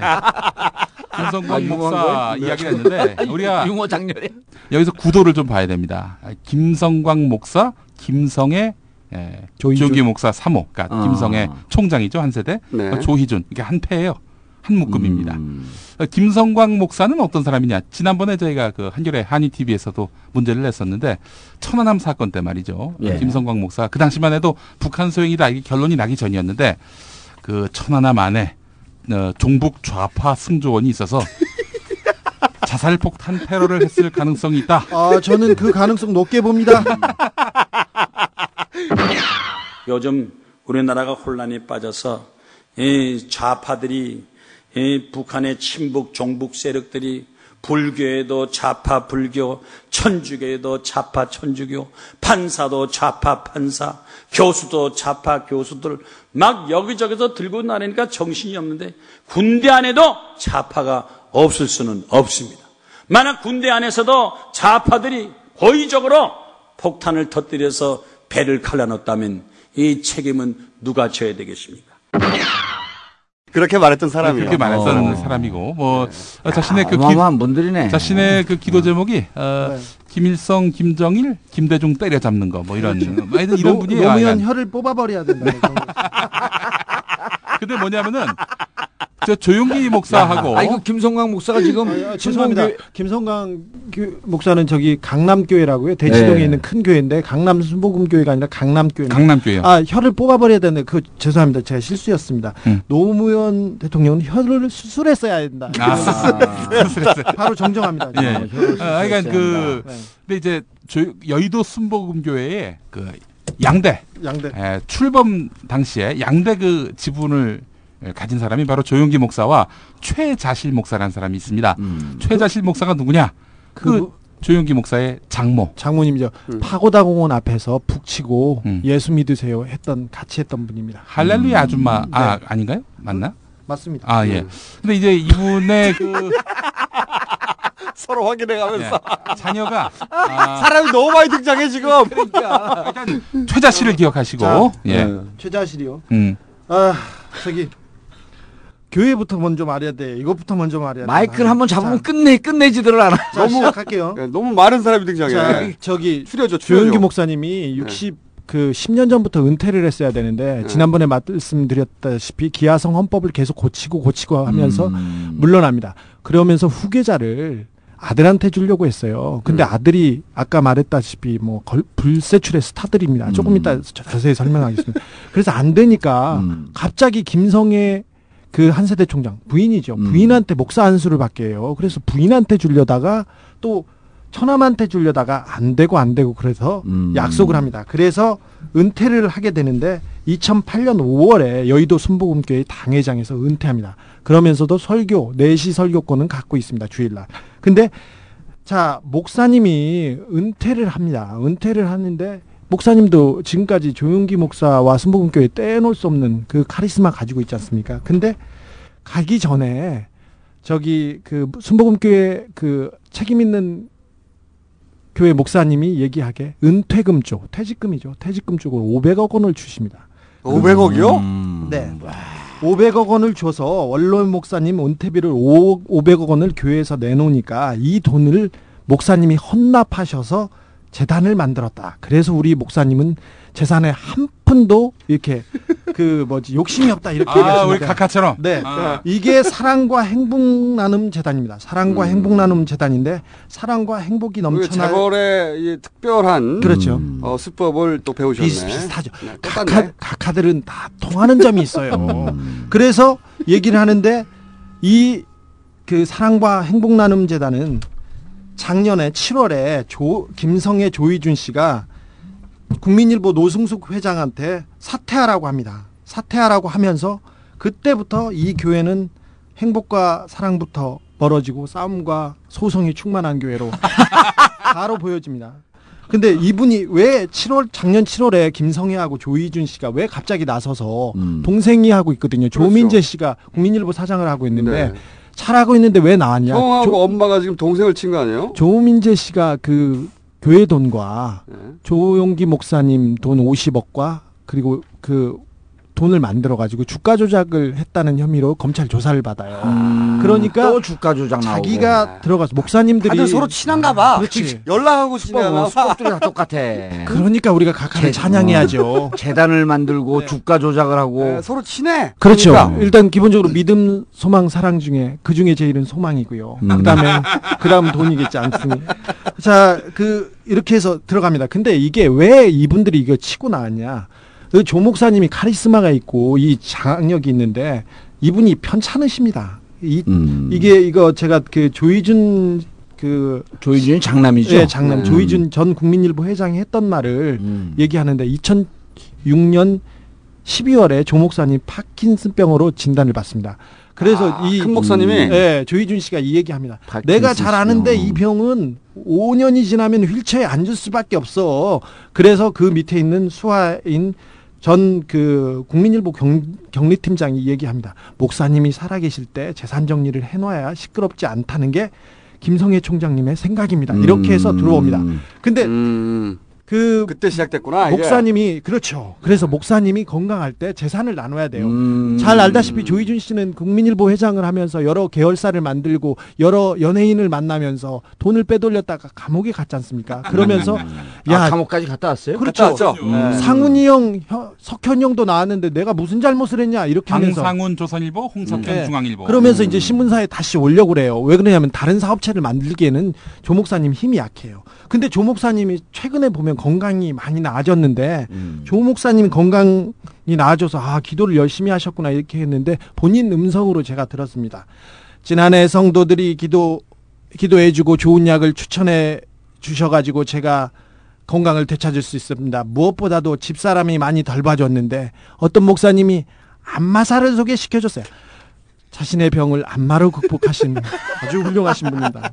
Speaker 9: 김성광
Speaker 1: 아,
Speaker 9: 목사
Speaker 1: 거예요?
Speaker 9: 이야기를 했는데 우리가
Speaker 1: 유머 장렬해.
Speaker 9: 여기서 구도를 좀 봐야 됩니다. 아, 김성광 목사, 김성의 예,
Speaker 12: 조희준.
Speaker 9: 조기 목사 3호, 그러니까
Speaker 1: 아.
Speaker 9: 김성의 총장이죠 한 세대.
Speaker 5: 네.
Speaker 9: 어, 조희준 이게 한 패예요. 한 묶음입니다.
Speaker 1: 음.
Speaker 9: 어, 김성광 목사는 어떤 사람이냐? 지난번에 저희가 그 한겨레 한이 TV에서도 문제를 냈었는데 천안함 사건 때 말이죠.
Speaker 1: 예.
Speaker 9: 김성광 목사 그 당시만 해도 북한 소행이다 이게 결론이 나기 전이었는데 그 천안함 안에 어, 종북 좌파 승조원이 있어서 자살 폭탄 테러를 했을 가능성이 있다.
Speaker 12: 아 저는 그 가능성 높게 봅니다.
Speaker 22: 요즘 우리나라가 혼란에 빠져서 이 좌파들이 이 북한의 친북 종북 세력들이 불교에도 좌파 불교, 천주교에도 좌파 천주교, 판사도 좌파 판사, 교수도 좌파 교수들 막 여기저기서 들고 나니까 정신이 없는데 군대 안에도 좌파가 없을 수는 없습니다. 만약 군대 안에서도 좌파들이 고의적으로 폭탄을 터뜨려서 배를 갈라놓았다면 이 책임은 누가 져야 되겠습니까?
Speaker 5: 그렇게 말했던 사람이에요.
Speaker 9: 그렇게 말했던
Speaker 1: 어.
Speaker 9: 사람이고 뭐 어, 자신의 그 기,
Speaker 1: 어마어마한 분들이네.
Speaker 9: 자신의 그 기도 제목이 어, 김일성, 김정일, 김대중 때려잡는 거 뭐 이런 뭐 이런
Speaker 12: 노-
Speaker 9: 분이에요.
Speaker 12: 노무현. 혀를 뽑아버려야 된다.
Speaker 9: 근데 뭐냐면은 저 조용기 목사하고
Speaker 1: 아, 이거 김성광 목사가 지금
Speaker 12: 아, 죄송합니다.
Speaker 1: 신봉교회-
Speaker 12: 김성강 교- 목사는 저기 강남교회라고요. 대치동에
Speaker 1: 네.
Speaker 12: 있는 큰 교회인데 강남 순복음교회가 아니라 강남교회.
Speaker 9: 강남교회요.
Speaker 12: 아 혀를 뽑아버려야 되는데 그 죄송합니다. 제가 실수였습니다.
Speaker 9: 음.
Speaker 12: 노무현 대통령은 혀를 수술했어야 된다.
Speaker 9: 아, 수술했어요.
Speaker 12: 바로 정정합니다.
Speaker 9: 예. 아, 그러니까 그
Speaker 12: 네.
Speaker 9: 근데 이제 조, 여의도 순복음교회에 그 양대
Speaker 12: 양대.
Speaker 9: 예, 출범 당시에 양대 그 지분을 예, 가진 사람이 바로 조용기 목사와 최자실 목사라는 사람이 있습니다. 최자실 목사가 누구냐? 그, 조용기 목사의 장모.
Speaker 12: 장모님이죠.
Speaker 9: 음.
Speaker 12: 파고다 공원 앞에서 북치고 예수 믿으세요 했던 같이 했던 분입니다.
Speaker 9: 할렐루야 아줌마 아
Speaker 12: 네.
Speaker 9: 아닌가요? 맞나?
Speaker 12: 맞습니다.
Speaker 9: 아 예. 근데 이제 이분의 그
Speaker 5: 서로 확인해가면서
Speaker 9: 자녀가 아,
Speaker 5: 사람이 너무 많이 등장해 지금.
Speaker 1: 그러니까
Speaker 9: 최자 씨를 기억하시고
Speaker 12: 자,
Speaker 9: 예.
Speaker 12: 네. 최자실이요.
Speaker 9: 음.
Speaker 12: 아 저기 교회부터 먼저 말해야 돼. 이것부터 먼저 말해야 돼.
Speaker 1: 마이크를 한번 잡으면 끝내 끝내지들 않아.
Speaker 12: 자, 시작할게요.
Speaker 5: 네, 너무 많은 사람이 등장해.
Speaker 12: 자, 저기
Speaker 5: 추려줘, 추려줘.
Speaker 12: 목사님이 60그 10년 전부터 은퇴를 했어야 되는데
Speaker 5: 네.
Speaker 12: 지난번에 말씀드렸다시피 기아성 헌법을 계속 고치고 고치고 하면서
Speaker 1: 음.
Speaker 12: 물러납니다. 그러면서 후계자를 아들한테 주려고 했어요. 근데 아들이 아까 말했다시피 뭐 걸- 불세출의 스타들입니다. 조금 이따 자- 자세히 설명하겠습니다. 그래서 안 되니까 갑자기 김성애 그 한세대 총장 부인이죠. 부인한테 목사 안수를 받게 해요. 그래서 부인한테 주려다가 또 처남한테 주려다가 안 되고 안 되고 그래서 약속을 합니다. 그래서 은퇴를 하게 되는데 2008년 5월에 여의도 순복음교회 당회장에서 은퇴합니다. 그러면서도 설교, 4시 설교권은 갖고 있습니다. 주일날. 근데 자, 목사님이 은퇴를 합니다. 은퇴를 하는데 목사님도 지금까지 조용기 목사와 순복음교회 떼놓을 수 없는 그 카리스마 가지고 있지 않습니까? 근데 가기 전에 저기 그 순복음교회 그 책임 있는 교회 목사님이 얘기하게 은퇴금 쪽, 퇴직금이죠. 퇴직금 쪽으로 500억 원을 주십니다.
Speaker 5: 500억이요?
Speaker 12: 네. 500억 원을 줘서 원로원 목사님 은퇴비를 5, 500억 원을 교회에서 내놓으니까 이 돈을 목사님이 헌납하셔서 재단을 만들었다. 그래서 우리 목사님은 재산에 한 푼도 이렇게 그 뭐지 욕심이 없다 이렇게
Speaker 9: 아, 우리 카카처럼?
Speaker 12: 네.
Speaker 9: 아.
Speaker 12: 이게 사랑과 행복 나눔 재단입니다. 사랑과 행복 나눔 재단인데 사랑과 행복이
Speaker 5: 그
Speaker 12: 넘쳐날
Speaker 5: 재벌의 이 특별한
Speaker 12: 그렇죠.
Speaker 5: 어, 수법을 또 배우셨네.
Speaker 12: 비슷비슷하죠.
Speaker 5: 네,
Speaker 12: 각하. 각하들은 다 통하는 점이 있어요. 그래서 얘기를 하는데 이 그 사랑과 행복 나눔 재단은 작년에 7월에 조 김성애 조희준 씨가 국민일보 노승숙 회장한테 사퇴하라고 합니다. 사퇴하라고 하면서 그때부터 이 교회는 행복과 사랑부터 멀어지고 싸움과 소송이 충만한 교회로 바로 보여집니다. 근데 이분이 왜 7월 작년 7월에 김성애하고 조희준 씨가 왜 갑자기 나서서 동생이 하고 있거든요. 조민재 씨가 국민일보 사장을 하고 있는데
Speaker 5: 네.
Speaker 12: 잘하고 있는데 왜 나왔냐?
Speaker 5: 형하고
Speaker 12: 조-
Speaker 5: 엄마가 지금 동생을 친 거 아니에요?
Speaker 12: 조민재 씨가 그 교회 돈과
Speaker 5: 네.
Speaker 12: 조용기 목사님 돈 50억과 그리고 그 돈을 만들어 가지고 주가 조작을 했다는 혐의로 검찰 조사를 받아요. 그러니까
Speaker 1: 또 주가 조작 나오고.
Speaker 12: 자기가 들어가서 목사님들이
Speaker 5: 다들 서로 친한가 봐.
Speaker 12: 그렇지.
Speaker 5: 연락하고 지내나.
Speaker 1: 수법들이 다 똑같아.
Speaker 12: 그러니까 우리가 각하를 찬양해야죠.
Speaker 1: 재단을 만들고 주가 조작을 하고
Speaker 5: 네, 서로 친해.
Speaker 12: 그렇죠.
Speaker 1: 그러니까.
Speaker 12: 일단 기본적으로 믿음, 소망, 사랑 중에 그 중에 제일은 소망이고요.
Speaker 1: 음.
Speaker 12: 그다음에 그다음 돈이겠지 않습니까? 자, 그 이렇게 해서 들어갑니다. 근데 이게 왜 이분들이 이거 치고 나왔냐? 그조 목사님이 카리스마가 있고 이 장력이 있는데 이분이 편찮으십니다. 이 이게 이거 제가 그 조희준 그
Speaker 1: 조희준이 장남이죠.
Speaker 12: 예, 장남
Speaker 1: 음.
Speaker 12: 조희준 전 국민일보 회장이 했던 말을 얘기하는데 2006년 12월에 조 목사님 파킨슨병으로 진단을 받습니다. 그래서
Speaker 5: 아, 이큰 목사님이?
Speaker 12: 예, 조희준 씨가 이 얘기합니다. 내가 잘 아는데 이 병은 5년이 지나면 휠체어에 앉을 수밖에 없어. 그래서 그 밑에 있는 수하인 전 그 국민일보 경, 격리팀장이 얘기합니다. 목사님이 살아계실 때 재산 정리를 해놔야 시끄럽지 않다는 게 김성애 총장님의 생각입니다. 이렇게 해서 들어옵니다. 근데 그
Speaker 5: 그때 시작됐구나.
Speaker 12: 목사님이 그렇죠. 그래서 목사님이 건강할 때 재산을 나눠야 돼요.
Speaker 5: 음.
Speaker 12: 잘 알다시피 조희준 씨는 국민일보 회장을 하면서 여러 계열사를 만들고 여러 연예인을 만나면서 돈을 빼돌렸다가 감옥에 갔지 않습니까? 그러면서 야
Speaker 1: 아, 감옥까지 갔다 왔어요?
Speaker 12: 그렇죠.
Speaker 5: 갔다 왔죠. 네.
Speaker 12: 상훈이 형, 형, 석현 형도 나왔는데 내가 무슨 잘못을 했냐 이렇게 하면서
Speaker 9: 방상훈 조선일보, 홍석현
Speaker 12: 네.
Speaker 9: 중앙일보.
Speaker 12: 그러면서 이제 신문사에 다시 올려고 그래요. 왜 그러냐면 다른 사업체를 만들기에는 조 목사님 힘이 약해요. 근데 조 목사님이 최근에 보면 건강이 많이 나아졌는데 조 목사님 건강이 나아져서 아 기도를 열심히 하셨구나 이렇게 했는데 본인 음성으로 제가 들었습니다. 지난해 성도들이 기도 기도해주고 좋은 약을 추천해 주셔가지고 제가 건강을 되찾을 수 있습니다. 무엇보다도 집사람이 많이 덜 봐줬는데 어떤 목사님이 안마사를 소개시켜줬어요. 자신의 병을 안마로 극복하신 아주 훌륭하신 분입니다.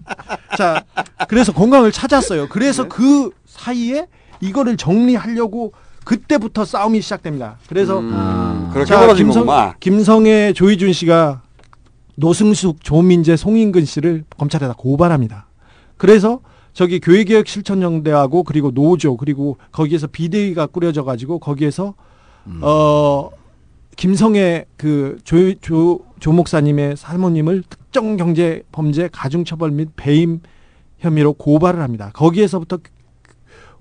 Speaker 12: 자, 그래서 건강을 찾았어요. 그래서 그 사이에 이거를 정리하려고 그때부터 싸움이 시작됩니다. 그래서
Speaker 5: 음, 그렇게
Speaker 12: 자, 김성,
Speaker 5: 거구만.
Speaker 12: 김성애 조희준 씨가 노승숙, 조민재, 송인근 씨를 검찰에다 고발합니다. 그래서 저기 교회개혁 실천연대하고 그리고 노조 그리고 거기에서 비대위가 꾸려져 가지고 거기에서 어 김성애 그조조 목사님의 사모님을 특정 경제 범죄 가중처벌 및 배임 혐의로 고발을 합니다. 거기에서부터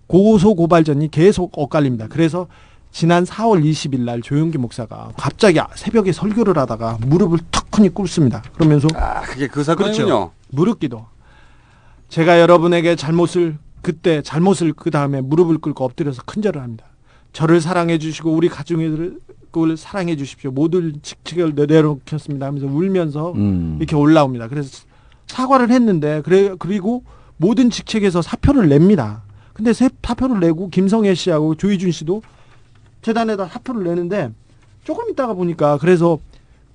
Speaker 12: 고소 고발전이 계속 엇갈립니다. 그래서 지난 4월 20일 날 조용기 목사가 갑자기 새벽에 설교를 하다가 무릎을 턱하니 꿇습니다. 그러면서
Speaker 5: 아, 그게 그 사건이군요.
Speaker 12: 그렇죠. 무릎 기도. 제가 여러분에게 잘못을 그때 잘못을 그 다음에 무릎을 꿇고 엎드려서 큰절을 합니다. 저를 사랑해 주시고 우리 가족을 사랑해 주십시오. 모든 직책을 내려놓겠습니다 하면서 울면서
Speaker 1: 음.
Speaker 12: 이렇게 올라옵니다. 그래서 사과를 했는데 그래 그리고 모든 직책에서 사표를 냅니다. 근데 세- 사표를 내고 김성애 씨하고 조희준 씨도 재단에다 사표를 내는데 조금 있다가 보니까 그래서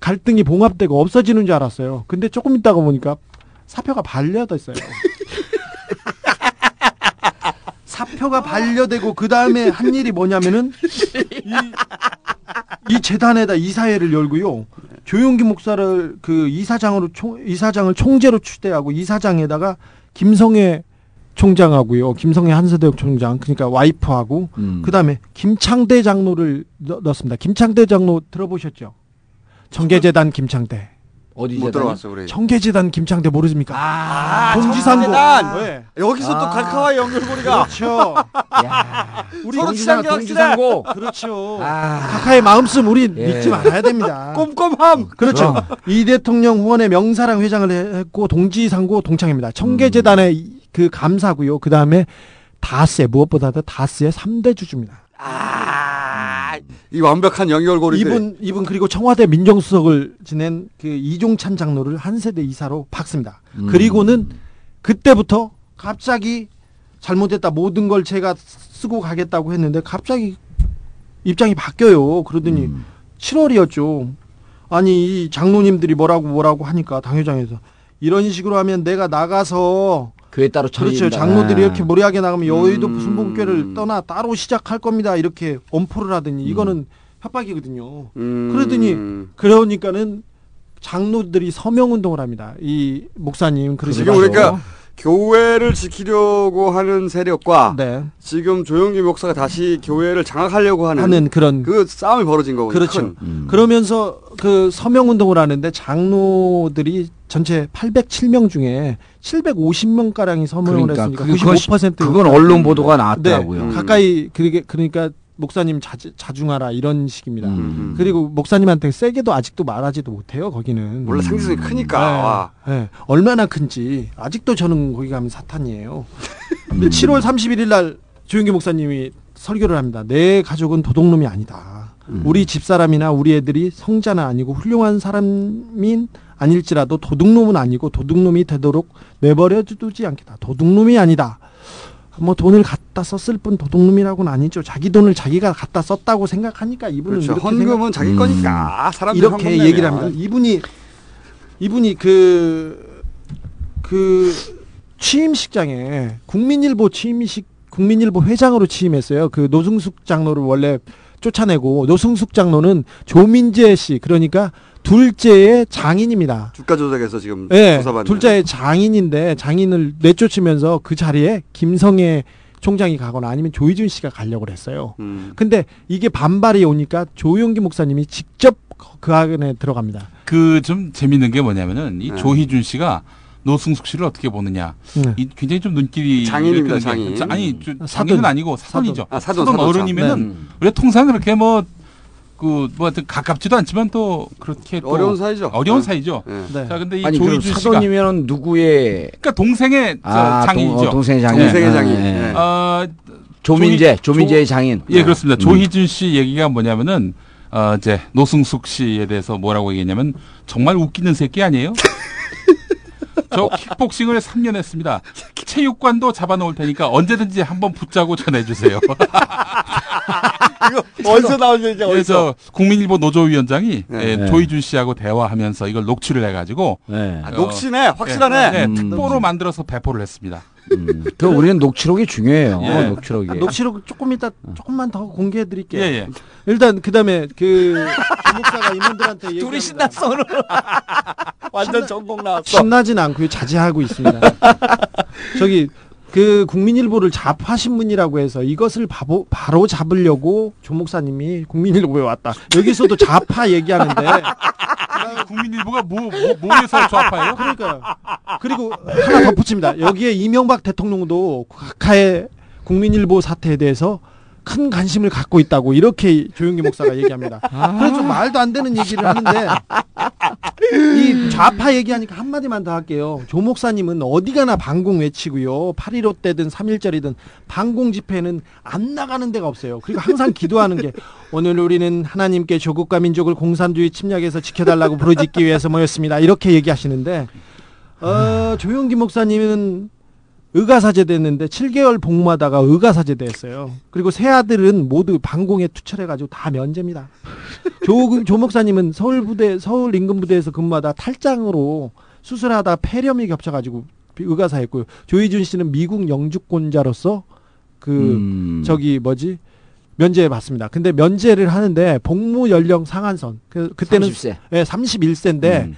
Speaker 12: 갈등이 봉합되고 없어지는 줄 알았어요. 근데 조금 있다가 보니까 사표가 반려됐어요. 사표가 반려되고 그 다음에 한 일이 뭐냐면은 이, 이 재단에다 이사회를 열고요. 조용기 목사를 그 이사장으로 총, 이사장을 총재로 추대하고 이사장에다가 김성애 총장하고요. 김성애 한서대역 총장 그러니까 와이프하고
Speaker 1: 음.
Speaker 12: 그 다음에 김창대 장로를 넣, 넣습니다. 김창대 장로 들어보셨죠? 청계재단 김창대.
Speaker 1: 어디
Speaker 5: 못? 들어갔어 우리.
Speaker 12: 청계재단 김창대 모르십니까?
Speaker 5: 아,
Speaker 12: 동지상고.
Speaker 5: 청계재단.
Speaker 12: 네.
Speaker 5: 여기서 또
Speaker 1: 아.
Speaker 5: 갈카와의 연결고리가.
Speaker 12: 그렇죠.
Speaker 5: 우리
Speaker 12: 서로
Speaker 5: 동지상
Speaker 1: 동지상고.
Speaker 12: 그렇죠.
Speaker 1: 아.
Speaker 12: 카카의 마음씀 우리
Speaker 1: 예.
Speaker 12: 믿지 말아야 됩니다.
Speaker 5: 꼼꼼함.
Speaker 12: 그렇죠.
Speaker 1: 그럼.
Speaker 12: 이 대통령 후원의 명사랑 회장을 했고 동지상고 동창입니다. 청계재단의 이- 그 감사고요. 그 다음에 다스의 무엇보다도 다스의 3대 주주입니다.
Speaker 5: 아, 이 완벽한 연결고리들.
Speaker 12: 이분 이분 그리고 청와대 민정수석을 지낸 그 이종찬 장로를 한 세대 이사로 박습니다.
Speaker 1: 음.
Speaker 12: 그리고는 그때부터 갑자기 잘못했다 모든 걸 제가 쓰고 가겠다고 했는데 갑자기 입장이 바뀌어요. 그러더니
Speaker 1: 음.
Speaker 12: 7월이었죠. 아니 이 장로님들이 뭐라고 뭐라고 하니까 당회장에서 이런 식으로 하면 내가 나가서
Speaker 1: 교회 따로
Speaker 12: 그렇죠. 장로들이
Speaker 1: 아.
Speaker 12: 이렇게 무리하게 나가면 여의도
Speaker 5: 음.
Speaker 12: 순복교를 떠나 따로 시작할 겁니다. 이렇게 엄포를 하더니 이거는 협박이거든요.
Speaker 5: 음.
Speaker 12: 그러더니 그러니까는 장로들이 서명 운동을 합니다. 이 목사님.
Speaker 5: 그러니까 교회를 지키려고 하는 세력과
Speaker 12: 네.
Speaker 5: 지금 조영기 목사가 다시 교회를 장악하려고 하는,
Speaker 12: 하는 그런
Speaker 5: 그 싸움이 벌어진 거군요.
Speaker 12: 그렇죠.
Speaker 5: 큰.
Speaker 12: 그러면서 그 서명 운동을 하는데 장로들이 전체 807명 중에 750명 가량이 서명을
Speaker 1: 그러니까
Speaker 12: 했으니까
Speaker 1: 그-
Speaker 12: 95%
Speaker 1: 그건 언론 보도가 나왔더라고요.
Speaker 12: 네, 가까이 그게 그러니까 목사님 자, 자중하라 이런 식입니다.
Speaker 1: 음.
Speaker 12: 그리고 목사님한테 세게도 아직도 말하지도 못해요. 거기는
Speaker 5: 원래 상징성이 크니까.
Speaker 12: 네,
Speaker 5: 와.
Speaker 12: 네. 얼마나 큰지 아직도 저는 거기 가면 사탄이에요. 근데 7월 31일 날 조영기 목사님이 설교를 합니다. 내 가족은 도둑놈이 아니다. 우리 집사람이나 우리 애들이 성자는 아니고 훌륭한 사람인 아닐지라도 도둑놈은 아니고 도둑놈이 되도록 내버려 두지 않겠다. 도둑놈이 아니다. 뭐 돈을 갖다 썼을 뿐 도둑놈이라고는 아니죠. 자기 돈을 자기가 갖다 썼다고 생각하니까 이분은
Speaker 5: 그렇죠.
Speaker 12: 이렇게
Speaker 5: 헌금은
Speaker 12: 생각-
Speaker 5: 자기 거니까. 사람들이
Speaker 12: 이렇게
Speaker 5: 헌금
Speaker 12: 얘기를
Speaker 5: 내면.
Speaker 12: 합니다. 이분이 이분이 그, 그 취임식장에 국민일보 취임식 국민일보 회장으로 취임했어요. 그 노승숙 장로를 원래 쫓아내고 노승숙 장로는 조민재 씨 그러니까 둘째의 장인입니다.
Speaker 5: 주가 조작에서 지금
Speaker 12: 예,
Speaker 5: 조사받는.
Speaker 12: 둘째의 장인인데 장인을 내쫓으면서 그 자리에 김성애 총장이 가거나 아니면 조희준 씨가 가려고 그랬어요.
Speaker 5: 음.
Speaker 12: 근데 이게 반발이 오니까 조용기 목사님이 직접 그 안에 들어갑니다.
Speaker 23: 그 좀 재밌는 게 뭐냐면은 이
Speaker 5: 네.
Speaker 23: 조희준 씨가 노승숙 씨를 어떻게 보느냐.
Speaker 12: 네.
Speaker 23: 이 굉장히 좀 눈길이
Speaker 5: 장인입니다,
Speaker 23: 이렇게
Speaker 5: 장인.
Speaker 23: 자- 아니 저-
Speaker 12: 사돈.
Speaker 23: 장인은 아니고 사돈이죠.
Speaker 5: 아, 사돈, 사돈,
Speaker 23: 어른이면은
Speaker 5: 네.
Speaker 23: 우리가 통상 그렇게 뭐 그, 뭐, 하여튼 가깝지도 않지만 또 그렇게 또
Speaker 5: 어려운 사이죠.
Speaker 23: 어려운
Speaker 5: 네.
Speaker 23: 사이죠.
Speaker 5: 네.
Speaker 23: 자, 근데 이
Speaker 1: 아니 그럼
Speaker 23: 조희준 씨가.
Speaker 1: 사돈이면 누구의
Speaker 23: 그러니까 동생의 저
Speaker 1: 아,
Speaker 23: 장인이죠.
Speaker 1: 동, 어, 동생의 장인.
Speaker 5: 동생의
Speaker 1: 아,
Speaker 5: 장인.
Speaker 1: 예.
Speaker 5: 네.
Speaker 23: 어,
Speaker 1: 조민재,
Speaker 23: 조희-
Speaker 1: 조민재의
Speaker 23: 조-
Speaker 1: 장인.
Speaker 23: 예, 그렇습니다.
Speaker 1: 음.
Speaker 23: 조희준 씨 얘기가 뭐냐면은 어, 이제 노승숙 씨에 대해서 뭐라고 얘기했냐면 정말 웃기는 새끼 아니에요? 저 킥복싱을 3년 했습니다. 체육관도 잡아놓을 테니까 언제든지 한번 붙자고 전해주세요.
Speaker 5: 이거 어디서 나온 얘기야?
Speaker 23: 그래서 국민일보 노조위원장이
Speaker 5: 네.
Speaker 23: 예,
Speaker 1: 네.
Speaker 23: 조희준 씨하고 대화하면서 이걸 녹취를 해가지고
Speaker 1: 네.
Speaker 5: 아, 녹취네, 확실하네.
Speaker 23: 네,
Speaker 1: 음.
Speaker 23: 특보로 만들어서 배포를 했습니다.
Speaker 1: 음. 그 우리는 녹취록이 중요해요.
Speaker 23: 예.
Speaker 1: 녹취록이.
Speaker 12: 아, 녹취록 조금 이따 조금만 더 공개해 드릴게요.
Speaker 23: 예, 예.
Speaker 12: 일단 그다음에 그 조목사가 임원들한테 얘기
Speaker 1: 둘이 신났어 오늘. 완전 전공 나왔어.
Speaker 12: 신나진 않고요. 자제하고 있습니다. 저기 그 국민일보를 좌파 신문이라고 해서 이것을 바보, 바로 잡으려고 조 목사님이 국민일보에 왔다. 여기서도 좌파 얘기하는데
Speaker 23: 국민일보가 뭐, 뭐 뭐에서 좌파예요?
Speaker 12: 그러니까 그리고 하나 덧붙입니다. 여기에 이명박 대통령도 각하의 국민일보 사태에 대해서 큰 관심을 갖고 있다고 이렇게 조용기 목사가 얘기합니다. 그래서 좀 말도 안 되는 얘기를 하는데 이 좌파 얘기하니까 한마디만 더 할게요. 조 목사님은 어디 가나 반공 외치고요. 8.15 때든 3.1절이든 반공 집회는 안 나가는 데가 없어요. 그리고 항상 기도하는 게 오늘 우리는 하나님께 조국과 민족을 공산주의 침략에서 지켜달라고 부르짖기 위해서 모였습니다. 이렇게 얘기하시는데 어, 조용기 목사님은 의가사제 됐는데 7개월 복무하다가 의가사제 됐어요. 그리고 세 아들은 모두 방공에 투철해가지고 다 면제입니다. 조, 조 목사님은 서울 부대, 서울 인근 부대에서 근무하다 탈장으로 수술하다 폐렴이 겹쳐가지고 의가사했고요. 조희준 씨는 미국 영주권자로서 그
Speaker 1: 음.
Speaker 12: 저기 뭐지 면제 받습니다. 근데 면제를 하는데 복무 연령 상한선 그 그때는
Speaker 1: 30세.
Speaker 12: 예, 31세인데
Speaker 1: 음.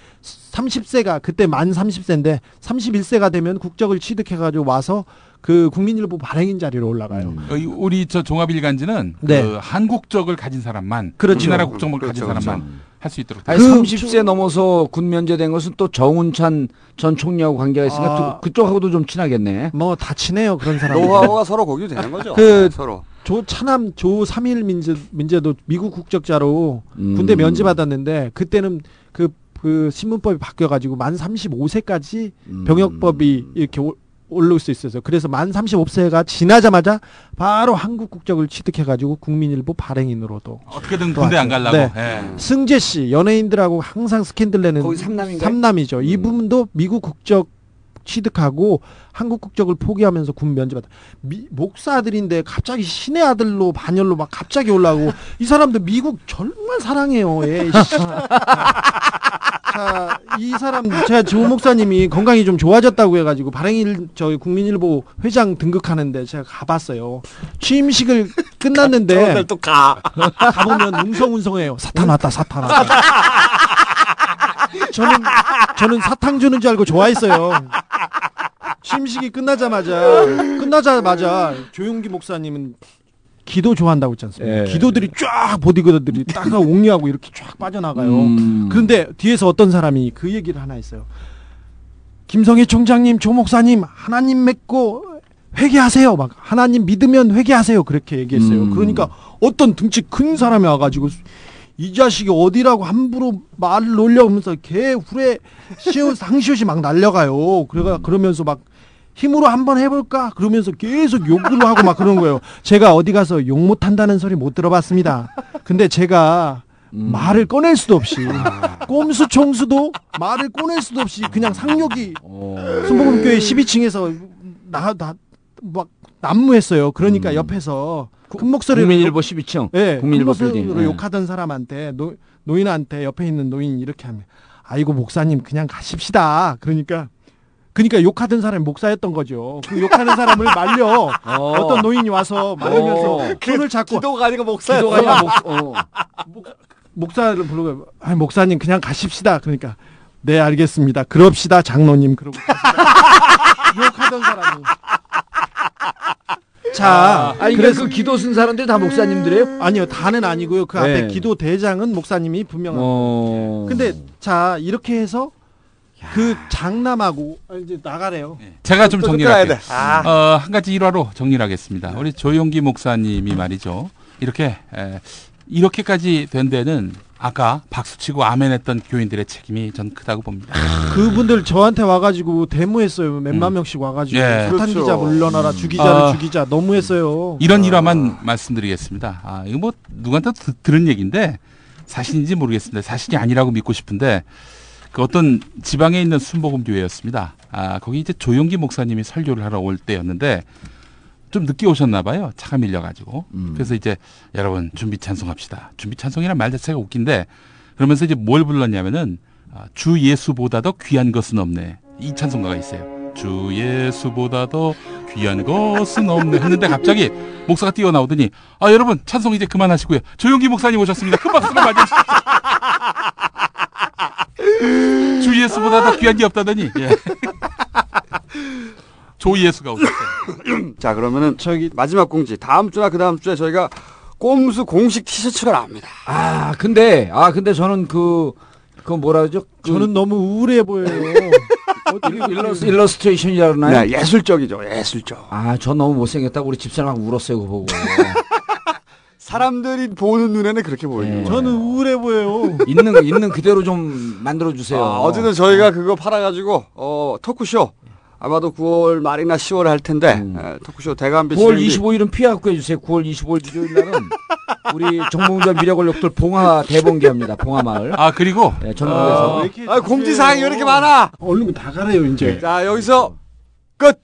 Speaker 12: 30세가 그때 만 30세인데 31세가 되면 국적을 취득해 가지고 와서 그 국민일보 발행인 자리로 올라가요.
Speaker 23: 어, 이- 우리 저 종합일간지는
Speaker 12: 네.
Speaker 23: 그 한국적을 가진 사람만
Speaker 12: 그렇죠.
Speaker 23: 우리나라 국적을
Speaker 5: 그렇죠,
Speaker 23: 가진
Speaker 5: 그렇죠.
Speaker 23: 사람만 할수 있도록
Speaker 1: 아니,
Speaker 12: 그
Speaker 1: 30세 넘어서 군 면제된 것은 또 정운찬 전 총리하고 관계가 있으니까
Speaker 12: 아.
Speaker 1: 또 그쪽하고도 좀 친하겠네.
Speaker 12: 뭐 다 친해요 그런 사람.
Speaker 5: 노하우가 서로 공유 되는 거죠.
Speaker 12: 그
Speaker 5: 서로.
Speaker 12: 조 차남 조 3일 민재 민재도 미국 국적자로
Speaker 1: 음.
Speaker 12: 군대 면제 받았는데 그때는 그 그 신문법이 바뀌어 가지고 만 35세까지
Speaker 1: 음.
Speaker 12: 병역법이 이렇게 올- 올라올 수 있었어요. 그래서 만 35세가 지나자마자 바로 한국 국적을 취득해 가지고 국민일보 발행인으로도
Speaker 23: 어떻게든 군대 안 가려고.
Speaker 12: 네.
Speaker 23: 예.
Speaker 12: 승재 씨 연예인들하고 항상 스캔들 내는
Speaker 1: 거기 삼남인가요?
Speaker 12: 삼남이죠. 이분도 미국 국적 취득하고 한국 국적을 포기하면서 군 면제받아. 미, 목사들인데 갑자기 신의 아들로 반열로 막 갑자기 올라오고 이 사람들 미국 정말 사랑해요. 예. 씨. 자, 이 사람 제가 조 목사님이 건강이 좀 좋아졌다고 해가지고 발행일 저희 국민일보 회장 등극하는데 제가 가봤어요. 취임식을 끝났는데
Speaker 5: 또 가.
Speaker 12: 가보면 웅성웅성해요. 사탄 왔다, 사탄 왔다. 저는 저는 사탕 주는 줄 알고 좋아했어요. 취임식이 끝나자마자 끝나자마자 조용기 목사님은 기도 좋아한다고 했지 않습니까?
Speaker 1: 예.
Speaker 12: 기도들이 쫙 보디가들이 딱 옹리하고 이렇게 쫙 빠져나가요.
Speaker 1: 음.
Speaker 12: 그런데 뒤에서 어떤 사람이 그 얘기를 하나 했어요. 김성희 총장님, 조 목사님, 하나님 믿고 회개하세요. 막 하나님 믿으면 회개하세요. 그렇게 얘기했어요.
Speaker 1: 음.
Speaker 12: 그러니까 어떤 등치 큰 사람이 와가지고 이 자식이 어디라고 함부로 말을 놀려오면서 개 후에 시옷 상시옷이 막 날려가요. 그래가 그러면서 막 힘으로 한번 해볼까? 그러면서 계속 욕을 하고 막 그런 거예요. 제가 어디 가서 욕 못한다는 소리 못 들어봤습니다. 근데 제가 말을 꺼낼 수도 없이 꼼수 총수도 말을 꺼낼 수도 없이 그냥 상욕이 순복음교회 12층에서 나 나 막 난무했어요. 그러니까 옆에서 큰 목소리로
Speaker 1: 국민일보 12층.
Speaker 12: 예,
Speaker 1: 국민일보
Speaker 12: 큰 목소리로
Speaker 1: 빌딩. 예.
Speaker 12: 욕하던 사람한테 노, 노인한테 옆에 있는 노인 이렇게 하면 아이고 목사님 그냥 가십시다. 그러니까 그러니까 욕하던 사람이 목사였던 거죠. 그 욕하는 사람을 말려 어. 떤 노인이 와서 말리면서
Speaker 1: 어.
Speaker 12: 손을 잡고
Speaker 5: 기도가 아니고 목사였어.
Speaker 1: 기도가 아니라 목, 어.
Speaker 12: 목사를 부르고 아 목사님 그냥 가십시다. 그러니까 네 알겠습니다. 그럽시다 장로님 그러고. 욕하던 사람이 자,
Speaker 1: 아니, 그래서 그 기도 쓴 사람들이 다 목사님들이에요?
Speaker 12: 아니요, 다는 아니고요. 그 앞에
Speaker 1: 네.
Speaker 12: 기도 대장은 목사님이 분명합니다.
Speaker 1: 어.
Speaker 12: 근데 자 이렇게 해서 그 장남하고 아, 이제 나가래요.
Speaker 9: 제가
Speaker 12: 좀또
Speaker 9: 정리를
Speaker 12: 끊어야
Speaker 9: 할게요.
Speaker 12: 돼. 아.
Speaker 9: 어, 한 가지 일화로 정리를 하겠습니다. 우리 조용기 목사님이 말이죠. 이렇게 에, 이렇게까지 된 데는 아까 박수치고 아멘했던 교인들의 책임이 전 크다고 봅니다.
Speaker 12: 그분들 저한테 와가지고 데모했어요. 몇만 명씩 와가지고
Speaker 9: 예.
Speaker 12: 사탄
Speaker 9: 그렇죠.
Speaker 12: 기자 물러나라, 주 기자를
Speaker 9: 아.
Speaker 12: 죽이자 너무했어요.
Speaker 9: 이런 일화만 말씀드리겠습니다. 아, 이거 뭐 누구한테 드- 들은 얘기인데 사실인지 모르겠습니다. 사실이 아니라고 믿고 싶은데 그 어떤 지방에 있는 순복음 교회였습니다. 아, 거기 이제 조용기 목사님이 설교를 하러 올 때였는데 좀 늦게 오셨나 봐요. 차가 밀려가지고. 그래서 이제 여러분 준비 찬송합시다. 준비 찬송이란 말 자체가 웃긴데 그러면서 이제 뭘 불렀냐면은 아, 주 예수보다 더 귀한 것은 없네. 이 찬송가가 있어요. 주 예수보다 더 귀한 것은 없네 했는데 갑자기 목사가 뛰어나오더니 아 여러분 찬송 이제 그만하시고요. 조용기 목사님 오셨습니다. 큰 박수로 맞아주시죠. 주 예수보다 더 귀한 게 없다더니 예. 조 예수가 오셨어요.
Speaker 5: 자 그러면은 저기 마지막 공지 다음 주나 그 다음 주에 저희가 꼼수 공식 티셔츠가 나옵니다.
Speaker 1: 아, 근데, 아, 근데 저는 그, 그 뭐라 그러죠? 그
Speaker 12: 저는 너무 우울해 보여요.
Speaker 1: 일러스, 일러스트레이션이라 그러나요?
Speaker 5: 네, 예술적이죠, 예술적.
Speaker 1: 아, 저 너무 못생겼다고 우리 집사람 막 울었어요, 그거 보고.
Speaker 5: 사람들이 보는 눈에는 그렇게 보이는 거예요.
Speaker 12: 저는 우울해 보여요.
Speaker 1: 있는 거, 있는 그대로 좀 만들어 주세요.
Speaker 5: 아, 어제는 저희가 그거 팔아 가지고 어, 토크쇼 아마도 9월 말이나 10월에 할 텐데 에, 토크쇼 대감비
Speaker 1: 9월 25일은 피하고 해주세요. 9월 25일 일요일 날은 우리 정봉전 미래권력들 봉화 대봉기 합니다. 봉화마을.
Speaker 9: 아 그리고
Speaker 1: 네, 전국에서.
Speaker 5: 아, 공지사항이 왜 이렇게 많아?
Speaker 12: 얼른 다 가래요 이제.
Speaker 5: 자 여기서 끝.